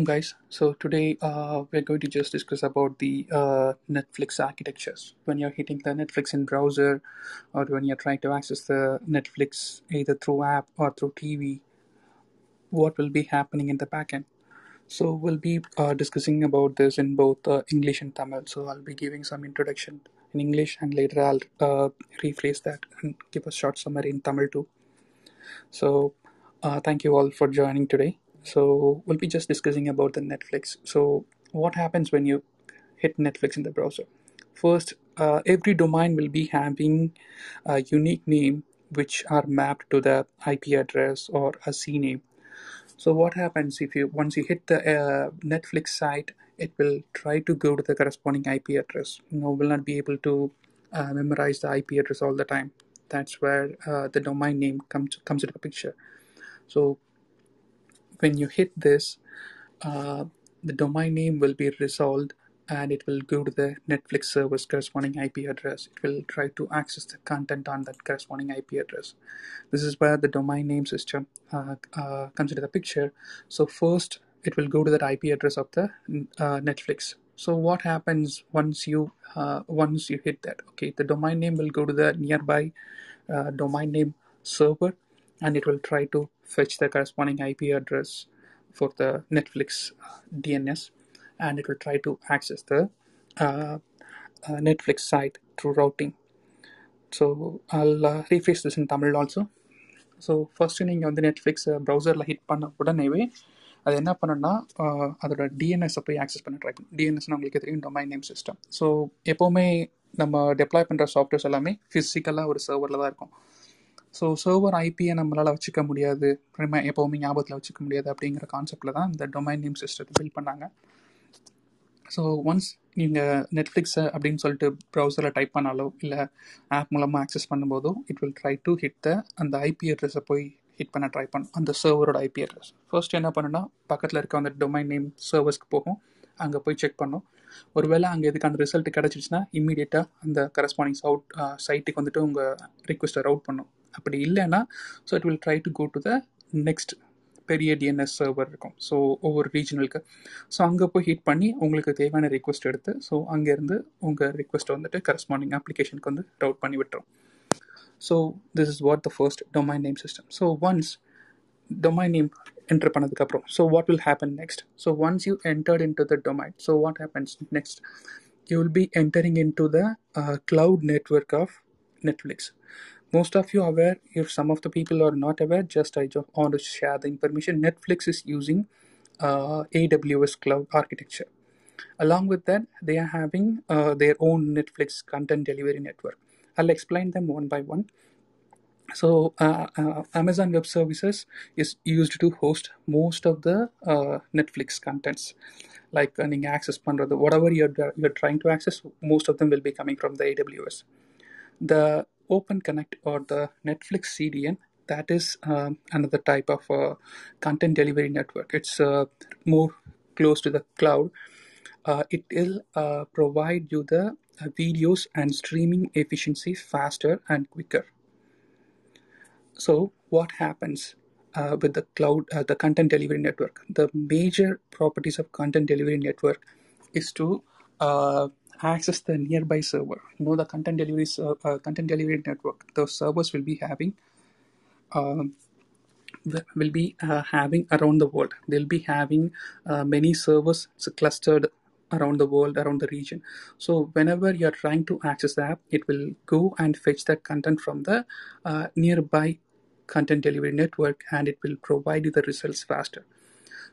Welcome, guys. So today uh, we're going to just discuss about the uh, Netflix architectures. When you're hitting the Netflix in browser, or when you're trying to access the Netflix either through app or through TV, what will be happening in the backend? So we'll be uh, discussing about this in both uh, English and Tamil. So I'll be giving some introduction in English, and later I'll uh, rephrase that and give a short summary in Tamil too. So, uh, thank you all for joining today. So, we'll be just discussing about the Netflix. So, what happens when you hit Netflix in the browser? First, uh, every domain will be having a unique name which are mapped to the IP address or a CNAME. So, what happens if you once you hit the uh, Netflix site, it will try to go to the corresponding IP address. You know, will not be able to uh, memorize the IP address all the time. That's where uh, the domain name comes comes into the picture. So when you hit this, uh, the domain name will be resolved and it will go to the Netflix server's corresponding IP address. It will try to access the content on that corresponding IP address. This is where the domain name system uh, uh, comes into the picture. So first, it will go to that IP address of the uh, Netflix. So what happens once you uh, once you hit that? Okay, the domain name will go to the nearby uh, domain name server, and it will try to fetch the corresponding IP address for the Netflix uh, DNS, and it will try to access the uh, uh, Netflix site through routing. So I'll uh, rephrase this in Tamil also. So first நீங்கள் வந்து Netflix ப்ரௌசரில் hit பண்ண உடனேவே அது என்ன பண்ணுன்னா uh, அதோட டிஎன்எஸை போய் ஆக்சஸ் பண்ண ட்ரை பண்ணும் டிஎன்எஸ்னு உங்களுக்கு தெரியும் டொமைன் நேம் சிஸ்டம் ஸோ எப்போவுமே நம்ம டெப்ளாய் பண்ணுற சாஃப்ட்வேர்ஸ் எல்லாமே ஃபிசிக்கலாக ஒரு சர்வரில் தான் இருக்கும் ஸோ சர்வர் ஐபியை நம்மளால் வச்சுக்க முடியாது. எப்போவுமே ஞாபகத்தில் வச்சுக்க முடியாது அப்படிங்கிற கான்செப்டில் தான் இந்த டொமைன் நேம் சிஸ்டத்தை பில்ட் பண்ணாங்க. ஸோ ஒன்ஸ் நீங்கள் நெட்ஃப்ளிக்ஸை அப்படின்னு சொல்லிட்டு ப்ரௌசரில் டைப் பண்ணாலோ இல்லை ஆப் மூலமாக access பண்ணும்போதோ it will try to hit the அந்த ஐபி அட்ரஸை போய் ஹிட் பண்ண ட்ரை பண்ணும். அந்த சர்வரோட ஐபி அட்ரஸ் ஃபர்ஸ்ட் என்ன பண்ணுன்னா பக்கத்தில் இருக்க அந்த டொமைன் நேம் சர்வர்ஸ்க்கு போகும். அங்கே போய் செக் பண்ணும். ஒருவேளை அங்கே இதுக்கு அந்த ரிசல்ட் கிடச்சிச்சுன்னா இம்மீடியட்டாக அந்த கரஸ்பாண்டிங் சவுட் சைட்டுக்கு வந்துட்டு உங்கள் ரிக்வெஸ்ட்டை ரவுட் பண்ணும். அப்படி இல்லைன்னா so it will try to go to the next பெரிய டிஎன்எஸ் சர்வர் இருக்கும். ஸோ ஒவ்வொரு ரீஜனலுக்கு ஸோ அங்கே போய் ஹீட் பண்ணி உங்களுக்கு தேவையான ரிக்வஸ்ட் எடுத்து ஸோ அங்கேருந்து உங்கள் ரிக்வஸ்ட்டை வந்துட்டு கரஸ்பாண்டிங் அப்ளிகேஷனுக்கு வந்து ரவுட் பண்ணி விட்டுரும். So this is what the first domain name system so once domain name enter பண்ணதுக்கப்புறம் so what will happen next so once you entered into the domain so what happens next you will be entering into the cloud network of Netflix Most of you are aware, if some of the people are not aware, just I just want to share the information. Netflix is using uh, AWS cloud architecture. Along with that, they are having uh, their own Netflix content delivery network. I'll explain them one by one. So, uh, uh, Amazon Web Services is used to host most of the uh, Netflix contents. Like uh, நீங்க access பண்றது whatever you're you're trying to access, most of them will be coming from the AWS. The Open Connect or the Netflix CDN that is um, another type of uh, content delivery network. It's uh, more close to the cloud. Uh, it will uh, provide you the videos and streaming efficiency faster and quicker. So, what happens uh, with the cloud, uh, the content delivery network? The major properties of content delivery network is to access the nearby server. You know, the content delivery ser- uh, content delivery network. Those servers will be having um, will be uh, having around the world. They'll be having uh, many servers clustered around the world, around the region. So whenever you're trying to access the app, it will go and fetch that content from the uh, nearby content delivery network, and it will provide you the results faster.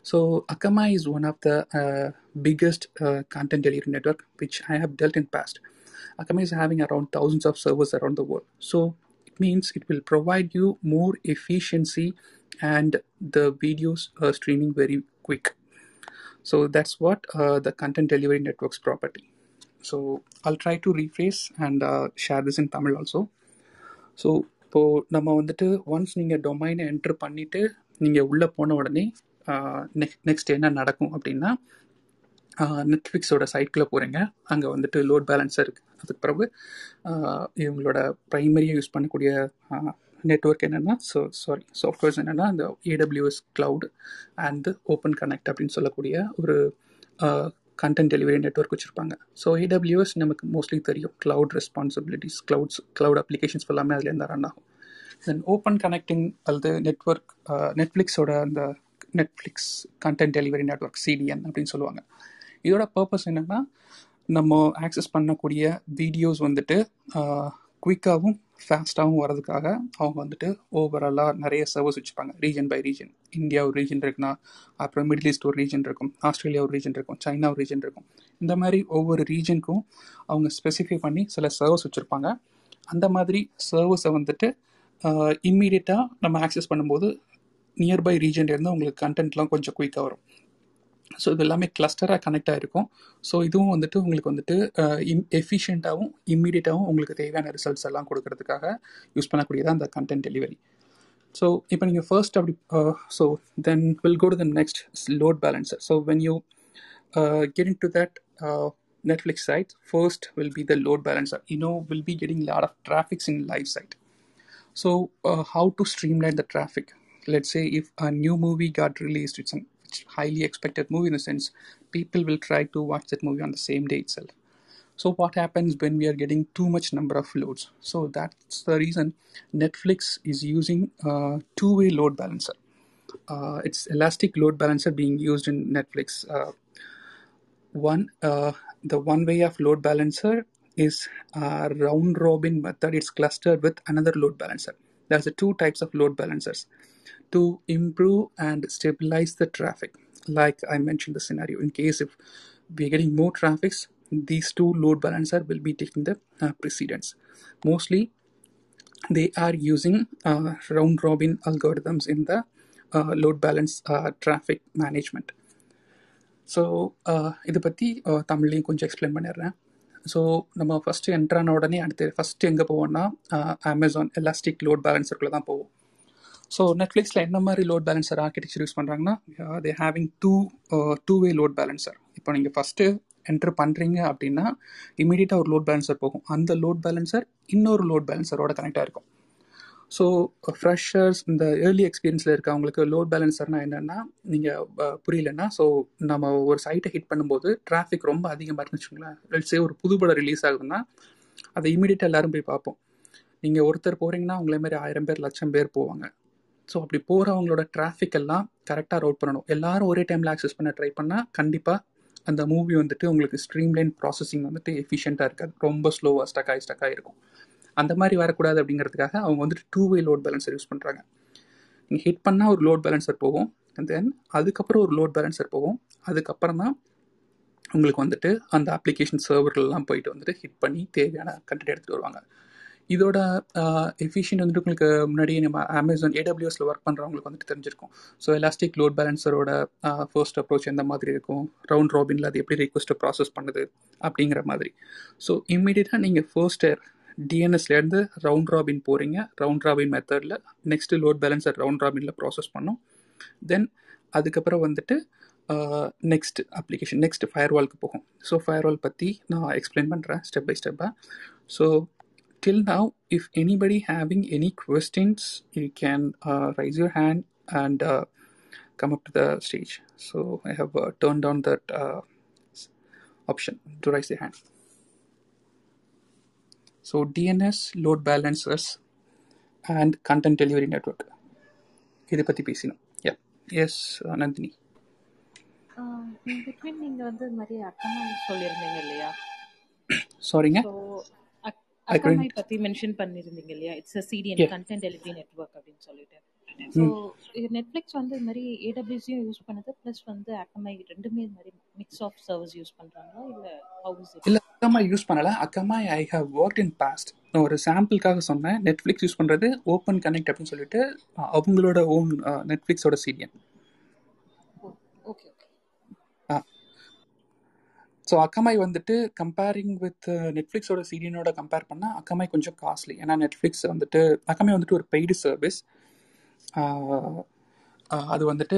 So Akamai is one of the uh, biggest uh, content delivery network which I have dealt in past. Akamai is having around thousands of servers around the world. So it means it will provide you more efficiency and the videos are streaming very quick. So that's what uh, the content delivery network's property. So I'll try to rephrase and uh, share this in Tamil also. So இப்போது நம்ம வந்துட்டு once நீங்கள் டொமைனை enter பண்ணிவிட்டு நீங்கள் உள்ளே போன உடனே நெக்ஸ்ட் நெக்ஸ்ட் என்ன நடக்கும் அப்படின்னா நெட்ஃப்ளிக்ஸோட சைட்குள்ளே போகிறீங்க அங்கே வந்துட்டு லோட் பேலன்ஸாக இருக்குது அதுக்கு பிறகு இவங்களோட ப்ரைமரியாக யூஸ் பண்ணக்கூடிய நெட்ஒர்க் என்னென்னா ஸோ சாரி சாஃப்ட்வேர்ஸ் என்னென்னா இந்த AWS cloud and open connect அப்படின்னு சொல்லக்கூடிய ஒரு கண்டென்ட் டெலிவரி நெட்ஒர்க் வச்சுருப்பாங்க. ஸோ ஏடபிள்யூஎஸ் நமக்கு மோஸ்ட்லி தெரியும். Cloud responsibilities clouds cloud applications எல்லாமே அதுலேருந்து ரன் ஆகும். தென் ஓப்பன் கனெக்டிங் அல்லது நெட்ஒர்க் நெட்ஃப்ளிக்ஸோட அந்த Netflix content delivery network CDN அப்படின்னு சொல்லுவாங்க. இதோட பர்பஸ் என்னென்னா நம்ம ஆக்சஸ் பண்ணக்கூடிய வீடியோஸ் வந்துட்டு குயிக்காகவும் ஃபாஸ்ட்டாகவும் வரதுக்காக அவங்க வந்துட்டு ஓவராலாக நிறைய சர்வர்ஸ் வச்சுப்பாங்க. ரீஜன் பை ரீஜன் இந்தியா ஒரு ரீஜன் இருக்குன்னா அப்புறம் மிடில் ஈஸ்ட் ஒரு ரீஜன் இருக்கும். ஆஸ்திரேலியா ஒரு ரீஜன் இருக்கும். சைனா ஒரு ரீஜன் இருக்கும். இந்த மாதிரி ஒவ்வொரு ரீஜனுக்கும் அவங்க ஸ்பெசிஃபை பண்ணி சில சர்வர்ஸ் வச்சுருப்பாங்க. அந்த மாதிரி சர்வீஸை வந்துட்டு இம்மீடியட்டாக நம்ம ஆக்சஸ் பண்ணும்போது நியர்பை ரீஜன்லேருந்து உங்களுக்கு கண்டென்ட்லாம் கொஞ்சம் குயிக்காக வரும் ஸோ இது எல்லாமே கிளஸ்டராக கனெக்ட் ஆகிருக்கும் ஸோ இதுவும் வந்துட்டு உங்களுக்கு வந்துட்டு இம் எஃபிஷியண்ட்டாகவும் இம்மீடியட்டாகவும் உங்களுக்கு தேவையான ரிசல்ட்ஸ் எல்லாம் கொடுக்கறதுக்காக யூஸ் பண்ணக்கூடியதான் அந்த கண்டென்ட் டெலிவரி ஸோ இப்போ நீங்கள் ஃபர்ஸ்ட் அப்படி so then will go to the next load balancer so when you get into that Netflix site, first will be the load balancer. You know, we'll be getting a lot of traffics in live site. So, uh, how to streamline the traffic? Let's say if a new movie got released, it's a highly expected movie in the sense people will try to watch that movie on the same day itself. So, what happens when we are getting too much number of loads? So, that's the reason Netflix is using uh, two-way load balancer. Uh, it's elastic load balancer being used in Netflix. Uh, one, uh, the one way of load balancer is a round robin method. It's clustered with another load balancer. There's a two types of load balancers to improve and stabilize the traffic. Like I mentioned the scenario, in case if we're getting more traffics, these two load balancer will be taking the uh, precedence. Mostly, they are using uh, round robin algorithms in the uh, load balance uh, traffic management. So இதை பற்றி தமிழ்லையும் கொஞ்சம் explain பண்ணிடுறேன் so நம்ம first என்ட்ரான உடனே அடுத்து first எங்கே போவோம்னா அமேசான் எலாஸ்டிக் லோட் பேலன்சருக்குள்ளே தான் போவோம் ஸோ நெட்ஃப்ளிக்ஸில் என்ன மாதிரி லோட் பேலன்சர் ஆர்கிடெக்சர் யூஸ் பண்ணுறாங்கன்னா they having to two way load balancer இப்போ நீங்கள் ஃபஸ்ட்டு என்ட்ரு பண்ணுறீங்க அப்படின்னா இமீடியட்டாக ஒரு லோட் பேலன்சர் போகும். அந்த லோட் பேலன்சர் இன்னொரு லோட் பேலன்சரோட கனெக்டாக இருக்கும். ஸோ ஃப்ரெஷர்ஸ் இந்த ஏர்லி எக்ஸ்பீரியன்ஸில் இருக்கவங்களுக்கு லோட் பேலன்சர்னால் என்னென்னா நீங்கள் புரியலன்னா ஸோ நம்ம ஒரு சைட்டை ஹிட் பண்ணும்போது டிராஃபிக் ரொம்ப அதிகமாக இருந்துச்சுங்களேன் வச்சுக்கோங்களேன். ஒரு புது படம் ரிலீஸ் ஆகுதுன்னா அதை இமீடியட்டாக எல்லோரும் போய் பார்ப்போம். நீங்கள் ஒருத்தர் போகிறீங்கன்னா உங்களே மாதிரி ஆயிரம் பேர் லட்சம் பேர் போவாங்க. ஸோ அப்படி போகிறவங்களோட டிராஃபிக் எல்லாம் கரெக்டாக ரோட் பண்ணணும். எல்லாரும் ஒரே டைமில் ஆக்சஸ் பண்ண ட்ரை பண்ணால் கண்டிப்பாக அந்த மூவி வந்துட்டு உங்களுக்கு ஸ்ட்ரீம்லைன் ப்ராசஸிங் வந்துட்டு எஃபிஷியண்ட்டாக இருக்காது. ரொம்ப ஸ்லோவாக ஸ்டக்காகி ஸ்டக்காக இருக்கும் அந்த மாதிரி வரக்கூடாது அப்படிங்கிறதுக்காக அவங்க வந்துட்டு two way load balancer use பண்ணுறாங்க நீங்கள் ஹிட் பண்ணால் ஒரு லோட் பேலன்சர் போகும். அண்ட் தென் அதுக்கப்புறம் ஒரு லோட் பேலன்சர் போகும். அதுக்கப்புறம் தான் உங்களுக்கு வந்துட்டு அந்த அப்ளிகேஷன் சர்வர்லாம் போயிட்டு வந்துட்டு ஹிட் பண்ணி தேவையான கண்டென்ட் எடுத்துகிட்டு வருவாங்க. இதோட எஃபிஷியன்ட் வந்துட்டு உங்களுக்கு முன்னாடியே நம்ம அமேசான் ஏடபிள்யூஎஸில் ஒர்க் பண்ணுறவங்களுக்கு வந்துட்டு தெரிஞ்சிருக்கும். ஸோ எலாஸ்டிக் லோட் பேலன்சரோட ஃபர்ஸ்ட் அப்ரோச் எந்த மாதிரி இருக்கும்? ரவுண்ட் ராபினில் அது எப்படி ரிக்வஸ்ட்டை ப்ராசஸ் பண்ணுது? அப்படிங்கிற மாதிரி. ஸோ இம்மிடியட்டாக நீங்கள் ஃபர்ஸ்ட் இயர் டிஎன்எஸ்லேருந்து ரவுண்ட் ராபின் போகிறீங்க ரவுண்ட் ராபின் மெத்தடில் நெக்ஸ்ட்டு லோட் பேலன்ஸர் ரவுண்ட் ராபினில் ப்ராசஸ் பண்ணோம். தென் அதுக்கப்புறம் வந்துட்டு நெக்ஸ்ட் அப்ளிகேஷன் நெக்ஸ்ட் ஃபயர்வால்க்கு போகும். ஸோ ஃபயர்வால் பற்றி நான் எக்ஸ்பிளைன் பண்ணுறேன் ஸ்டெப் பை ஸ்டெப்பாக so till now if anybody having any questions you can uh, raise your hand and uh, come up to the stage so i have uh, turned on that option to raise the hand so dns load balancers and content delivery network இதை பற்றி பேசினோம் யா S Nandini between நீங்க வந்து இது மாதிரி அக்கமாய் சொல்லியிருந்தீங்க இல்லையா சாரிங்க ஸோ அக்கமாய் பத்தி மென்ஷன் பண்ணிருந்தீங்க இல்லையா? It's a CDN content delivery network அப்படின்னு சொல்லிட்டு. ஸோ நெட்ஃப்ளிக்ஸ் வந்து இது மாதிரி ஏடபிள்யூஸையும் யூஸ் பண்ணுது ப்ளஸ் வந்து அக்கமாய் ரெண்டுமே இது மாதிரி மிக்ஸ் ஆஃப் சர்வீஸ் யூஸ் பண்றாங்களா? இல்ல ஹவுஸ் இல்லை அக்கமாய் யூஸ் பண்ணல. Akamai I have work in past நான் ஒரு சாம்பிளுக்காக சொன்னேன். நெட்ஃப்ளிக்ஸ் யூஸ் பண்ணுறது ஓப்பன் கனெக்ட் அப்படின்னு சொல்லிட்டு அவங்களோட ஓன் நெட்ஃப்ளிக்ஸோட சீரியன் okay okay ah so Akamai வந்துட்டு கம்பேரிங் வித் நெட்ஃப்ளிக்ஸோட சீரியனோட கம்பேர் பண்ணால் அக்கமாய் கொஞ்சம் காஸ்ட்லி ஏன்னா நெட்ஃப்ளிக்ஸ் வந்துட்டு அக்கமாய் வந்துட்டு ஒரு பெய்டு சர்வீஸ் அது வந்துட்டு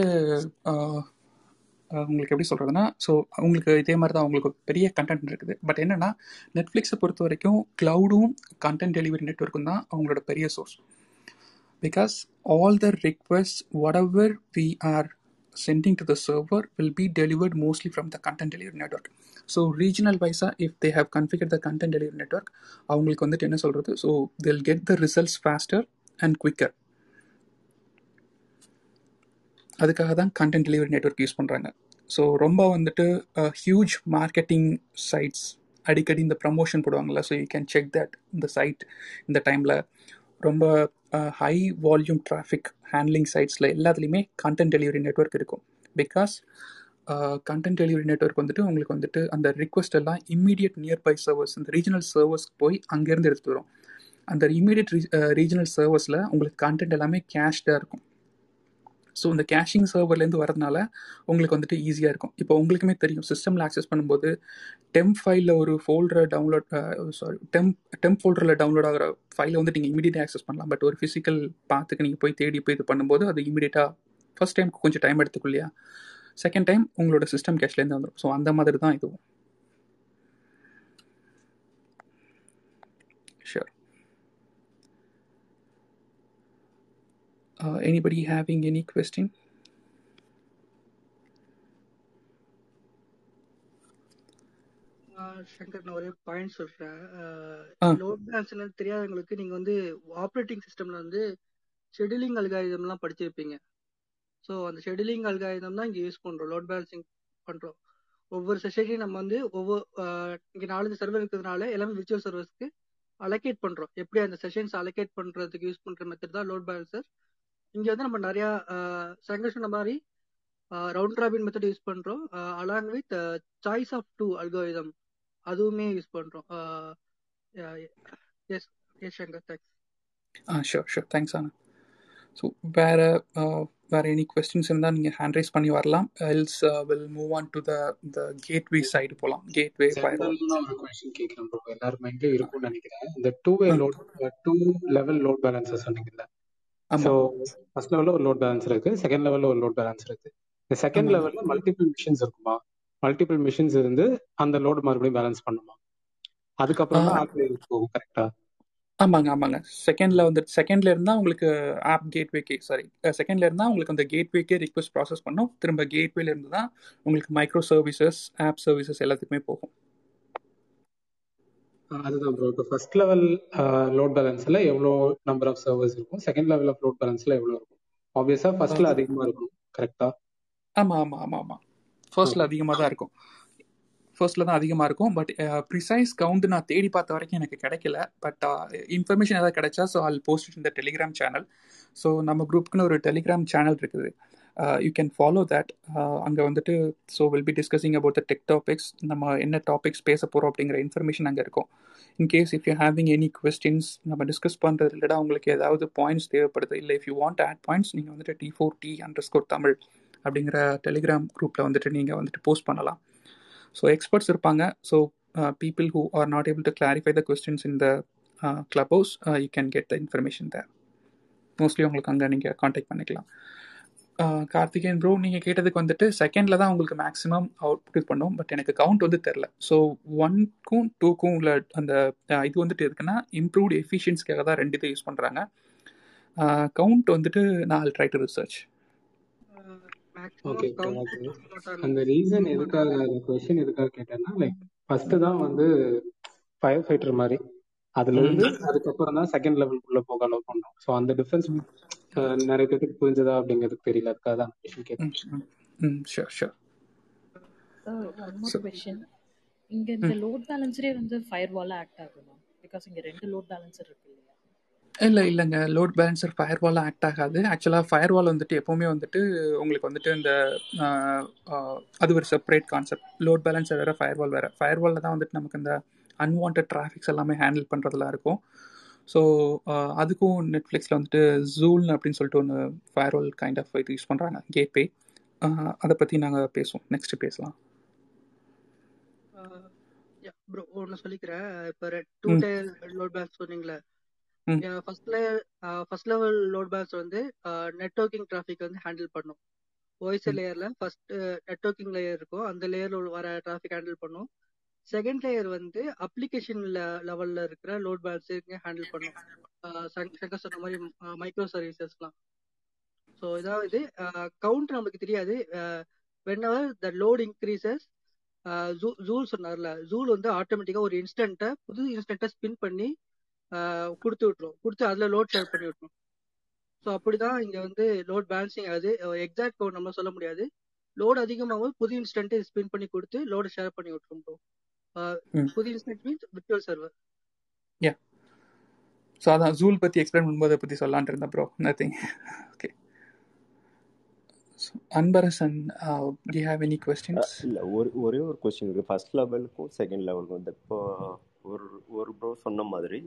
உங்களுக்கு எப்படி சொல்கிறதுனா ஸோ அவங்களுக்கு இதே மாதிரி தான் அவங்களுக்கு பெரிய கண்டென்ட் இருக்குது. பட் என்னென்னா நெட்ஃப்ளிக்ஸை பொறுத்த வரைக்கும் க்ளவுடும் கண்டென்ட் டெலிவரி நெட்ஒர்க்கும் தான் அவங்களோட பெரிய source because all the the requests ever we are sending to the server will be delivered mostly from the content delivery network so regional வைஸாக if they have configure the content delivery network அவங்களுக்கு வந்துட்டு என்ன சொல்கிறது so they'll get the results faster and quicker அதுக்காக தான் content delivery network use பண்ணுறாங்க so ரொம்ப வந்துட்டு ஹியூஜ் மார்க்கெட்டிங் சைட்ஸ் அடிக்கடி இந்த promotion போடுவாங்கள்ல so you can check that இந்த சைட் இந்த டைமில் ரொம்ப ஹை வால்யூம் டிராஃபிக் ஹேண்ட்லிங் சைட்ஸில் எல்லாத்துலேயுமே கண்டென்ட் டெலிவரி நெட்ஒர்க் இருக்கும். பிகாஸ் கண்டென்ட் டெலிவரி நெட்ஒர்க் வந்துட்டு உங்களுக்கு வந்துட்டு அந்த ரிக்வஸ்ட் எல்லாம் இம்மீடியட் நியர்பை சர்வர்ஸ் இந்த ரீஜனல் சர்வர்ஸ்க்கு போய் அங்கேருந்து எடுத்துகிட்டு வரும். அந்த இம்மீடியட் ரீஜனல் சர்வர்ஸில் உங்களுக்கு கண்டென்ட் எல்லாமே கேஷ்டாக இருக்கும். ஸோ இந்த கேஷிங் சர்வர்லேருந்து வரதுனால உங்களுக்கு வந்துட்டு ஈஸியாக இருக்கும். இப்போ உங்களுக்குமே தெரியும் சிஸ்டமில் ஆக்சஸ் பண்ணும்போது டெம்ப் ஃபைலில் ஒரு ஃபோல்டரை டவுன்லோட் சாரி டெம்ப் டெம்ப் ஃபோல்டரில் டவுன்லோட் ஆகிற ஃபைலை வந்துட்டு நீங்கள் இமீடியட்டாக ஆக்சஸ் பண்ணலாம். பட் ஒரு ஃபிசிக்கல் பார்த்துக்கு நீங்கள் போய் தேடி போய் இது பண்ணும்போது அது இமீடியட்டாக ஃபஸ்ட் டைம் கொஞ்சம் டைம் எடுத்துக்கும் இல்லையா? செகண்ட் டைம் உங்களோட சிஸ்டம் கேஷ்லேருந்து வந்துடும் ஸோ அந்த மாதிரி தான் இதுவும். Sure Uh, anybody having any question? Shankar நான் ஒரே பாயிண்ட் சொல்றேன். லோட் பேலன்ஸ்ல தெரியாதவங்களுக்கு நீங்க வந்து ஆப்ரேட்டிங் சிஸ்டம்ல வந்து ஷெடியூலிங் அல்காரிதம் எல்லாம் படிச்சிருப்பீங்க. ஸோ அந்த ஷெடியூலிங் அல்காரிதம் தான் இங்க யூஸ் பண்றோம் லோட் பேலன்சிங் பண்றோம். ஒவ்வொரு செஷனையும் நம்ம வந்து ஒவ்வொரு இங்க நாலஞ்சு சர்வர் இருக்கிறதுனால எல்லாமே விர்ச்சுவல் சர்வர்ஸ்க்கு அலோகேட் பண்றோம். எப்படி அந்த செஷன்ஸ் அலோகேட் பண்றதுக்கு யூஸ் பண்ற மெத்தட் தான் லோட் பேலன்சர் இங்க வந்து நம்ம நிறைய சங்கர் சொன்ன மாதிரி ரவுண்ட் ராபின் மெத்தட் யூஸ் பண்றோம். Along with choice of two algorithm அதுவுமே யூஸ் பண்றோம். Yes yes Shankar thanks ah sure sure thanks ஆனா ஸோ வேறு வேறு எனி கொஸ்டின்ஸ் இருந்தால் நீங்கள் ஹேண்ட் ரைஸ் பண்ணி வரலாம். Else will move on to the the gateway side போகலாம் கேட்வே ஒரு கொஸ்டின் கேட்கிறேன் ப்ரோ எல்லாரும் மைண்ட்லயும் இருக்கும்னு நினைக்கிறேன். இந்த two way load two level load balancer சொன்னீங்கல்ல. ஸோ ஃபர்ஸ்ட் லெவல்ல ஒரு லோட் பேலன்ஸ் இருக்கு. செகண்ட் லெவல்ல ஒரு லோட் பேலன்ஸ் இருக்கு. இந்த செகண்ட். லெவல்ல மல்டிபிள் மிஷின்ஸ் இருக்குமா? மல்டிபிள் மிஷின்ஸ் இருந்து அந்த லோட் மறுபடியும் பேலன்ஸ் பண்ணுமா? அதுக்கப்புறம் போகும் கரெக்டா ஆமாங்க ஆமாங்க. செகண்டில் வந்து செகண்ட்ல இருந்தால் உங்களுக்கு ஆப் கேட்வேக்கே சாரி செகண்ட்ல இருந்தால் உங்களுக்கு அந்த கேட்வேக்கே ரிக்வஸ்ட் ப்ராசஸ் பண்ணும். திரும்ப கேட்வேல இருந்து தான் உங்களுக்கு மைக்ரோ சர்வீசஸ் ஆப் சர்வீசஸ் எல்லாத்துக்குமே போகும். அதுதான் ப்ரோ இப்போ ஃபர்ஸ்ட் லெவல் லோட் பேலன்ஸ்ல எவ்வளோ நம்பர் ஆஃப் சர்வர்ஸ் இருக்கும்? செகண்ட் லெவல் ஆஃப் லோட் பேலன்ஸ்ல எவ்வளோ இருக்கும்? ஆப்வியஸா ஃபர்ஸ்ட்ல அதிகமா இருக்கும் கரெக்டா ஆமாம் ஆமாம் ஆமாம் ஆமாம் ஃபர்ஸ்டில் அதிகமாக தான் இருக்கும். ஃபர்ஸ்டில் தான் அதிகமாக இருக்கும். பட் ப்ரிசைஸ் கவுண்ட் நான் தேடி பார்த்த வரைக்கும் எனக்கு கிடைக்கல. பட் இன்ஃபர்மேஷன் ஏதாவது கிடைச்சா ஸோ ஆல் போஸ்ட் இந்த டெலிகிராம் சேனல் ஸோ நம்ம குரூப்புக்குன்னு ஒரு டெலிகிராம் சேனல் இருக்குது. யூ கேன் ஃபாலோ தட் அங்கே வந்துட்டு so we'll be discussing about the tech topics நம்ம என்ன டாபிக்ஸ் பேச போகிறோம் அப்படிங்கிற இன்ஃபர்மேஷன் அங்கே இருக்கும். In case if you having any questions நம்ம டிஸ்கஸ் பண்ணுறது ரிலேட்டாக உங்களுக்கு ஏதாவது பாயிண்ட்ஸ் தேவைப்படுது. இல்லை if you want add points நீங்கள் வந்துட்டு T four T underscore Tamil அப்படிங்கிற டெலிகிராம் குரூப்பில் வந்துட்டு நீங்கள் வந்துட்டு போஸ்ட் பண்ணலாம். ஸோ எக்ஸ்பர்ட்ஸ் இருப்பாங்க. So people who are not able to clarify the questions in the Clubhouse you can get the information there mostly உங்களுக்கு அங்கே நீங்கள் காண்டாக்ட் பண்ணிக்கலாம். கார்த்திகேயன் ப்ரோ நீங்கள் கேட்டதுக்கு வந்துட்டு செகண்டில் தான் உங்களுக்கு மேக்ஸிமம் அவுட்புட் இது பண்ணும். பட் எனக்கு கவுண்ட் வந்து தெரில ஸோ ஒன்க்கும் டூக்கும் உள்ள அந்த இது வந்துட்டு இருக்குன்னா இம்ப்ரூவ்ட் எஃபிஷியன்ஸ்க்காக தான் ரெண்டு இதை யூஸ் பண்ணுறாங்க கவுண்ட் வந்துட்டு நான் ட்ரை டு ரிசர்ச் ஓகே அந்த ரீசன் எதுக்காக அந்த கொஸ்டின் எதுக்காக கேட்டேன்னா லைக் ஃபர்ஸ்ட் தான் வந்து ஃபயர் ஃபைட்டர் மாதிரி அதுல இருந்து அதுக்கப்புறம் தான் செகண்ட் லெவலுக்குள்ள போக அலோவ் பண்ணோம். ஸோ அந்த டிஃபரன்ஸ் நிறைய பேருக்கு புரிஞ்சதா அப்படிங்கிறது தெரியல. அதுக்காக தான் கொஸ்டின் கேட்டேன். ம் ஷூர் ஷூர் இங்க இந்த லோட் பேலன்சரே வந்து ஃபயர் வால்ல ஆக்ட் ஆகுமா? பிகாஸ் இங்க ரெண்டு லோட் பேலன்சர் இருக்கு இல்லையா? இல்லை இல்லைங்க. Load balancer firewall act ஆகாது. ஆக்சுவலாக ஃபயர் வால் வந்துட்டு எப்போவுமே வந்துட்டு உங்களுக்கு வந்துட்டு இந்த அது ஒரு செப்பரேட் கான்செப்ட் லோட் பேலன்சர் வேறு ஃபயர் வால் வேறு. ஃபயர் வாலில் தான் வந்துட்டு நமக்கு இந்த அன்வான்ட் டிராஃபிக்ஸ் எல்லாமே ஹேண்டில் பண்ணுறதுலாம் இருக்கும். ஸோ அதுக்கும் நெட்ஃப்ளிக்ஸில் வந்துட்டு ஜூல் அப்படின்னு சொல்லிட்டு ஒன்று ஃபயர் வால் கைண்ட் ஆஃப் இது யூஸ் பண்ணுறாங்க கேட்வே அதை பற்றி நாங்கள் பேசுவோம். நெக்ஸ்ட் பேசலாம். ப்ரோ ஒன்னு சொல்லிக்கிறேன். இப்ப டூ. டயர் லோட் பேலன்ஸ் சொன்னீங்களே. First layer first level load balance வந்து நெட்வொர்க்கிங் டிராஃபிக் வந்து ஹேண்டில் பண்ணும். ஓஎஸ்ஏ லேயர்ல ஃபர்ஸ்ட் நெட்வொர்க்கிங் லேயர் இருக்கும். அந்த லேயர்ல வர டிராஃபிக் ஹேண்டில் பண்ணும். செகண்ட் லேயர் வந்து அப்ளிகேஷன் லெவல்ல இருக்கிற லோட் பேலன்ஸிங்க ஹேண்டில் பண்ணும். சங்கர் சொன்ன மாதிரி மைக்ரோ சர்வீசஸ்லாம் ஸோ இதாவது கவுண்ட் நமக்கு தெரியாது. Whenever the load increases Zuul சொன்னார்ல ஜூல் வந்து ஆட்டோமேட்டிக்கா ஒரு இன்ஸ்டன்ட்டை புது இன்ஸ்டன்ட்டை ஸ்பின் பண்ணி கொடுத்து விட்டுரும். கொடுத்து அதுல லோட் ஷேர் பண்ணி விட்டுரும். ஸோ அப்படிதான் இங்க வந்து லோட் பேலன்சிங் ஆகுது எக்ஸாக்ட் கவுண்ட் நம்ம சொல்ல முடியாது. லோட் அதிகமாகும் புது இன்ஸ்டன்ட்டை ஸ்பின் பண்ணி கொடுத்து லோடு ஷேர் பண்ணி விட்டுரும் ப்ரோ புது instant means virtual server yeah so அதான் ஜூல் பற்றி எக்ஸ்பிளைன் பண்ணும்போது பற்றி சொல்லான் இருந்தேன் ப்ரோ நத்திங் ஓகே அன்பரசன் டி ஹேவ் எனி கொஸ்டின்ஸ் இல்லை ஒரு ஒரே ஒரு கொஸ்டின் இருக்குது ஃபர்ஸ்ட் லெவலுக்கும் செகண்ட் லெவலுக்கும் இந்த இப்போ ஒரு ஒரு ப்ரோ சொன்ன மாதிரி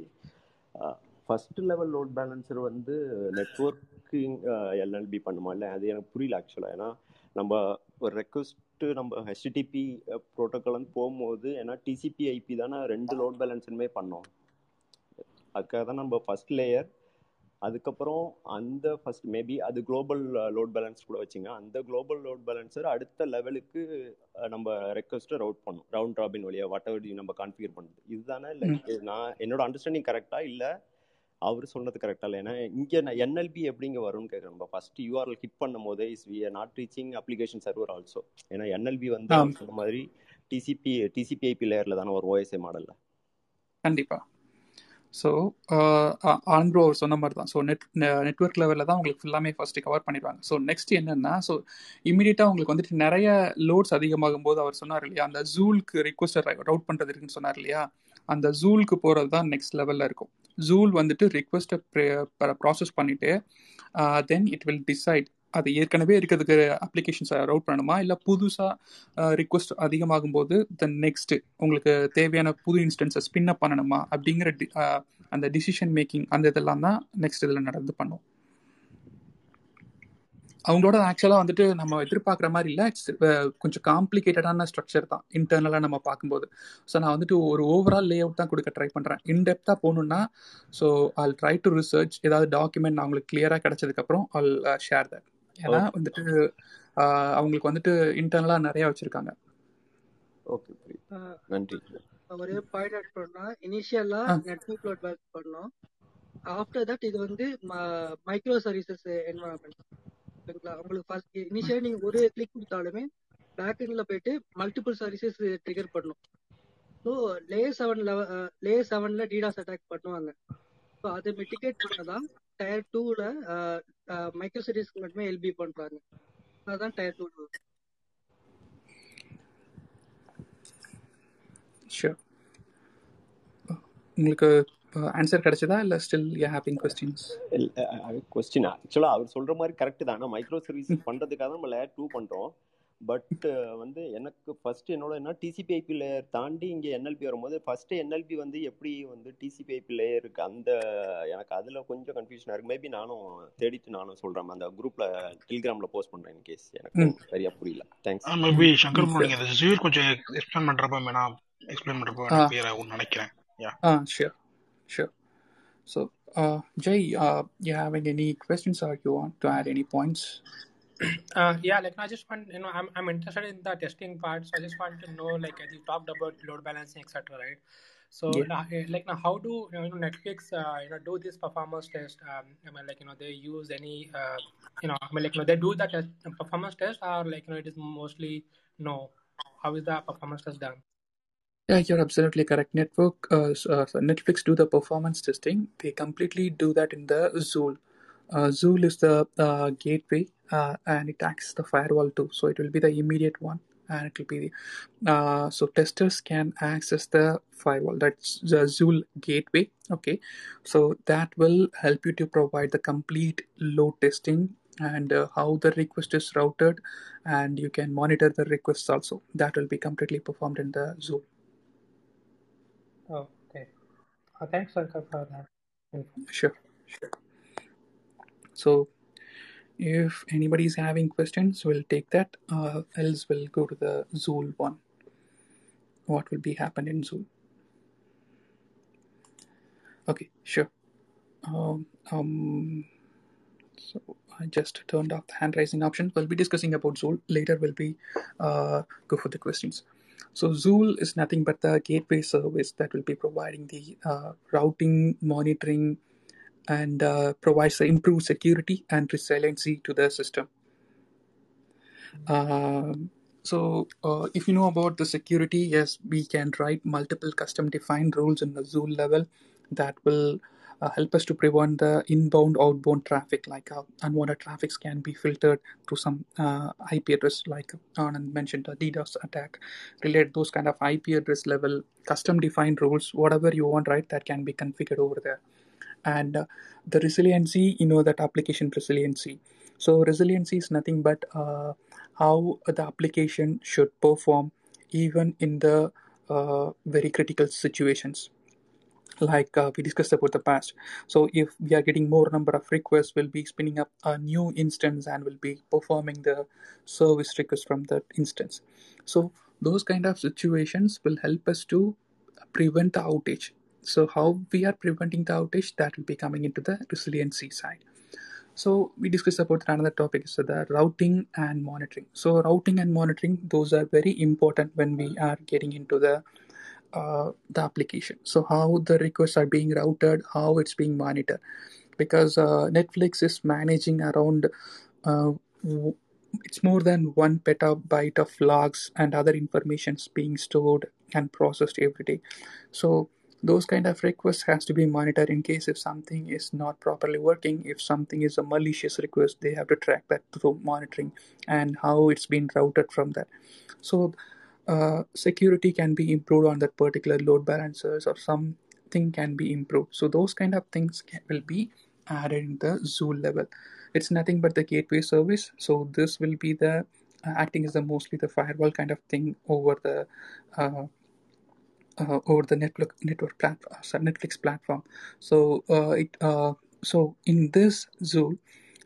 ஃபர்ஸ்ட் லெவல் லோட் பேலன்சர் வந்து நெட்ஒர்க்கிங் எல்எல்பி பண்ணுமா? இல்லை அது எனக்கு புரியல ஆக்சுவலாக ஏன்னா நம்ம ஒரு ரெக்வஸ்ட்டு நம்ம ஹெச்டிடிபி ப்ரோட்டோக்கால் வந்து போகும்போது ஏன்னா டிசிபி ஐபி தானே ரெண்டு லோட் பேலன்ஸுமே பண்ணோம். அதுக்காக தான் நம்ம ஃபர்ஸ்ட் லேயர் அதுக்கப்புறம் அந்த ஃபர்ஸ்ட் மேபி அது குளோபல் லோட் பேலன்ஸ் கூட வச்சுங்க. அந்த குளோபல் லோட் பேலன்சர் அடுத்த லெவலுக்கு நம்ம ரெக்வஸ்ட்டை ரவுட் பண்ணும். ரவுண்ட் ராபின் வழியாக வாட் எவர் நம்ம கான்ஃபிகர் பண்ணுறது இதுதானே இல்லை நான் என்னோட அண்டர்ஸ்டாண்டிங் கரெக்டாக இல்லை? அவர் சொன்னது கரெக்டாக இல்லை. ஏன்னா இங்கே நான் என்எல்பி எப்படிங்க வரும்னு கேட்குறேன் நம்ம ஃபர்ஸ்ட் யூஆர்எல் ஹிட் பண்ணும் போதே is we not reaching application server also ஏன்னா என்எல்பி வந்து சொன்ன மாதிரி டிசிபி டிசிபி ஐபி லேயரில் தானே ஒரு ஓஎஸ்ஏ மாடலில் கண்டிப்பாக ஸோ ஆன்ப்ரோ அவர் சொன்ன மாதிரி தான். ஸோ நெட் நெட்ஒர்க் லெவலில் தான் உங்களுக்கு ஃபுல்லாமே ஃபஸ்ட்டு கவர் பண்ணிடுவாங்க. ஸோ நெக்ஸ்ட் என்னென்னா ஸோ இமீடியட்டாக உங்களுக்கு வந்துட்டு நிறைய லோட்ஸ் அதிகமாகும் போது அவர் சொன்னார் இல்லையா? அந்த ஜூலுக்கு ரிக்வஸ்டர் ரவுட் பண்ணுறது இருக்குன்னு சொன்னார் இல்லையா? அந்த ஜூலுக்கு போகிறது தான் நெக்ஸ்ட் லெவலில் இருக்கும். ஜூல் வந்துட்டு ரிக்வஸ்ட்டை ப்ராசஸ் பண்ணிவிட்டு தென் இட் வில் டிசைட் அது ஏற்கனவே இருக்கிறதுக்கு அப்ளிகேஷன்ஸை ரவுட் பண்ணணுமா இல்லை புதுசாக ரிக்வஸ்ட் அதிகமாகும் போது தென் நெக்ஸ்ட்டு உங்களுக்கு தேவையான புது இன்ஸ்டன்ஸை ஸ்பின் அப் பண்ணணுமா? அப்படிங்கிற அந்த டிசிஷன் மேக்கிங் அந்த இதெல்லாம் தான் நெக்ஸ்ட் இதில் நடந்து பண்ணும். அவங்களோட ஆக்சுவலாக வந்துட்டு நம்ம எதிர்பார்க்குற மாதிரி இல்லை. இட்ஸ் கொஞ்சம் காம்ப்ளிகேட்டடான ஸ்ட்ரக்சர் தான். இன்டர்னலாக நம்ம பார்க்கும்போது. ஸோ நான் வந்துட்டு ஒரு ஓவரால் லே அவுட் தான் கொடுக்க ட்ரை பண்ணுறேன் இன்டெப்த்தாக போகணுன்னா so I'll try to research ஏதாவது டாக்குமெண்ட் நான் அவங்களுக்கு கிளியராக கிடைச்சதுக்கப்புறம் ஆல் ஷேர் தட் ஏன்னா வந்துட்டு அவங்களுக்கு வந்துட்டு இன்டர்னலாக நிறைய வச்சுருக்காங்க. ஓகே நன்றி. ஒரே பாயிண்ட் அவுட் பண்ணா இனிஷியலா நெட்வொர்க் லோட் பேக் பண்ணோம். ஆஃப்டர் தட் இது வந்து மைக்ரோ சர்வீசஸ் என்வரான்மெண்ட் ஓகேங்களா? உங்களுக்கு ஃபர்ஸ்ட் இனிஷியல் நீங்க ஒரு கிளிக் கொடுத்தாலுமே பேக் எண்ட்ல போயிட்டு மல்டிபிள் சர்வீசஸ் ட்ரிகர் பண்ணும். ஸோ லேயர் செவன் லேயர் செவன்ல டிடாஸ் அட்டாக் பண்ணுவாங்க. ஸோ அதை மிட்டிகேட் பண்ணதான் டயர் டூல மைக்ரோ சர்வீஸ்க்கு மட்டுமே எல்பி பண்றாங்க. அதுதான் டயர் டூ ஷியோர் உங்களுக்கு ஆன்சர் கிடைச்சதா? இல்லை still you having questions question ஆக்சுவலாக அவர் சொல்கிற மாதிரி கரெக்ட் தான். ஆனால் மைக்ரோ சர்வீஸ் பண்ணுறதுக்காக நம்ம லேயர் டூ பண்ணுறோம் பட் வந்து எனக்கு ஃபர்ஸ்ட் என்னோட என்ன டிசிபிஐபி லேயர் தாண்டி இங்கே என்எல்பி வரும்போது ஃபர்ஸ்ட் என்எல்பி வந்து எப்படி வந்து டிசிபிஐபி லேயருக்கு அந்த எனக்கு அதில் கொஞ்சம் கன்ஃபியூஷனாக இருக்கு. மேபி நானும் தேடிட்டு நானும் சொல்கிறேன் அந்த குரூப்பில் டெலிகிராமில் போஸ்ட் பண்ணுறேன் இன் கேஸ் எனக்கு சரியா புரியல. தேங்க்ஸ் மேபி சங்கர் நீங்கள் கொஞ்சம் எக்ஸ்பிளைன் பண்ணுறப்ப வேணா எக்ஸ்பிளைன் பண்ணுறப்போ நினைக்கிறேன். ஆ sure sure. So, uh, Jay, uh, you having any questions or you want to add any points? Uh, yeah, like I just want, you know, I'm, I'm interested in the testing part, so I just want to know, like, as you talked about load balancing, etc., right? So, Yeah. uh, like, now, how do you know Netflix, uh, you know, do this performance test? Um, I mean, like, you know, they use any, uh, you know, I mean, like, you know, they do the test, performance test, or like, you know, it is mostly no. How is the performance test done? Yeah, you're absolutely correct. Network, uh, uh, so Netflix do the performance testing. They completely do that in the Zool. Uh, Zool is the uh, gateway, uh, and it acts the firewall too. So it will be the immediate one, and it will be the uh, so testers can access the firewall. That's the Zool gateway. Okay, so that will help you to provide the complete load testing and uh, how the request is routed, and you can monitor the requests also. That will be completely performed in the Zool. Okay. Uh, thanks, Shankar, for that. Sure, sure. So, if anybody is having questions, we'll take that. Uh, else, we'll go to the Zool one. What will be happen in Zool? Okay, sure. Um, um, so I just turned off the hand raising option. We'll be discussing about Zool later. We'll be uh, go for the questions. So Zool is nothing but the gateway service that will be providing the uh, routing, monitoring, and uh, provides the improved security and resiliency to the system. Um, so uh, if you know about the security, yes, we can write multiple custom defined rules in the Zool level that will help us to prevent the inbound outbound traffic like uh, unwanted traffics can be filtered through some uh, ip address like anand mentioned the ddos attack related those kind of ip address level custom defined rules whatever you want right that can be configured over there. And uh, the resiliency you know that application resiliency. So resiliency is nothing but uh, how the application should perform even in the uh, very critical situations like uh, we discussed about the past so if we are getting more number of requests we'll be spinning up a new instance and we'll be performing the service request from that instance. So those kind of situations will help us to prevent the outage. So how we are preventing the outage that will be coming into the resiliency side. So we discussed about another topic so the routing and monitoring. So routing and monitoring those are very important when we are getting into the uh, the application. So how the requests are being routed how it's being monitored. Because uh, netflix is managing around uh, it's more than one petabyte of logs and other informations being stored and processed every day. So those kind of requests has to be monitored in case if something is not properly working if something is a malicious request they have to track that through monitoring and how it's been routed from that. So uh, security can be improved on that particular load balancers or something can be improved so those kind of things can, will be added in the Zool level it's nothing but the gateway service so this will be the uh, acting as the mostly the firewall kind of thing over the uh, uh, over the network network platform, Netflix platform. So uh, it uh, so in this Zool,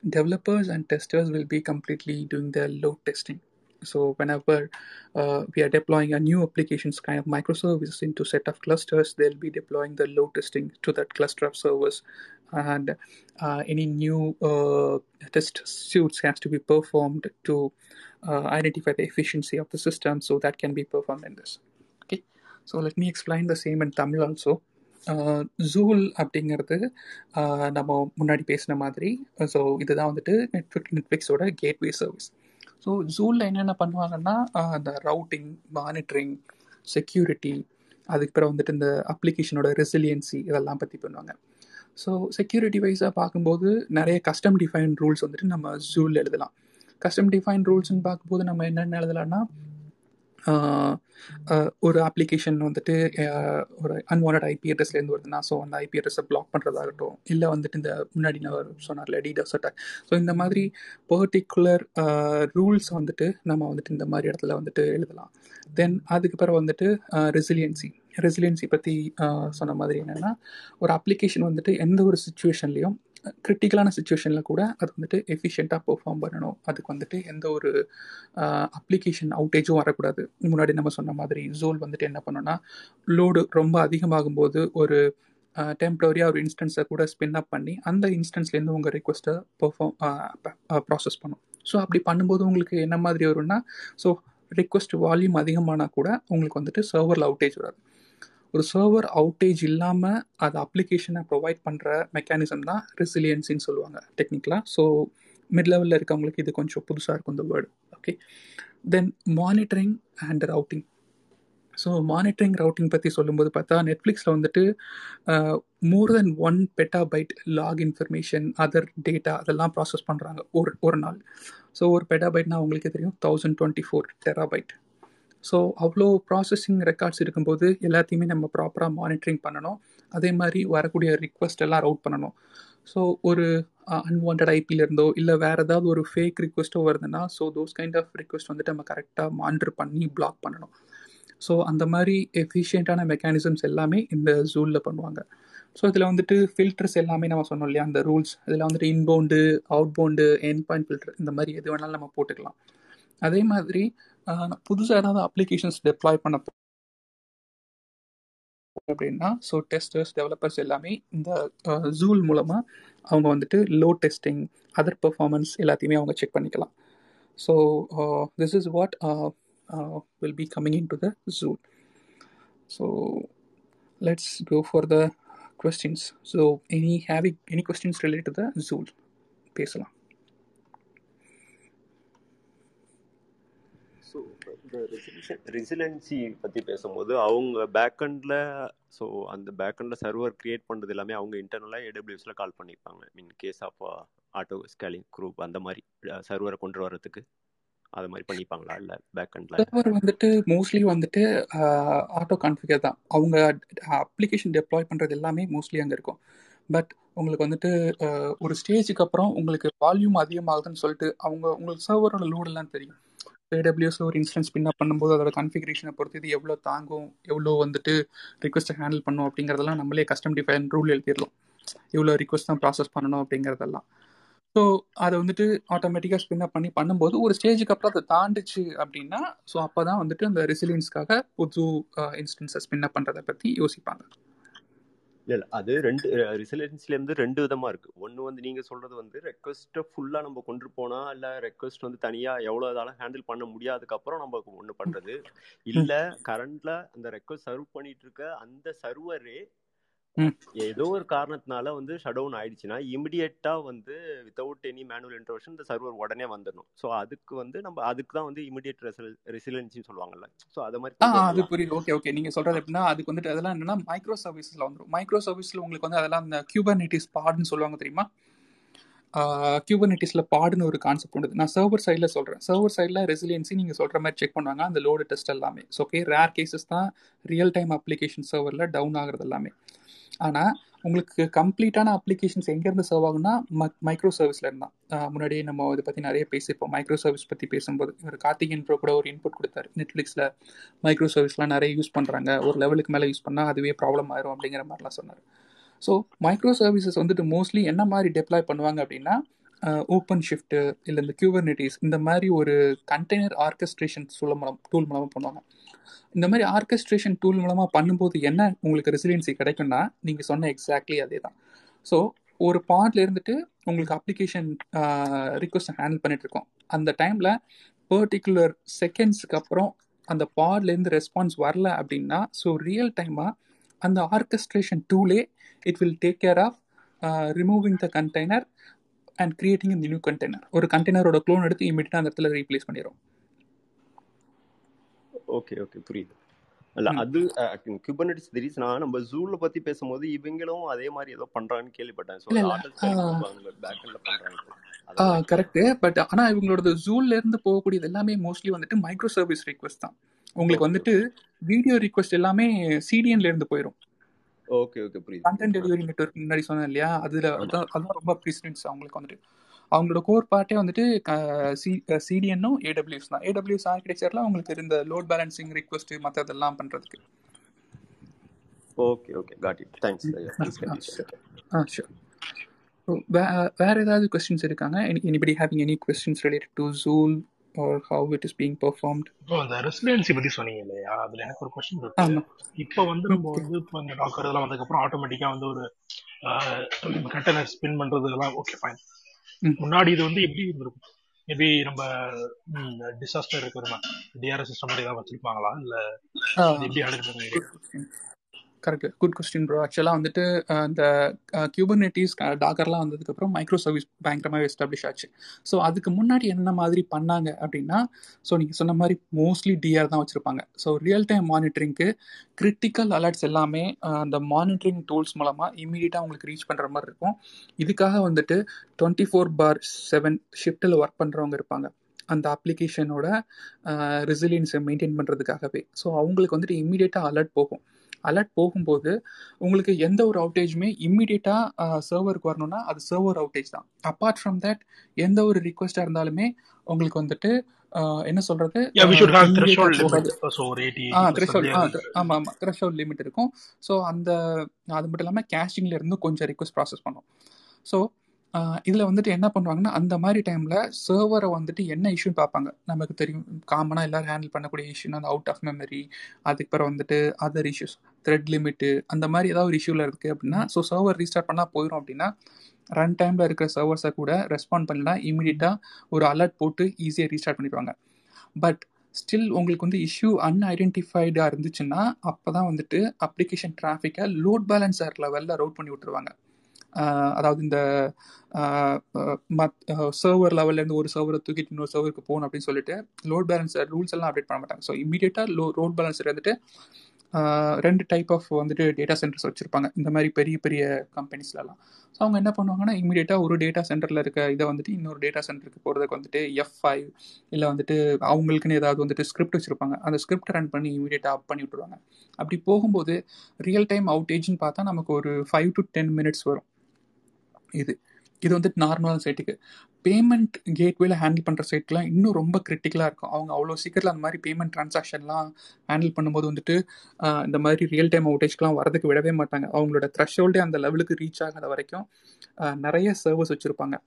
developers and testers will be completely doing their load testing. So whenever uh, we are deploying a new applications kind of microservices into set of clusters, they'll be deploying the load testing to that cluster of servers, and uh, any new uh, test suits has to be performed to identify the efficiency of the system. So that can be performed in this. Okay. So let me explain the same in Tamil also Zuul அப்படிங்கிறது நம்ம முன்னாடி பேசின மாதிரி so இதுதான் வந்துட்டு Netflix நெட்ஃப்ளிக்ஸோட gateway service so ஜூலில் என்னென்ன பண்ணுவாங்கன்னா அந்த ரவுட்டிங் மானிட்டரிங் செக்யூரிட்டி அதுக்கப்புறம் வந்துட்டு இந்த அப்ளிகேஷனோட ரெசிலியன்சி இதெல்லாம் பற்றி பண்ணுவாங்க. ஸோ செக்யூரிட்டி வைஸாக பார்க்கும்போது நிறைய கஸ்டம் டிஃபைன் ரூல்ஸ் வந்துட்டு நம்ம ஜூலில் எழுதலாம். கஸ்டம் டிஃபைன் ரூல்ஸ்னு பார்க்கும்போது நம்ம என்னென்ன எழுதலாம்னா ஒரு அப்ளிகேஷன் வந்துட்டு ஒரு அன்வான்ட் ஐபி அட்ரஸ்லேருந்து வருதுன்னா ஸோ அந்த ஐபி அட்ரஸை பிளாக் பண்ணுறதாகட்டும் இல்லை வந்துட்டு இந்த முன்னாடி நான் சொன்னார்ல டிடோஸ் அட்டாக் ஸோ இந்த மாதிரி பர்டிகுலர் ரூல்ஸ் வந்துட்டு நம்ம வந்துட்டு இந்த மாதிரி இடத்துல வந்துட்டு எழுதலாம். தென் அதுக்கப்புறம் வந்துட்டு ரெசிலியன்சி ரெசிலியன்சி பற்றி சொன்ன மாதிரி என்னென்னா ஒரு அப்ளிகேஷன் வந்துட்டு எந்த ஒரு சுச்சுவேஷன்லேயும் கிரிட்டிக்கலான சுச்சுவேஷனில் கூட அது வந்துட்டு எஃபிஷியண்ட்டாக பெர்ஃபார்ம் பண்ணணும். அதுக்கு வந்துட்டு எந்த ஒரு அப்ளிகேஷன் அவுட்டேஜும் வரக்கூடாது. முன்னாடி நம்ம சொன்ன மாதிரி ஜோல் வந்துட்டு என்ன பண்ணோன்னா லோடு ரொம்ப அதிகமாகும்போது ஒரு டெம்பரரியாக ஒரு இன்ஸ்டன்ஸை கூட ஸ்பின் அப் பண்ணி அந்த இன்ஸ்டன்ஸ்லேருந்து உங்கள் ரிக்வஸ்ட்டை பெர்ஃபார்ம் ப்ராசஸ் பண்ணும். ஸோ அப்படி பண்ணும்போது உங்களுக்கு என்ன மாதிரி வரும்னா ஸோ ரிக்வஸ்ட் வால்யூம் அதிகமானால் கூட உங்களுக்கு வந்துட்டு சர்வரில் அவுட்டேஜ் வராது. ஒரு சர்வர் அவுட்டேஜ் இல்லாமல் அது அப்ளிகேஷனை ப்ரொவைட் பண்ணுற மெக்கானிசம் தான் ரெசிலியன்சின்னு சொல்லுவாங்க டெக்னிக்கலாக ஸோ மிட் லெவலில் இருக்கவங்களுக்கு இது கொஞ்சம் புதுசாக இருக்கும் இந்த word okay then monitoring and routing so monitoring routing பற்றி சொல்லும்போது பார்த்தா நெட்ஃப்ளிக்ஸில் வந்துட்டு more than one petabyte log information other data அதெல்லாம் ப்ராசஸ் பண்ணுறாங்க ஒரு ஒரு நாள். ஸோ ஒரு பெட்டா பைட்னா உங்களுக்கு தெரியும் thousand twenty four terabyte so அவ்வளோ ப்ராசஸிங் ரெக்கார்ட்ஸ் இருக்கும்போது எல்லாத்தையுமே நம்ம ப்ராப்பராக மானிட்டரிங் பண்ணணும். அதே மாதிரி வரக்கூடிய ரிக்வஸ்ட் எல்லாம் ரவுட் பண்ணணும். ஸோ ஒரு அன்வான்ட் ஐபிலேருந்தோ இல்லை வேறு ஏதாவது ஒரு ஃபேக் ரிக்வஸ்ட்டோ வருதுன்னா so those kind of request வந்துட்டு நம்ம கரெக்டாக மானிட்டர் பண்ணி பிளாக் பண்ணணும். ஸோ அந்த மாதிரி எஃபிஷியண்ட்டான மெக்கானிசம்ஸ் எல்லாமே இந்த ஜூலில் பண்ணுவாங்க. ஸோ இதில் வந்துட்டு ஃபில்டர்ஸ் எல்லாமே நம்ம சொன்னோம் இல்லையா? அந்த ரூல்ஸ் இதில் வந்துட்டு இன்பவுண்டு அவுட்பவுண்டு என் பாயிண்ட் ஃபில்டர் இந்த மாதிரி எது வேணாலும் நம்ம போட்டுக்கலாம். அதே மாதிரி புதுசாக ஏதாவது அப்ளிகேஷன்ஸ் டெப்ளாய் பண்ண அப்படின்னா ஸோ டெஸ்டர்ஸ் டெவலப்பர்ஸ் எல்லாமே இந்த ஜூல் மூலமாக அவங்க வந்துட்டு லோ டெஸ்டிங் அதர் பெர்ஃபார்மன்ஸ் எல்லாத்தையுமே அவங்க செக் பண்ணிக்கலாம். So this is what will be coming in to the Zuul so let's go for the questions so any have any questions related to the பேசலாம் ஸோ இந்த ரெசிலிஷன் ரெசிலன்சி பற்றி பேசும்போது அவங்க பேக்கண்டில் ஸோ அந்த பேக்கெண்டில் சர்வர் கிரியேட் பண்ணுறது எல்லாமே அவங்க இன்டர்னலாக ஏடபிள்யூஎஸில் கால் பண்ணிப்பாங்க. Mean case of auto scaling group அந்த மாதிரி uh, சர்வரை கொண்டு வரதுக்கு அது மாதிரி பண்ணிப்பாங்களா? இல்லை பேக்கெண்டில் சர்வர் வந்துட்டு மோஸ்ட்லி வந்துட்டு uh, ஆட்டோ கான்ஃபிகர் தான். அவங்க அப்ளிகேஷன் டெப்ளாய் பண்ணுறது எல்லாமே மோஸ்ட்லி அங்கே இருக்கும். பட் உங்களுக்கு வந்துட்டு uh, ஒரு ஸ்டேஜுக்கு அப்புறம் உங்களுக்கு வால்யூம் அதிகமாகுதுன்னு சொல்லிட்டு அவங்க உங்களுக்கு சர்வரோட லோடெல்லாம் தெரியும். ஏடபிள்யூஎஸ்ல ஒரு இன்ஸ்டன்ஸ் பின் பண்ணும்போது அதோட கன்ஃபிகரேஷனை பொறுத்து இது எவ்வளோ தாங்கும் எவ்வளோ வந்துட்டு ரிக்வஸ்ட்டை ஹேண்டில் பண்ணும் அப்படிங்கிறதெல்லாம் நம்மளே கஸ்டம் டிஃபைன் ரூல் எழுதிடலாம். இவ்வளோ ரிக்வஸ்ட் தான் ப்ராசஸ் பண்ணணும் அப்படிங்கிறதெல்லாம். ஸோ அதை வந்துட்டு ஆட்டோமேட்டிக்காக ஸ்பின் அப் பண்ணி பண்ணும்போது ஒரு ஸ்டேஜுக்கு அப்புறம் அதை தாண்டிச்சு அப்படின்னா ஸோ அப்போ தான் வந்துட்டு அந்த ரெசிலியன்ஸ்க்காக புது இன்ஸ்டன்ஸை ஸ்பின்அப் பண்ணுறதை பற்றி யோசிப்பாங்க. இல்லை அது ரெண்டு ரிசலன்ஸ்லேருந்து ரெண்டு விதமாக இருக்குது ஒன்று வந்து நீங்கள் சொல்கிறது வந்து ரெக்வஸ்ட்டை ஃபுல்லாக நம்ம கொண்டு போனால் இல்லை ரெக்வஸ்ட் வந்து தனியாக எவ்வளோ இதாலும் ஹேண்டில் பண்ண முடியாதுக்கப்புறம் நம்ம ஒன்று பண்ணுறது இல்லை கரண்டில் அந்த ரெக்வஸ்ட் சர்வ் பண்ணிட்டு இருக்க அந்த சர்வரே ஏதோ ஒரு காரணத்தினால வந்து ஷட் டவுன் ஆயிடுச்சுன்னா இமிடியட்டா வந்து வித்தவுட் எனி மேனுவல் இன்ட்ரோஷன் இந்த சர்வர் உடனே வந்துடணும். ஸோ அதுக்கு வந்து நம்ம அதுக்கு தான் வந்து இமிடியட் ரெசிலன்சின்னு சொல்லுவாங்கல்ல. ஸோ அது மாதிரி அது புரியுது. ஓகே ஓகே நீங்க சொல்றது எப்படின்னா அதுக்கு வந்துட்டு அதெல்லாம் என்னன்னா மைக்ரோ சர்வீஸ்ல வந்துடும் மைக்ரோ சர்வீஸ்ல உங்களுக்கு வந்து அதெல்லாம் அந்த கியூபர்நெட்டிஸ் பாடுன்னு சொல்லுவாங்க தெரியுமா? கியூபர்நெட்டிஸில் பாடுன்னு ஒரு கான்செப்ட் உண்டு. நான் சர்வர் சைடில் சொல்கிறேன் சர்வர் சைடில் ரெசிலியன்சி நீங்கள் சொல்கிற மாதிரி செக் பண்ணுவாங்க. அந்த லோடு டெஸ்ட் எல்லாமே. ஸோ ஓகே ரேர் கேசஸ் தான் ரியல் டைம் அப்ளிகேஷன் சர்வரில் டவுன் ஆகுறது எல்லாமே. ஆனால் உங்களுக்கு கம்ப்ளீட்டான அப்ளிகேஷன்ஸ் எங்கேருந்து சர்வ் ஆகுனா மைக்ரோ சர்வீஸில் இருந்தால் முன்னாடியே நம்ம இதை பற்றி நிறைய பேசியிருப்போம். மைக்ரோ சர்வீஸ் பற்றி பேசும்போது இவர் கார்த்திகேயன் ப்ரோ கூட ஒரு இன்புட் கொடுத்தாரு. நெட்ஃப்ளிக்ஸில் மைக்ரோ சர்வீஸ்லாம் நிறைய யூஸ் பண்ணுறாங்க ஒரு லெவலுக்கு மேலே யூஸ் பண்ணால் அதுவே ப்ராப்ளம் ஆயிரும் அப்படிங்கிற மாதிரிலாம் சொன்னார். ஸோ மைக்ரோ சர்வீசஸ் வந்துட்டு மோஸ்ட்லி என்ன மாதிரி டெப்ளாய் பண்ணுவாங்க அப்படின்னா ஓப்பன் ஷிஃப்ட்டு இல்லை இந்த கியூபர்னெட்டிஸ் இந்த மாதிரி ஒரு கண்டெய்னர் ஆர்கஸ்ட்ரேஷன் சொல்ல மூலம் டூல் மூலமாக பண்ணுவாங்க. இந்த மாதிரி ஆர்கஸ்ட்ரேஷன் டூல் மூலமாக பண்ணும்போது என்ன உங்களுக்கு ரெசிலியன்சி கிடைக்கும்னா நீங்கள் சொன்ன எக்ஸாக்ட்லி அதே தான் ஸோ ஒரு பாட்ல இருந்துட்டு உங்களுக்கு அப்ளிகேஷன் ரிக்வஸ்ட் ஹேண்டில் பண்ணிட்டு இருக்கோம் அந்த டைமில் பர்டிகுலர் செகண்ட்ஸ்க்கு அப்புறம் அந்த பாட்லேருந்து ரெஸ்பான்ஸ் வரல அப்படின்னா ஸோ ரியல் டைமாக அந்த orchestration டூலே it will take care of removing the container and creating இந்த நியூ கண்டெய்னர் ஒரு கண்டெய்னரோட க்ளோன் எடுத்து இமீடியட்டாக அந்த இடத்துல ரீப்ளேஸ் பண்ணிடும் ஓகே ஓகே புரியுது. இல்ல அது தெரியுது நான் நம்ம ஜூல பத்தி பேசும்போது இவங்களும் அதே மாதிரி ஏதோ பண்றாங்கன்னு கேள்விப்பட்டேன். பண்றாங்க கரெக்ட் பட் ஆனா இவங்களோட ஜூல்ல இருந்து போகக்கூடியது எல்லாமே மோஸ்ட்லி வந்துட்டு மைக்ரோ சர்வீஸ் ரிக்வஸ்ட் தான். உங்களுக்கு வந்துட்டு வீடியோ ரிக்வஸ்ட் எல்லாமே சிடிஎன்ல இருந்து போயிடும் ஓகே ஓகே புரியுது கண்டென்ட் டெலிவரி நெட்வொர்க் முன்னாடி சொன்னேன் இல்லையா? அதுல அதான் ரொம்ப ப்ரிசிடென்ஸ் அவங்களுக்கு வந்துட்டு. அவங்களோட கோர் பார்ட்டே வந்துட்டு சி சிடிஎன்னும் ஏடபிள்யூஎஸ் தான். ஏடபிள்யூஎஸ் ஆர்கிடெக்சரில் அவங்களுக்கு இருந்த லோட் பேலன்சிங் ரிக்வஸ்ட் மற்றதெல்லாம் பண்ணுறதுக்கு okay okay got it thanks ah sure வேற ஏதாவது கொஸ்டின்ஸ் இருக்காங்க? Anybody having any questions related to Zuul or how it is being performed இப்போ அந்த ரெசிடென்சி பத்தி சொன்னீங்க இல்லையா? அதுல எனக்கு ஒரு கொஸ்டின் இருக்கு. இப்போ வந்து நம்ம வந்து இப்போ இந்த டாக்கர் இதெல்லாம் வந்ததுக்கப்புறம் ஆட்டோமேட்டிக்கா வந்து ஒரு கண்டெய்னர் ஸ்பின் பண்றது எல்லாம் ஓகே ஃபைன் முன்னாடி இது வந்து எப்படி இருந்திருக்கும்? மேபி நம்ம டிசாஸ்டர் இருக்கிற டிஆர்எஸ் சிஸ்டம் மாதிரி ஏதாவது வச்சிருப்பாங்களா? இல்ல எப்படி கரெக்ட் குட் கொஸ்டின் ப்ரோ ஆக்சுவலாக வந்துட்டு அந்த கியூபர்னெட்டிஸ் டாக்கர்லாம் வந்ததுக்கப்புறம் மைக்ரோ சர்வீஸ் பயங்கரமாக எஸ்டாப்ளிஷ் ஆச்சு. ஸோ அதுக்கு முன்னாடி என்ன மாதிரி பண்ணாங்க அப்படின்னா ஸோ நீங்கள் சொன்ன மாதிரி மோஸ்ட்லி டிஆர் தான் வச்சுருப்பாங்க. ஸோ ரியல் டைம் மானிட்டரிங்க்கு கிரிட்டிக்கல் அலர்ட்ஸ் எல்லாமே அந்த மானிட்டரிங் டூல்ஸ் மூலமாக இமீடியட்டாக உங்களுக்கு ரீச் பண்ணுற மாதிரி இருக்கும். இதுக்காக வந்துட்டு டுவெண்ட்டி ஃபோர் பார் செவன் ஷிஃப்ட்டில் ஒர்க் பண்ணுறவங்க இருப்பாங்க. அந்த அப்ளிகேஷனோட ரெசிலியன்ஸை மெயின்டைன் பண்ணுறதுக்காகவே ஸோ அவங்களுக்கு வந்துட்டு இம்மீடியட்டாக அலர்ட் போகும். அலர்ட் போகும்போது உங்களுக்கு எந்த ஒரு அவுட்டேஜுமே இம்மிடியட்டாக சர்வருக்கு வரணும்னா அது சர்வர் அவுட்டேஜ் தான். அப்பார்ட் ஃப்ரம் தட் எந்த ஒரு ரிக்வஸ்டாக இருந்தாலுமே உங்களுக்கு வந்துட்டு என்ன சொல்றது? ஆமா ஆமா. த்ரெஷோல்ட் லிமிட் இருக்கும். ஸோ அந்த அது மட்டும் இல்லாமல் கேஷிங்ல இருந்து கொஞ்சம் ரிக்வஸ்ட் ப்ராசஸ் பண்ணும். ஸோ இதில் வந்துட்டு என்ன பண்ணுவாங்கன்னா அந்த மாதிரி டைமில் சர்வரை வந்துட்டு என்ன இஷ்யூன்னு பார்ப்பாங்க. நமக்கு தெரியும் காமனாக எல்லோரும் ஹேண்டில் பண்ணக்கூடிய இஷ்யூனா அந்த அவுட் ஆஃப் மெமரி அதுக்கப்புறம் வந்துட்டு அதர் இஷ்யூஸ் த்ரெட் லிமிட்டு அந்த மாதிரி ஏதாவது ஒரு இஷ்யூவில் இருக்குது அப்படின்னா ஸோ சர்வர் ரீஸ்டார்ட் பண்ணால் போயிடும் அப்படின்னா ரன் டைமில் இருக்கிற சர்வர்ஸை கூட ரெஸ்பாண்ட் பண்ணலாம் இமீடியட்டாக ஒரு அலர்ட் போட்டு ஈஸியாக ரீஸ்டார்ட் பண்ணிடுவாங்க. பட் ஸ்டில் உங்களுக்கு வந்து இஷ்யூ அன்ஐடென்டிஃபைடாக இருந்துச்சுன்னா அப்போ தான் வந்துட்டு அப்ளிகேஷன் டிராஃபிக்கை லோட் பேலன்சர் லெவலில் ரவுட் பண்ணி விட்டுருவாங்க. அதாவது இந்த மத் சர்வர் லெவல்லேருந்து ஒரு சர்வரை தூக்கிட்டு இன்னொரு சர்வருக்கு போகணும் அப்படின்னு சொல்லிட்டு லோட் பேலன்சர் ரூல்ஸ் எல்லாம் அப்டேட் பண்ண மாட்டாங்க. ஸோ இமீடியட்டாக லோ லோட் பேலன்சர் வந்துட்டு ரெண்டு டைப் ஆஃப் வந்துட்டு டேட்டா சென்டர்ஸ் வச்சுருப்பாங்க. இந்த மாதிரி பெரிய பெரிய கம்பெனிஸ்லலாம் ஸோ அவங்க என்ன பண்ணுவாங்கன்னா இமீடியட்டாக ஒரு டேட்டா சென்டரில் இருக்க இதை வந்துட்டு இன்னொரு டேட்டா சென்டருக்கு போகிறதுக்கு வந்துட்டு எஃப் ஃபைவ் இல்லை வந்துட்டு அவங்களுக்குன்னு ஏதாவது வந்துட்டு ஸ்கிரிப்ட் வச்சுருப்பாங்க. அந்த ஸ்கிரிப்ட் ரன் பண்ணி இமீடியட்டாக அப் பண்ணி விட்டுருவாங்க. அப்படி போகும்போது ரியல் டைம் அவுட்டேஜ்னு பார்த்தா நமக்கு ஒரு ஃபைவ் டு டென் மினிட்ஸ் வரும். இது இது வந்துட்டு நார்மலான சைட்டுக்கு பேமெண்ட் கேட்வேல ஹேண்டில் பண்ணுற சைட்லாம் இன்னும் ரொம்ப கிரிட்டிக்கலாக இருக்கும். அவங்க அவ்வளோ சீக்கிரத்தில் அந்த மாதிரி பேமெண்ட் ட்ரான்சாக்ஷன்லாம் ஹேண்டில் பண்ணும்போது வந்துட்டு இந்த மாதிரி ரியல் டைம் அவுட்டேஜ்க்கெலாம் வரதுக்கு விடவே மாட்டாங்க. அவங்களோட த்ரெஷ்ஹோல்டே அந்த லெவலுக்கு ரீச் ஆகாத வரைக்கும் நிறைய சர்வஸ் வச்சுருப்பாங்க.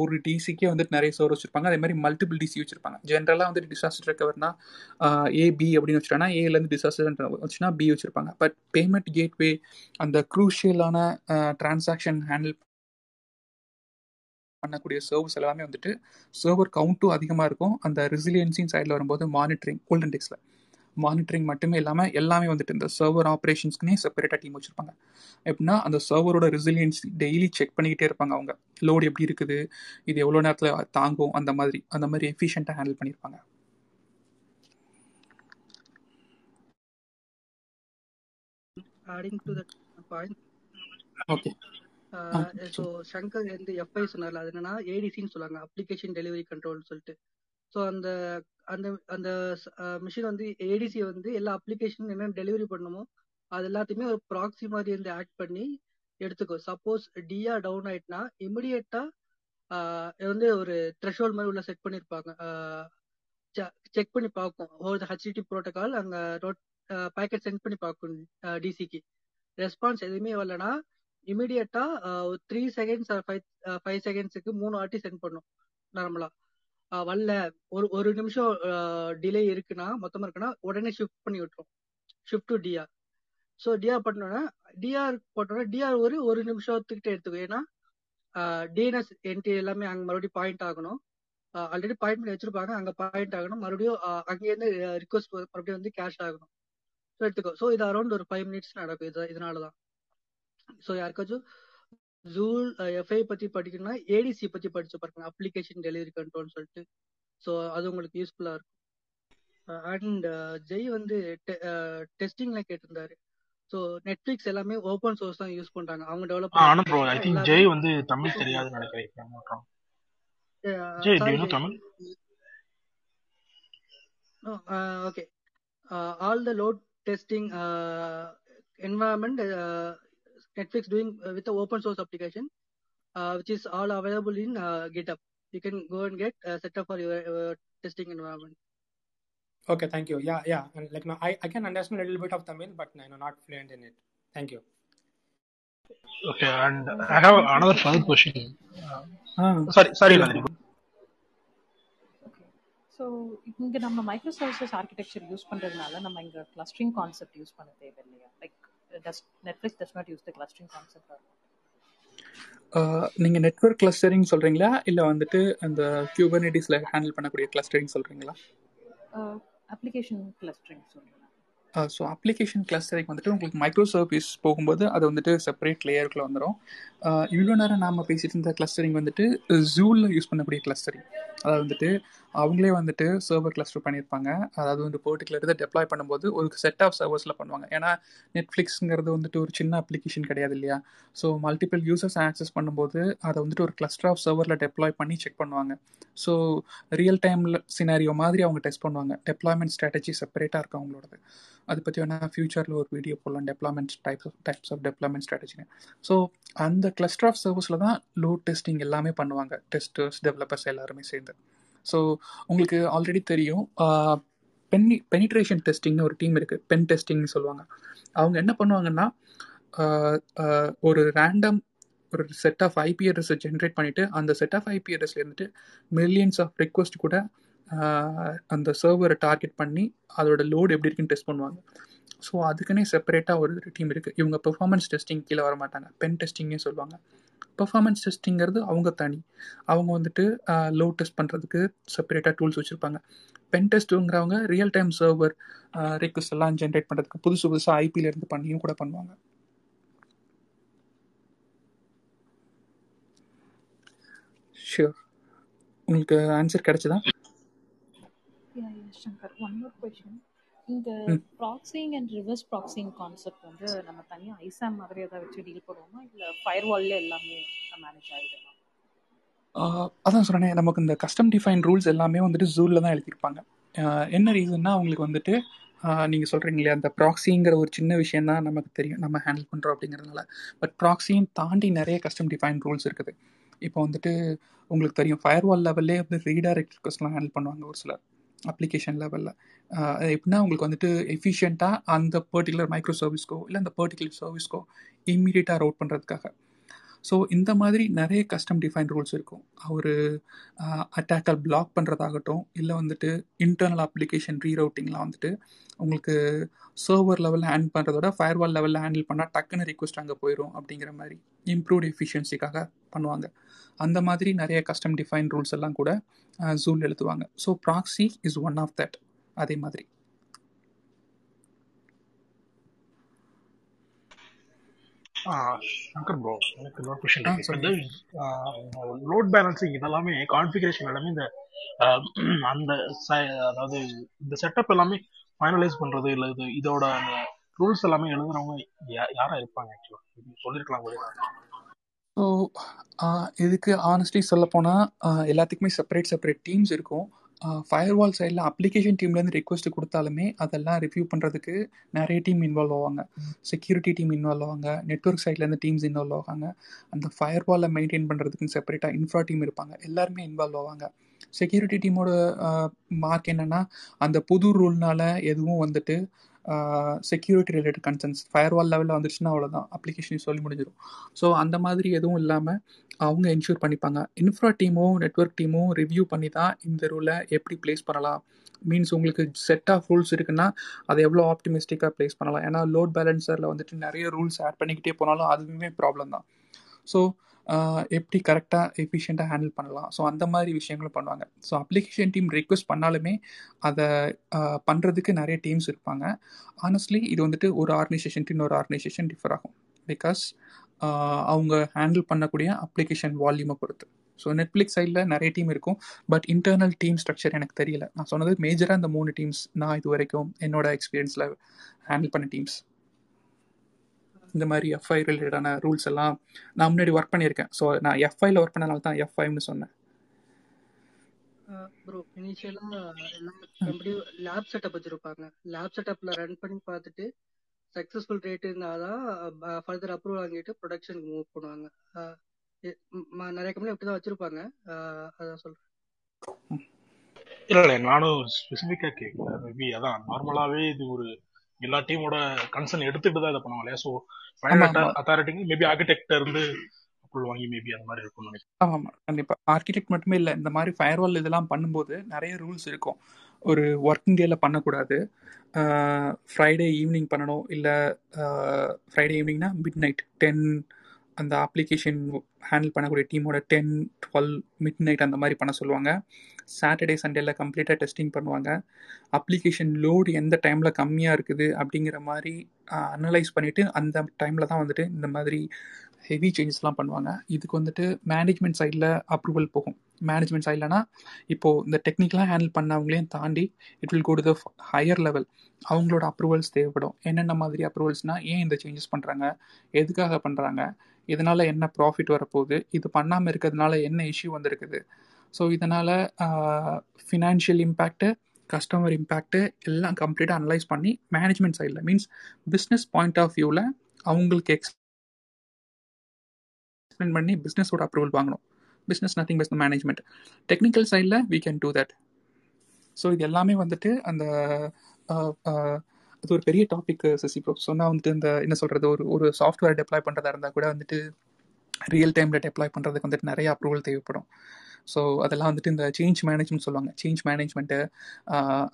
ஒரு டிசிக்கே வந்துட்டு நிறைய சர்வர் வச்சுருப்பாங்க. அதே மாதிரி மல்டிபிள் டிசி வச்சுருப்பாங்க. ஜென்ரலாக வந்துட்டு டிசாஸ்டர் ரெக்கவர்னா ஏ பி அப்படின்னு வச்சுட்டோன்னா ஏலேருந்து டிசாஸ்டர் வச்சுன்னா பி வச்சுருப்பாங்க. பட் பேமெண்ட் கேட்வே அந்த க்ரூஷியலான டிரான்சாக்ஷன் ஹேண்டில் பண்ணக்கூடிய சர்வர்ஸ் எல்லாமே வந்துட்டு சர்வர் கவுண்ட்டும் அதிகமாக இருக்கும். அந்த ரெசிலியன்சின் சைடில் வரும்போது மானிட்டரிங் கோல்டன் டெக்ஸில் மானிட்டரிங் மட்டுமே இல்லாமல் எல்லாமே வந்துட்டு இந்த சர்வர் ஆப்ரேஷன்ஸ்க்குனே செப்பரேட்டாக டீம் வச்சுருப்பாங்க. எப்படின்னா அந்த சர்வரோட ரெசிலியன்சி டெய்லி செக் பண்ணிக்கிட்டே இருப்பாங்க அவங்க. லோடு எப்படி இருக்குது இது எவ்வளோ நேரத்தில் தாங்கும் அந்த மாதிரி. அந்த மாதிரி எஃபிஷியண்ட்டாக ஹேண்டில் பண்ணியிருப்பாங்க adding to that point. Okay so Shankar வந்து எஃப்ஐ சொன்னார்ல அது என்னன்னா ஏடிசின்னு சொல்லுவாங்க அப்ளிகேஷன் டெலிவரி கண்ட்ரோல் சொல்லிட்டு. ஸோ அந்த அந்த அந்த மிஷின் வந்து ஏடிசி வந்து எல்லா அப்ளிகேஷன் என்ன டெலிவரி பண்ணுமோ அது எல்லாத்தையுமே ஒரு ப்ராக்சி மாதிரி வந்து ஆக்ட் பண்ணி எடுத்துக்கும் சப்போஸ் டிஆ டவுன் ஆயிட்டுனா இமிடியட்டா வந்து ஒரு த்ரெஷோல்ட் மாதிரி உள்ள செட் பண்ணியிருப்பாங்க செக் பண்ணி பார்க்கும். ஒரு ஹச்டிடி ப்ரோட்டோகால் அங்கே பேக்கெட் சென்ட் பண்ணி பார்க்கும் டிசிக்கு ரெஸ்பான்ஸ் எதுவுமே வரலனா இமிடியட்டா த்ரீ செகண்ட்ஸ் ஃபைவ் ஃபைவ் செகண்ட்ஸுக்கு மூணு வாட்டி சென்ட் பண்ணும் நார்மலா வரல ஒரு ஒரு நிமிஷம் டிலே இருக்குன்னா மொத்தமா இருக்குன்னா உடனே ஷிஃப்ட் பண்ணி விட்டுரும். Shift to DR so DR பண்ணோன்னா டிஆர் போட்டோன்னா டிஆர் ஒரு ஒரு நிமிஷத்துக்கிட்ட எடுத்துக்கும். ஏன்னா டிஎன்எஸ் என்ட்ரி எல்லாமே அங்கே மறுபடியும் பாயிண்ட் ஆகணும். ஆல்ரெடி பாயிண்ட் பண்ணி வச்சிருப்பாங்க அங்கே பாயிண்ட் ஆகணும். மறுபடியும் அங்கேருந்து ரிக்வஸ்ட் மறுபடியும் வந்து கேஷ் ஆகணும். ஸோ எடுத்துக்கோ. ஸோ இது அரௌண்ட் ஒரு ஃபைவ் மினிட்ஸ் நடக்கும் இது இதனால தான் ஸோ யாருக்காச்சும் ஜூல் எஃப்ஐ பத்தி படிக்கணும்னா ஏடிசி பத்தி படிச்சு பாருங்க. அப்ளிகேஷன் டெலிவரி கண்ட்ரோல்னு சொல்லிட்டு. ஸோ அது உங்களுக்கு யூஸ்ஃபுல்லா இருக்கும். அண்ட் ஜெய் வந்து டெஸ்டிங்ல கேட்டிருந்தாரு. ஸோ நெட்ஃபிளிக்ஸ் எல்லாமே ஓப்பன் சோர்ஸ் தான் யூஸ் பண்றாங்க. அவங்க டெவலப் ஆனா ப்ரோ ஐ திங்க் ஜெய் வந்து தமிழ் தெரியாதுன்னு நினைக்கிறேன். Jay Tamil? Okay all the load environment uh, netflix doing uh, with the open source application which is all available in github you can go and get set up for your testing environment okay thank you yeah yeah and like no i, I can understand a little bit of tamil but no, not fluent in it thank you okay and i have another further question sorry sorry Landry. So இங்கே நம்ம micro services architecture use பண்ணுறதுனால நம்ம இங்கே clustering concept use பண்ண தேவை இல்லையா like does Netflix does not use the clustering concept நீங்கள் network clustering சொல்கிறீங்களா இல்லை வந்துட்டு அந்த கியூபர்னேட்டிஸில் ஹேண்டில் பண்ணக்கூடிய கிளஸ்டரிங் சொல்கிறீங்களா அப்ளிகேஷன் கிளஸ்டரிங் சொல்கிறேன் ஸோ அப்ளிகேஷன் கிளஸ்டரிங் வந்துட்டு உங்களுக்கு மைக்ரோ சர்வீஸ் போகும்போது அது வந்துட்டு செப்பரேட் லேயருக்குள்ள வந்துடும் இவ்வளோ நேரம் நாம் பேசிட்டு இருந்த கிளஸ்டரிங் வந்துட்டு ஜூலில் யூஸ் பண்ணக்கூடிய கிளஸ்டரிங் அதாவது வந்துட்டு அவங்களே வந்துட்டு சர்வர் கிளஸ்டர் பண்ணியிருப்பாங்க. அதாவது வந்து பர்டிகுலர் இதை டெப்ளாய் பண்ணும்போது ஒரு செட் ஆஃப் சர்வர்ஸில் பண்ணுவாங்க. ஏன்னா நெட்ஃப்ளிக்ஸுங்கிறது வந்துட்டு ஒரு சின்ன அப்ளிகேஷன் கிடையாது இல்லையா? ஸோ மல்டிபிள் யூசர்ஸ் ஆக்சஸ் பண்ணும்போது அதை வந்துட்டு ஒரு கிளஸ்டர் ஆஃப் சர்வரில் டெப்ளாய் பண்ணி செக் பண்ணுவாங்க. ஸோ ரியல் டைமில் சினாரியோ மாதிரி அவங்க டெஸ்ட் பண்ணுவாங்க. டெப்ளாய்மெண்ட் ஸ்ட்ராட்டஜி செப்பரேட்டாக இருக்கும் அவங்களோடது. அதை பற்றி வேணால் ஃபியூச்சரில் ஒரு வீடியோ போடலாம். Deployment types of types of deployment ஸ்ட்ராட்டஜின்னு so அந்த கிளஸ்டர் ஆஃப் சர்வீஸில் தான் லோட் டெஸ்டிங் எல்லாமே பண்ணுவாங்க. டெஸ்டர்ஸ் டெவலப்பர்ஸ் எல்லாருமே சேர்ந்து. ஸோ உங்களுக்கு ஆல்ரெடி தெரியும். பென்னி பெனிட்ரேஷன் டெஸ்டிங்னு ஒரு டீம் இருக்குது பென் டெஸ்டிங்னு சொல்லுவாங்க. அவங்க என்ன பண்ணுவாங்கன்னா ஒரு ரேண்டம் ஒரு செட் ஆஃப் ஐபி ஜென்ரேட் பண்ணிவிட்டு அந்த செட் ஆஃப் ஐபிஆர்எஸ்ல இருந்துட்டு மில்லியன்ஸ் ஆஃப் ரிக்வஸ்ட் கூட அந்த சர்வரை டார்கெட் பண்ணி அதோட லோடு எப்படி இருக்குன்னு டெஸ்ட் பண்ணுவாங்க. ஸோ அதுக்குன்னே செப்பரேட்டாக ஒரு டீம் இருக்குது இவங்க பெர்ஃபார்மன்ஸ் டெஸ்டிங் கீழே வர மாட்டாங்க பென் டெஸ்டிங்கே சொல்லுவாங்க. பெர்ஃபார்மன்ஸ் டெஸ்டிங்கிறது அவங்க தனி. அவங்க வந்துட்டு லோ டெஸ்ட் பண்ணுறதுக்கு செப்பரேட்டாக டூல்ஸ் வச்சுருப்பாங்க. பென் டெஸ்ட்டுங்கிறவங்க ரியல் டைம் சர்வர் ரிக்வஸ்ட் எல்லாம் ஜென்ரேட் பண்ணுறதுக்கு புதுசு புதுசாக ஐபிலேருந்து இருந்து பண்ணியும் கூட பண்ணுவாங்க. ஷியோர் உங்களுக்கு ஆன்சர் கிடைச்சதா? ஒன் மோர் கொஷின் இந்த proxying and reverse proxying concept வந்து நம்ம தனியாக ஐசாம் மாதிரி ஏதாவது வச்சு டீல் பண்ணுவோமா? இல்லை ஃபயர் வால்ல எல்லாமே மேனேஜ் ஆகிடுமா அதான் சொல்கிறேன் நமக்கு இந்த கஸ்டம் டிஃபைன் ரூல்ஸ் எல்லாமே வந்துட்டு ஜூலில் தான் எழுதியிருப்பாங்க. என்ன ரீசன்னா அவங்களுக்கு வந்துட்டு நீங்கள் சொல்கிறீங்க இல்லையா அந்த ப்ராக்சிங்கிற ஒரு சின்ன விஷயம் தான் நமக்கு தெரியும் நம்ம ஹேண்டில் பண்ணுறோம் அப்படிங்கிறதுனால. பட் ப்ராக்சியும் தாண்டி நிறைய கஸ்டம் டிஃபைன் ரூல்ஸ் இருக்குது. இப்போ வந்துட்டு உங்களுக்கு தெரியும் ஃபயர் வால் லெவல்லே வந்து ரீடைரக்ட் ரிக்வஸ்ட்லாம் ஹேண்டில் பண்ணுவாங்க ஒரு சிலர். அப்ளிகேஷன் லெவலில் எப்படின்னா உங்களுக்கு வந்துட்டு எஃபிஷியண்ட்டாக அந்த பர்டிகுலர் மைக்ரோ சர்வீஸ்க்கோ இல்லை அந்த பர்டிகுலர் சர்வீஸ்க்கோ இம்மீடியட்டாக ரவுட் பண்ணுறதுக்காக ஸோ இந்த மாதிரி நிறைய கஸ்டம் டிஃபைன் ரூல்ஸ் இருக்கும். ஒரு அட்டாக்கல் பிளாக் பண்ணுறதாகட்டும் இல்லை வந்துட்டு இன்டர்னல் அப்ளிகேஷன் ரீரவுட்டிங்லாம் வந்துட்டு உங்களுக்கு சர்வர் லெவலில் ஹேண்டில் பண்ணுறதோட ஃபயர்வால் லெவலில் ஹேண்டில் பண்ணால் டக்குன்னு ரிக்வஸ்ட் அங்கே போயிடும் அப்படிங்கிற மாதிரி இம்ப்ரூவ்ட் எஃபிஷியன்சிக்காக பண்ணுவாங்க. அந்த மாதிரி நிறைய கஸ்டம் டிஃபைன் ரூல்ஸ் எல்லாம் கூட ஜூல் எழுதுவாங்க. So proxy is one of that அதே மாதிரி. சங்கர் ப்ரோ எனக்கு இன்னொரு கொஸ்டின் இருக்கு. லோட் பேலன்சிங் இதெல்லாமே கான்ஃபிகரேஷன் எல்லாமே இந்த அந்த அதாவது இந்த செட்டப் எல்லாமே ஃபைனலைஸ் பண்றது இல்ல இது இதோட அந்த ரூல்ஸ் எல்லாமே எழுதுறவங்க யாரா இருப்பாங்க ஆக்சுவலா சொல்லிருக்கலாம் கூட ஸோ இதுக்கு ஆனஸ்ட்லி சொல்ல போனால் எல்லாத்துக்குமே செப்பரேட் செப்பரேட் டீம்ஸ் இருக்கும். ஃபயர் வால் சைடில் அப்ளிகேஷன் டீம்லேருந்து ரெக்வஸ்ட் கொடுத்தாலுமே அதெல்லாம் ரிவ்யூ பண்ணுறதுக்கு நிறைய டீம் இன்வால்வ் ஆவாங்க. செக்யூரிட்டி டீம் இன்வால்வ் ஆவாங்க. நெட்ஒர்க் சைட்லேருந்து டீம்ஸ் இன்வால்வ் ஆவாங்க. அந்த ஃபயர் வாலை மெயின்டைன் பண்ணுறதுக்கு செப்பரேட்டாக இன்ஃப்ரா டீம் இருப்பாங்க. எல்லாருமே இன்வால்வ் ஆவாங்க. செக்யூரிட்டி டீமோட மார்க் என்னென்னா அந்த புது ரூல்னால எதுவும் வந்துட்டு security related concerns fire wall லெவலில் வந்துருச்சுன்னா அவ்வளோதான் அப்ளிகேஷன் சொல்லி முடிஞ்சிடும் ஸோ அந்த மாதிரி எதுவும் இல்லாமல் அவங்க என்ஷூர் பண்ணிப்பாங்க. இன்ஃப்ரா டீமோ நெட்ஒர்க் டீமோ ரிவ்யூ பண்ணி தான் இந்த ரூலை எப்படி ப்ளேஸ் பண்ணலாம். மீன்ஸ் உங்களுக்கு செட் ஆஃப் ரூல்ஸ் இருக்குன்னா அதை எவ்வளோ ஆப்டிமிஸ்டிக்காக ப்ளேஸ் பண்ணலாம். ஏன்னா லோட் பேலன்சரில் வந்துட்டு நிறைய ரூல்ஸ் ஆட் பண்ணிக்கிட்டே போனாலும் அதுவுமே ப்ராப்ளம் தான். ஸோ எப்படி கரெக்டாக எஃபிஷியண்ட்டாக ஹேண்டில் பண்ணலாம். ஸோ அந்த மாதிரி விஷயங்களும் பண்ணுவாங்க. ஸோ அப்ளிகேஷன் டீம் ரிக்வெஸ்ட் பண்ணாலுமே அதை பண்ணுறதுக்கு நிறைய டீம்ஸ் இருப்பாங்க. ஆனஸ்ட்லி இது வந்துட்டு ஒரு ஆர்கனைசேஷன் இன்னொரு ஆர்கனைசேஷன் டிஃபர் ஆகும். பிகாஸ் அவங்க ஹேண்டில் பண்ணக்கூடிய அப்ளிகேஷன் வால்யூமை பொறுத்து. ஸோ நெட்ஃப்ளிக்ஸ் சைடில் நிறைய டீம் இருக்கும். பட் இன்டர்னல் டீம் ஸ்ட்ரக்சர் எனக்கு தெரியல. நான் சொன்னது மேஜராக இந்த மூணு டீம்ஸ் நான் இது வரைக்கும் என்னோட எக்ஸ்பீரியன்ஸில் ஹேண்டில் பண்ண டீம்ஸ் இந்த மாதிரி எஃப்ஐ ரிலேட்டடான ரூல்ஸ் எல்லாம் நான் முன்னாடி ஒர்க் பண்ணியிருக்கேன். ஸோ நான் எஃப்ஐல ஒர்க் பண்ணனால தான் எஃப்ஐன்னு சொன்னேன். ப்ரோ இனிஷியலாக எல்லா கம்பெனியும் லேப் செட்டப் வச்சுருப்பாங்க. லேப் செட்டப்பில் ரன் பண்ணி பார்த்துட்டு சக்ஸஸ்ஃபுல் ரேட் இருந்தால் தான் ஃபர்தர் அப்ரூவல் வாங்கிட்டு ப்ரொடக்ஷனுக்கு மூவ் பண்ணுவாங்க. நிறைய கம்பெனி அப்படி தான் வச்சுருப்பாங்க அதான் சொல்கிறேன் இல்லை இல்லை நானும் ஸ்பெசிஃபிக்காக கேட்கல மேபி அதான் நார்மலாகவே இது ஒரு எல்லா டீமோட கன்சர்ன் எடுத்துட்டு தான் இதை பண்ணுவாங்க இல்லையா ஸோ ஃபைனல் அத்தாரிட்டிங்க மேபி ஆர்கிடெக்ட் இருந்து அப்ரூவல் வாங்கி மேபி அந்த மாதிரி இருக்கும்னு நினைக்கிறேன். ஆமாம் கண்டிப்பாக ஆர்கிடெக்ட் மட்டுமே இல்லை இந்த மாதிரி ஃபயர்வால் இதெல்லாம் பண்ணும்போது நிறைய ரூல்ஸ் இருக்கும். ஒரு ஒர்க்கிங் டேல பண்ணக்கூடாது. ஃப்ரைடே ஈவினிங் பண்ணணும். இல்லை ஃப்ரைடே ஈவினிங்னா மிட் நைட் டென் அந்த அப்ளிகேஷன் ஹேண்டில் பண்ணக்கூடிய டீமோட டென் டுவெல் மிட் நைட் அந்த மாதிரி பண்ண சொல்லுவாங்க. சாட்டர்டே சண்டேல கம்ப்ளீட்டாக டெஸ்டிங் பண்ணுவாங்க. அப்ளிகேஷன் லோடு எந்த டைமில் கம்மியாக இருக்குது அப்படிங்கிற மாதிரி அனலைஸ் பண்ணிவிட்டு அந்த டைமில் தான் வந்துட்டு இந்த மாதிரி ஹெவி சேஞ்சஸ்லாம் பண்ணுவாங்க. இதுக்கு வந்துட்டு மேனேஜ்மெண்ட் சைடில் அப்ரூவல் போகும். மேனேஜ்மெண்ட் சைட்லனா இப்போது இந்த டெக்னிக்கலாக ஹேண்டில் பண்ணவங்களையும் தாண்டி it will go to the higher level அவங்களோட அப்ரூவல்ஸ் தேவைப்படும். என்னென்ன மாதிரி அப்ரூவல்ஸ்னால் ஏன் இந்த சேஞ்சஸ் பண்ணுறாங்க எதுக்காக பண்ணுறாங்க இதனால் என்ன ப்ராஃபிட் வரப்போகுது? இது பண்ணாமல் இருக்கிறதுனால என்ன இஷ்யூ வந்திருக்குது? ஸோ இதனால் ஃபினான்ஷியல் இம்பேக்ட்டு கஸ்டமர் இம்பேக்ட்டு எல்லாம் கம்ப்ளீட்டாக அனலைஸ் பண்ணி மேனேஜ்மெண்ட் சைடில் மீன்ஸ் பிஸ்னஸ் பாயிண்ட் ஆஃப் வியூவில் அவங்களுக்கு எக்ஸ்பிளைன் பண்ணி பிஸ்னஸோட அப்ரூவல் வாங்கணும். Business nothing but management technical சைடில் we can do that so இது எல்லாமே வந்துட்டு அந்த அது ஒரு பெரிய டாபிக் சசி ப்ரோ சொன்னால் வந்துட்டு இந்த என்ன சொல்கிறது ஒரு ஒரு சாஃப்ட்வேர் டெப்ளாய் பண்ணுறதா இருந்தால் கூட வந்துட்டு ரியல் டைமில் டெப்ளாய் பண்ணுறதுக்கு வந்துட்டு நிறைய அப்ரூவல் தேவைப்படும். ஸோ அதெல்லாம் வந்துட்டு இந்த சேஞ்ச் மேனேஜ்மெண்ட் சொல்லுவாங்க. சேஞ்ச் மேனேஜ்மெண்ட்டு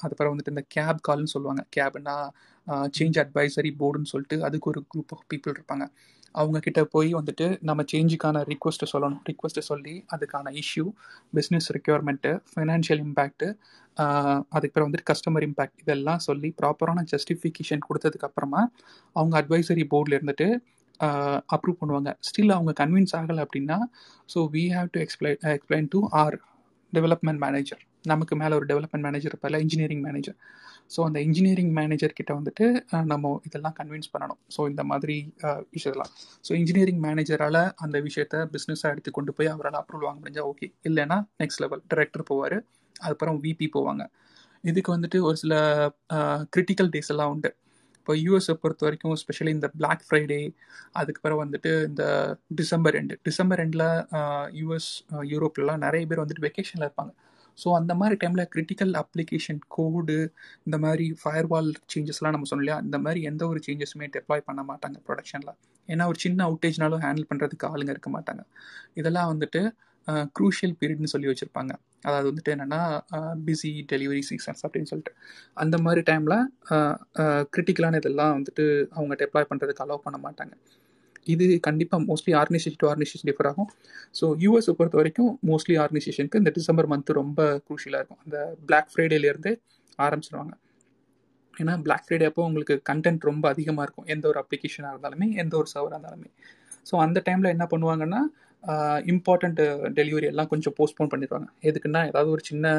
அதுக்கப்புறம் வந்துட்டு இந்த கேப் கால்னு சொல்லுவாங்க. கேப்னா சேஞ்ச் அட்வைசரி போர்டுன்னு சொல்லிட்டு அதுக்கு ஒரு குரூப் ஆஃப் பீப்புள் இருப்பாங்க. அவங்கக்கிட்ட போய் வந்துட்டு நம்ம சேஞ்சுக்கான ரிக்வஸ்ட்டை சொல்லணும். ரிக்வஸ்ட்டை சொல்லி அதுக்கான issue business requirement financial impact அதுக்கப்புறம் வந்துட்டு கஸ்டமர் இம்பேக்ட் இதெல்லாம் சொல்லி ப்ராப்பரான ஜஸ்டிஃபிகேஷன் கொடுத்ததுக்கப்புறமா அவங்க அட்வைசரி போர்டில் இருந்துட்டு அப்ரூவ் பண்ணுவாங்க. ஸ்டில் அவங்க கன்வின்ஸ் ஆகலை அப்படின்னா so we have to எக்ஸ்பிளை explain to our development manager நமக்கு மேலே ஒரு டெவலப்மெண்ட் மேனேஜர் இருப்பார்ல இன்ஜினியரிங் மேனேஜர் ஸோ அந்த இன்ஜினியரிங் மேனேஜர் கிட்ட வந்துட்டு நம்ம இதெல்லாம் கன்வின்ஸ் பண்ணணும். ஸோ இந்த மாதிரி விஷயத்தெல்லாம். ஸோ இன்ஜினியரிங் மேனேஜரால் அந்த விஷயத்த பிஸ்னஸாக எடுத்து கொண்டு போய் அவரால் அப்ரூவல் வாங்க முடிஞ்சால் ஓகே இல்லைன்னா நெக்ஸ்ட் லெவல் டைரக்டர் போவார். அதுக்கப்புறம் விபி போவாங்க. இதுக்கு வந்துட்டு ஒரு சில கிரிட்டிக்கல் டேஸ் எல்லாம் உண்டு. இப்போ யூஎஸை பொறுத்த வரைக்கும் ஸ்பெஷலி இந்த பிளாக் ஃப்ரைடே அதுக்கப்புறம் வந்துட்டு இந்த டிசம்பர் ரெண்டு டிசம்பர் ரெண்டில் யூஎஸ் யூரோப்லலாம் நிறைய பேர் வந்துட்டு வெக்கேஷனில் இருப்பாங்க. ஸோ அந்த மாதிரி டைமில் கிரிட்டிக்கல் அப்ளிகேஷன் கோடு இந்த மாதிரி ஃபயர்வால் சேஞ்சஸ்லாம் நம்ம சொன்னோம் இல்லையா? இந்த மாதிரி எந்த ஒரு சேஞ்சஸுமே டெப்ளாய் பண்ண மாட்டாங்க ப்ரொடக்ஷனில் ஏன்னா ஒரு சின்ன அவுட்டேஜ்னாலும் ஹேண்டில் பண்ணுறதுக்கு ஆளுங்க இருக்க மாட்டாங்க. இதெல்லாம் வந்துட்டு க்ரூஷியல் பீரியட்னு சொல்லி வச்சுருப்பாங்க. அதாவது வந்துட்டு என்னென்னா பிஸி டெலிவரி சீசன்ஸ் அப்படின்னு சொல்லிட்டு. அந்த மாதிரி டைமில் கிரிட்டிக்கலான இதெல்லாம் வந்துட்டு அவங்க டெப்ளாய் பண்ணுறதுக்கு அலோவ் பண்ண மாட்டாங்க. இது கண்டிப்பாக mostly organisation to organisation differ ஆகும். ஸோ யூஎஸை பொறுத்த வரைக்கும் மோஸ்ட்லி ஆர்கனைசேஷனுக்கு இந்த டிசம்பர் மந்த் ரொம்ப குரூஷியலாக இருக்கும். அந்த பிளாக் ஃப்ரைடேலேருந்து ஆரம்பிச்சிருவாங்க. ஏன்னா பிளாக் ஃப்ரைடே அப்போ உங்களுக்கு கண்டென்ட் ரொம்ப அதிகமாக இருக்கும். எந்த ஒரு அப்ளிகேஷனாக இருந்தாலுமே எந்த ஒரு சர்வராக இருந்தாலுமே. ஸோ அந்த டைமில் என்ன பண்ணுவாங்கன்னா இம்பார்ட்டண்ட் டெலிவரி எல்லாம் கொஞ்சம் போஸ்ட்போன் பண்ணிடுவாங்க எதுக்குன்னா ஏதாவது ஒரு சின்ன